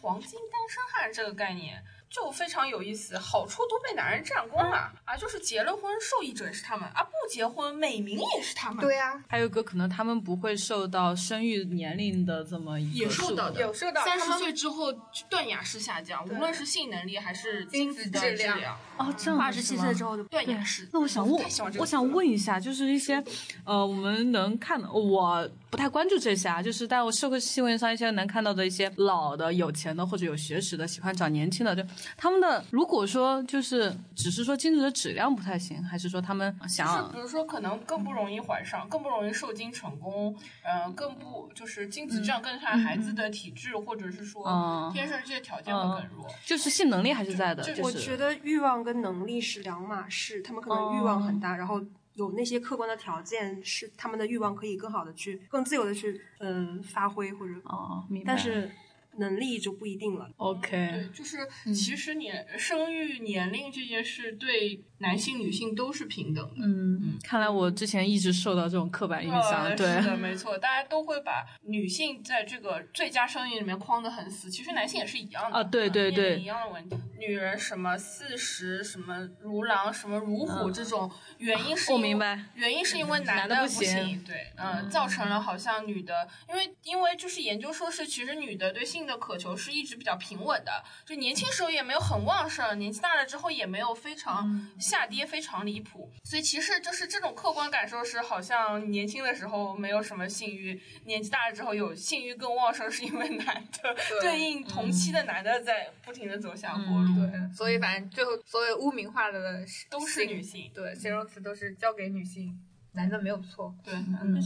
E: 黄金单身汉这个概念。就非常有意思，好处都被男人占光了啊！就是结了婚，受益者是他们啊；不结婚，美名也是他们。
A: 对呀，
B: 还有个可能，他们不会受到生育年龄的这么一个
E: 受到的，
A: 有受到。
E: 三十岁之后断崖式下降，无论是性能力还是
A: 精子质量。
B: 哦，这样
F: 二十七岁之后
E: 就断崖式。
B: 那我想问，我想问一下，就是一些呃，我们能看的，我不太关注这些啊，就是在我社会新闻上一些能看到的一些老的、有钱的或者有学识的，喜欢找年轻的，就他们的。如果说就是只是说精子的质量不太行，还是说他们想就，
E: 是比如说可能更不容易怀上，更不容易受精成功，嗯，更不就是精子质量更差孩子的体质，或者是说天生这些条件会更弱，
B: 就是性能力还是在的。
F: 就是我觉得欲望跟能力是两码事，他们可能欲望很大，然后有那些客观的条件是他们的欲望可以更好的去更自由的去嗯发挥或者
B: 哦，明白，
F: 但是。能力就不一定了。
B: OK，
E: 对，就是其实年生育年龄这件事对男性、女性都是平等的。
B: 嗯，看来我之前一直受到这种刻板印象。对，
E: 是的，没错，大家都会把女性在这个最佳生育里面框得很死。其实男性也是一样的
B: 啊，对对对，
E: 一样的问题。女人什么四十什么如狼什么如虎这种原因是，
B: 我明白，
E: 原因是因为
B: 男
E: 的不
B: 行。
E: 对，嗯，造成了好像女的，因为因为就是研究说是其实女的对性。的渴求是一直比较平稳的，就年轻时候也没有很旺盛，年纪大了之后也没有非常下跌，非常离谱。所以其实就是这种客观感受是，好像年轻的时候没有什么性欲，年纪大了之后有性欲更旺盛，是因为男的对应同期的男的在不停的走下坡路。
A: 对，所以反正最后所有污名化的
E: 都是女性，
A: 对，形容词都是交给女性，男的没有错。
E: 对，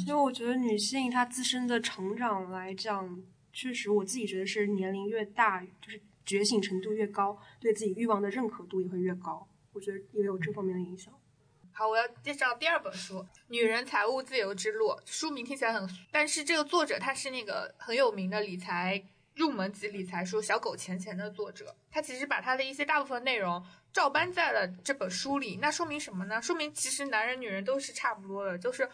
F: 因为我觉得女性她自身的成长来讲。确实，我自己觉得是年龄越大，就是觉醒程度越高，对自己欲望的认可度也会越高。我觉得也有这方面的影响。
A: 好，我要介绍第二本书《女人财务自由之路》。书名听起来很，但是这个作者他是那个很有名的理财入门级理财书《小狗钱钱》的作者。他其实把他的一些大部分内容照搬在了这本书里。那说明什么呢？说明其实男人女人都是差不多的，就是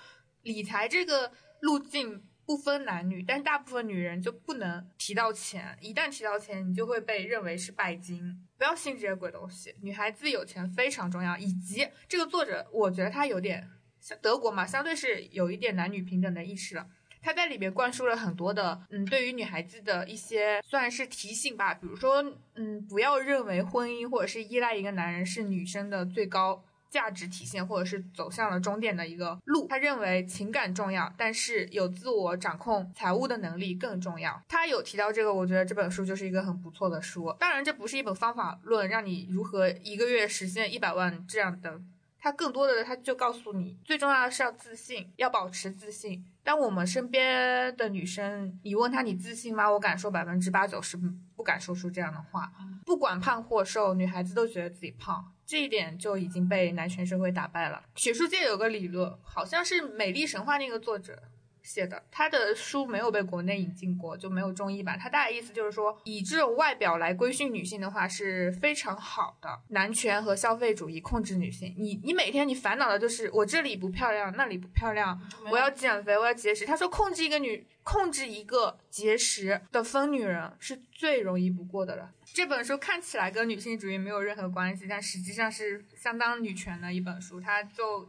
A: 理财这个路径。不分男女，但大部分女人就不能提到钱，一旦提到钱，你就会被认为是拜金。不要信这些鬼东西。女孩子有钱非常重要，以及这个作者，我觉得他有点像德国嘛，相对是有一点男女平等的意识了。他在里面灌输了很多的，嗯，对于女孩子的一些算是提醒吧，比如说，嗯，不要认为婚姻或者是依赖一个男人是女生的最高价值体现，或者是走向了终点的一个路。他认为情感重要，但是有自我掌控财务的能力更重要。他有提到这个，我觉得这本书就是一个很不错的书。当然，这不是一本方法论，让你如何一个月实现一百万这样的。他更多的，他就告诉你，最重要的是要自信，要保持自信。当我们身边的女生，你问她你自信吗？我敢说百分之八九十不敢说出这样的话。不管胖或瘦，女孩子都觉得自己胖，这一点就已经被男权社会打败了。学术界有个理论，好像是《美丽神话》那个作者。写的，他的书没有被国内引进过，就没有中译版。他大概意思就是说，以这种外表来规训女性的话是非常好的。男权和消费主义控制女性，你你每天你烦恼的就是我这里不漂亮，那里不漂亮，我要减肥，我要节食。他说，控制一个女，控制一个节食的疯女人是最容易不过的了。这本书看起来跟女性主义没有任何关系，但实际上是相当女权的一本书。它就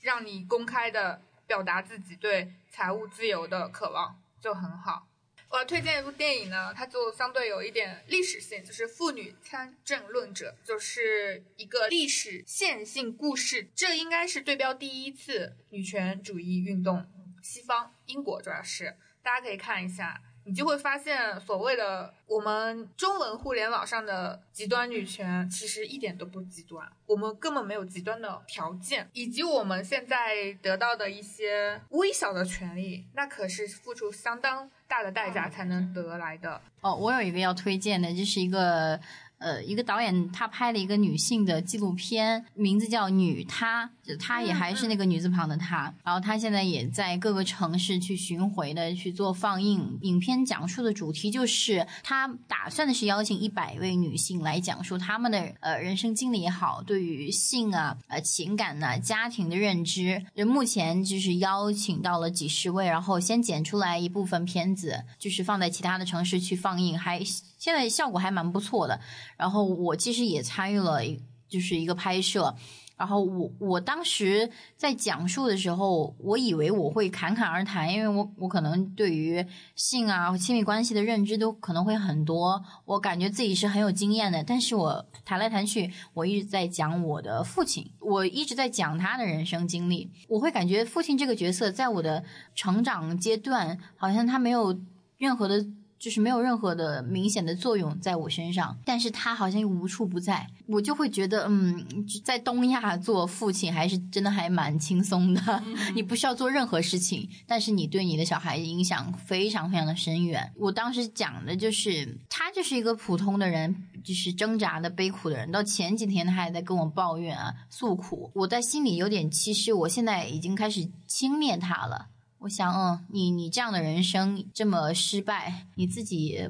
A: 让你公开的。表达自己对财务自由的渴望就很好。我要推荐一部电影呢，它就相对有一点历史性，就是《妇女参政论者》，就是一个历史线性故事。这应该是对标第一次女权主义运动，西方英国主要是，大家可以看一下。你就会发现，所谓的我们中文互联网上的极端女权，其实一点都不极端。我们根本没有极端的条件，以及我们现在得到的一些微小的权利，那可是付出相当大的代价才能得来的。
C: 哦，我有一个要推荐的，就是一个。呃，一个导演他拍了一个女性的纪录片，名字叫《女她》，就她也还是那个女字旁的她。然后她现在也在各个城市去巡回的去做放映。影片讲述的主题就是她打算的是邀请一百位女性来讲述她们的呃人生经历也好，对于性啊、呃情感呐、家庭的认知。目前就是邀请到了几十位，然后先剪出来一部分片子，就是放在其他的城市去放映，还。现在效果还蛮不错的，然后我其实也参与了，就是一个拍摄，然后我我当时在讲述的时候，我以为我会侃侃而谈，因为我我可能对于性啊亲密关系的认知都可能会很多，我感觉自己是很有经验的，但是我谈来谈去，我一直在讲我的父亲，我一直在讲他的人生经历，我会感觉父亲这个角色在我的成长阶段，好像他没有任何的。就是没有任何的明显的作用在我身上，但是他好像又无处不在，我就会觉得，嗯，在东亚做父亲还是真的还蛮轻松的，你不需要做任何事情，但是你对你的小孩影响非常非常的深远。我当时讲的就是，他就是一个普通的人，就是挣扎的悲苦的人，到前几天他还在跟我抱怨啊诉苦，我在心里有点，其实我现在已经开始轻蔑他了。我想，嗯，你你这样的人生这么失败，你自己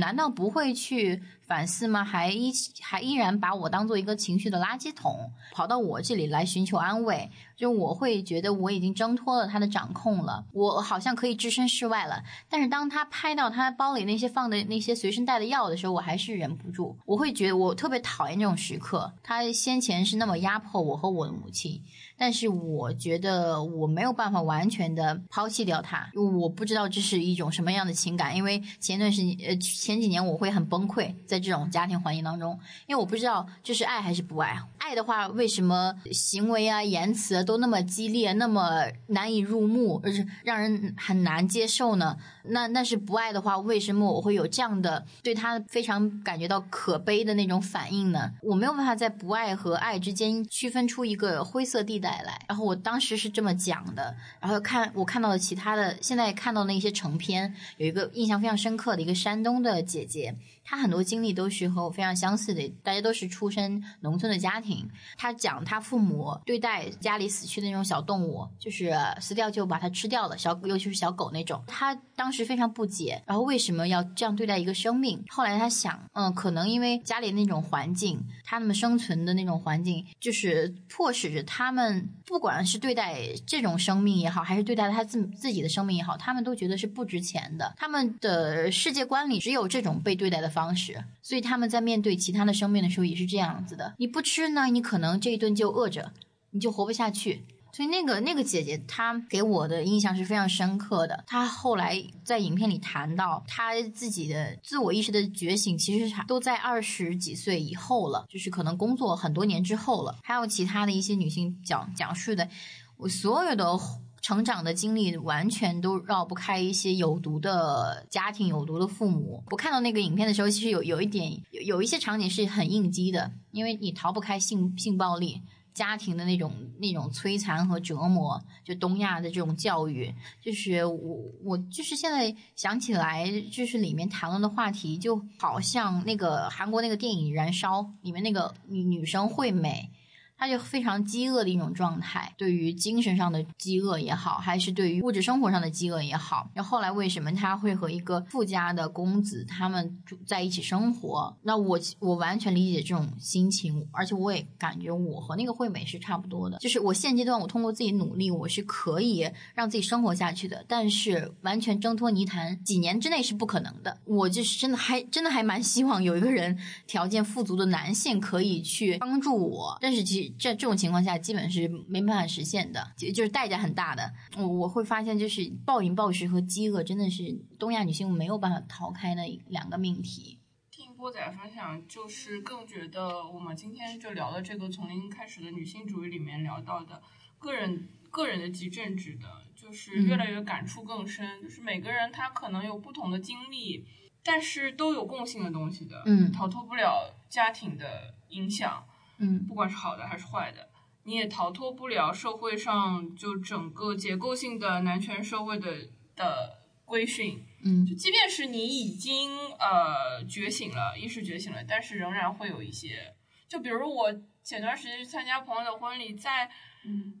C: 难道不会去反思吗？还依还依然把我当做一个情绪的垃圾桶，跑到我这里来寻求安慰？就我会觉得我已经挣脱了他的掌控了，我好像可以置身事外了。但是当他拍到他包里那些放的那些随身带的药的时候，我还是忍不住，我会觉得我特别讨厌这种时刻。他先前是那么压迫我和我的母亲。但是我觉得我没有办法完全的抛弃掉他，我不知道这是一种什么样的情感，因为前段时间呃前几年我会很崩溃在这种家庭环境当中，因为我不知道这是爱还是不爱。爱的话，为什么行为啊言辞都那么激烈，那么难以入目，而且让人很难接受呢？那那是不爱的话，为什么我会有这样的对他非常感觉到可悲的那种反应呢？我没有办法在不爱和爱之间区分出一个灰色地带带来。然后我当时是这么讲的，然后看我看到的其他的，现在看到那些成片，有一个印象非常深刻的一个山东的姐姐。他很多经历都是和我非常相似的，大家都是出身农村的家庭。他讲他父母对待家里死去的那种小动物，就是死掉就把它吃掉了，小尤其是小狗那种。他当时非常不解，然后为什么要这样对待一个生命？后来他想，嗯，可能因为家里那种环境，他们生存的那种环境，就是迫使着他们，不管是对待这种生命也好，还是对待他自自己的生命也好，他们都觉得是不值钱的。他们的世界观里只有这种被对待的。方式，所以他们在面对其他的生命的时候也是这样子的。你不吃呢，你可能这一顿就饿着，你就活不下去。所以那个那个姐姐她给我的印象是非常深刻的。她后来在影片里谈到，她自己的自我意识的觉醒，其实都在二十几岁以后了，就是可能工作很多年之后了。还有其他的一些女性讲讲述的，我所有的。成长的经历完全都绕不开一些有毒的家庭、有毒的父母。我看到那个影片的时候，其实有有一点有有一些场景是很应激的，因为你逃不开性性暴力、家庭的那种那种摧残和折磨，就东亚的这种教育，就是我我就是现在想起来，就是里面谈论的话题，就好像那个韩国那个电影《燃烧》里面那个女女生惠美。他就非常饥饿的一种状态，对于精神上的饥饿也好，还是对于物质生活上的饥饿也好。然后后来为什么他会和一个富家的公子他们住在一起生活？那我我完全理解这种心情，而且我也感觉我和那个惠美是差不多的。就是我现阶段我通过自己努力，我是可以让自己生活下去的，但是完全挣脱泥潭，几年之内是不可能的。我就是真的还真的还蛮希望有一个人条件富足的男性可以去帮助我，但是其实。这这种情况下，基本是没办法实现的，就就是代价很大的。我我会发现，就是暴饮暴食和饥饿，真的是东亚女性没有办法逃开的两个命题。
E: 听波仔分享，就是更觉得我们今天就聊的这个从零开始的女性主义里面聊到的个人个人的极政治的，就是越来越感触更深。就是每个人他可能有不同的经历，但是都有共性的东西的，
C: 嗯，
E: 逃脱不了家庭的影响。
C: 嗯，
E: 不管是好的还是坏的，你也逃脱不了社会上就整个结构性的男权社会的的规训。
C: 嗯，
E: 就即便是你已经呃觉醒了，意识觉醒了，但是仍然会有一些，就比如我前段时间去参加朋友的婚礼，在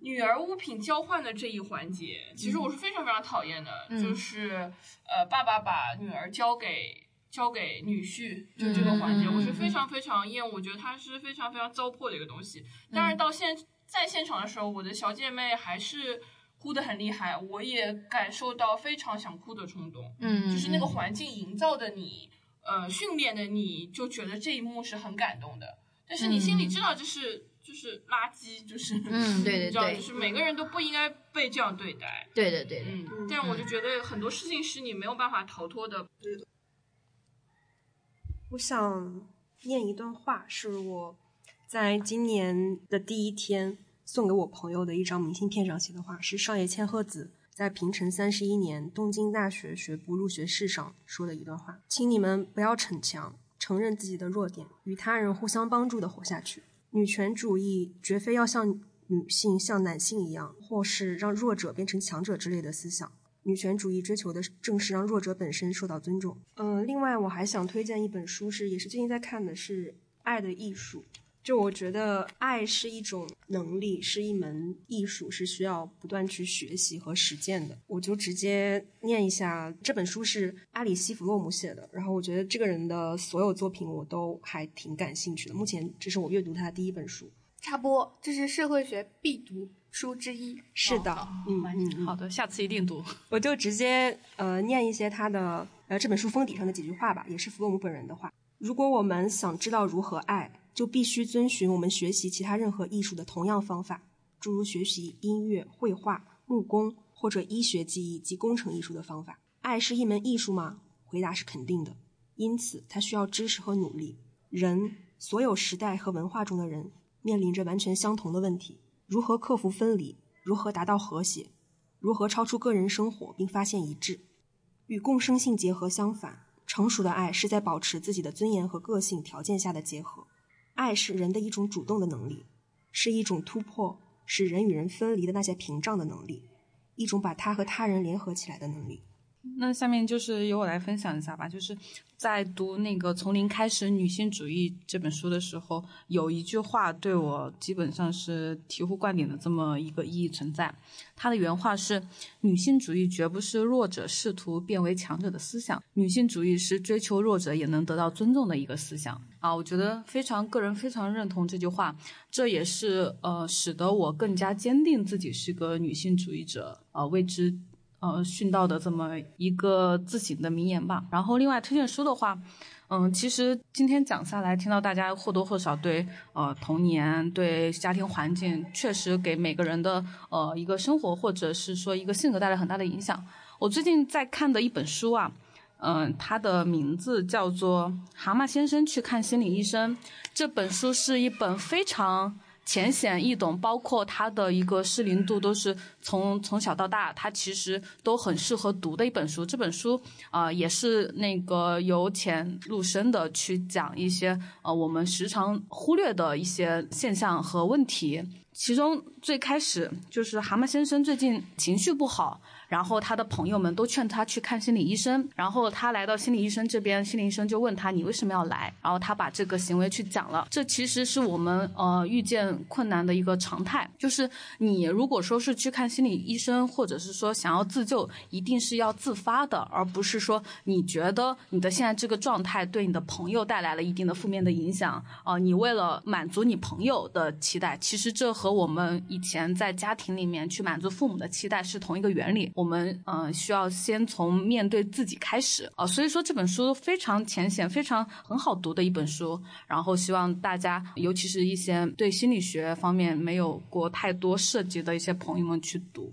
E: 女儿物品交换的这一环节，其实我是非常非常讨厌的，就是呃爸爸把女儿交给。交给女婿，就这个环节，我是非常非常厌恶，我觉得它是非常非常糟粕的一个东西。但是到现在现场的时候，我的小姐妹还是哭得很厉害，我也感受到非常想哭的冲动。
C: 嗯，
E: 就是那个环境营造的你，呃，训练的你就觉得这一幕是很感动的，但是你心里知道这是就是垃圾，就是
C: 嗯，对对对，
E: 就是每个人都不应该被这样对待。
C: 对对对，
E: 嗯，但是我就觉得很多事情是你没有办法逃脱的。
F: 我想念一段话，是我在今年的第一天送给我朋友的一张明信片上写的话，是上野千鹤子在平成三十一年东京大学学部入学式上说的一段话：“请你们不要逞强，承认自己的弱点，与他人互相帮助的活下去。女权主义绝非要像女性像男性一样，或是让弱者变成强者之类的思想。”女权主义追求的正是让弱者本身受到尊重。嗯，另外我还想推荐一本书，是也是最近在看的，是《爱的艺术》。就我觉得，爱是一种能力，是一门艺术，是需要不断去学习和实践的。我就直接念一下这本书是阿里西弗洛姆写的，然后我觉得这个人的所有作品我都还挺感兴趣的。目前这是我阅读他的第一本书。
A: 插播，这是社会学必读。书之一
F: 是的，嗯嗯，
B: 好的，下次一定读。
F: 我就直接呃念一些他的呃这本书封底上的几句话吧，也是弗洛姆本人的话。如果我们想知道如何爱，就必须遵循我们学习其他任何艺术的同样方法，诸如学习音乐、绘画、木工或者医学技艺及工程艺术的方法。爱是一门艺术吗？回答是肯定的。因此，它需要知识和努力。人，所有时代和文化中的人，面临着完全相同的问题。如何克服分离？如何达到和谐？如何超出个人生活并发现一致？与共生性结合相反，成熟的爱是在保持自己的尊严和个性条件下的结合。爱是人的一种主动的能力，是一种突破使人与人分离的那些屏障的能力，一种把他和他人联合起来的能力。
B: 那下面就是由我来分享一下吧，就是在读那个《从零开始女性主义》这本书的时候，有一句话对我基本上是醍醐灌顶的这么一个意义存在。它的原话是：“女性主义绝不是弱者试图变为强者的思想，女性主义是追求弱者也能得到尊重的一个思想。”啊，我觉得非常个人非常认同这句话，这也是呃使得我更加坚定自己是个女性主义者啊，为之。呃训到的这么一个自省的名言吧。然后另外推荐书的话。嗯，其实今天讲下来，听到大家或多或少对呃童年、对家庭环境，确实给每个人的呃一个生活或者是说一个性格带来很大的影响。我最近在看的一本书啊，嗯，它的名字叫做《蛤蟆先生去看心理医生》。这本书是一本非常。浅显易懂，包括它的一个适龄度都是从从小到大，它其实都很适合读的一本书。这本书啊，也是那个由浅入深的去讲一些呃我们时常忽略的一些现象和问题。其中最开始就是蛤蟆先生最近情绪不好。然后他的朋友们都劝他去看心理医生，然后他来到心理医生这边，心理医生就问他你为什么要来？然后他把这个行为去讲了。这其实是我们呃遇见困难的一个常态，就是你如果说是去看心理医生，或者是说想要自救，一定是要自发的，而不是说你觉得你的现在这个状态对你的朋友带来了一定的负面的影响啊，你为了满足你朋友的期待，其实这和我们以前在家庭里面去满足父母的期待是同一个原理。我们嗯需要先从面对自己开始啊，所以说这本书非常浅显，非常很好读的一本书。然后希望大家，尤其是一些对心理学方面没有过太多涉及的一些朋友们去读。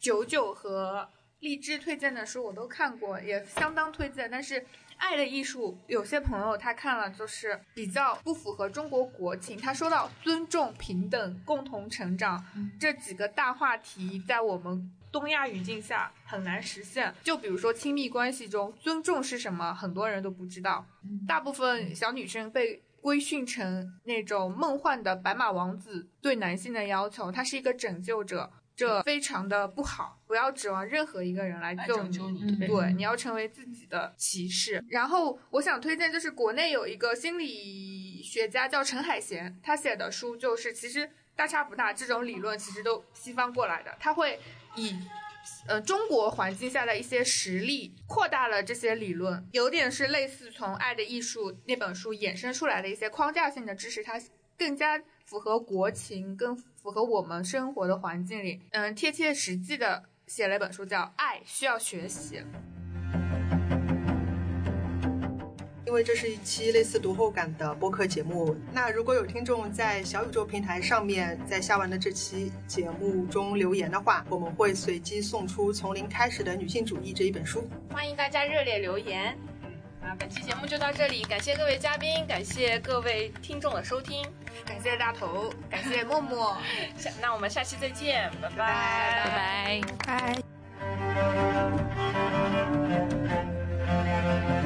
A: 九九和荔枝推荐的书我都看过，也相当推荐。但是《爱的艺术》有些朋友他看了就是比较不符合中国国情。他说到尊重、平等、共同成长这几个大话题，在我们。东亚语境下很难实现。就比如说亲密关系中，尊重是什么，很多人都不知道。大部分小女生被规训成那种梦幻的白马王子对男性的要求，他是一个拯救者，这非常的不好。不要指望任何一个人来救
E: 你，
A: 对，你要成为自己的骑士。然后我想推荐，就是国内有一个心理学家叫陈海贤，他写的书就是其实大差不大，这种理论其实都西方过来的，他会。以，呃，中国环境下的一些实例扩大了这些理论，有点是类似从《爱的艺术》那本书衍生出来的一些框架性的知识，它更加符合国情，更符合我们生活的环境里，嗯，贴切实际的写了一本书，叫《爱需要学习》。
D: 因为这是一期类似读后感的播客节目，那如果有听众在小宇宙平台上面在下完的这期节目中留言的话，我们会随机送出《从零开始的女性主义》这一本书。
E: 欢迎大家热烈留言。那本期节目就到这里，感谢各位嘉宾，感谢各位听众的收听，
A: 感谢大头，感谢默默。
E: 下那我们下期再见，拜
A: 拜
B: 拜拜
F: 拜。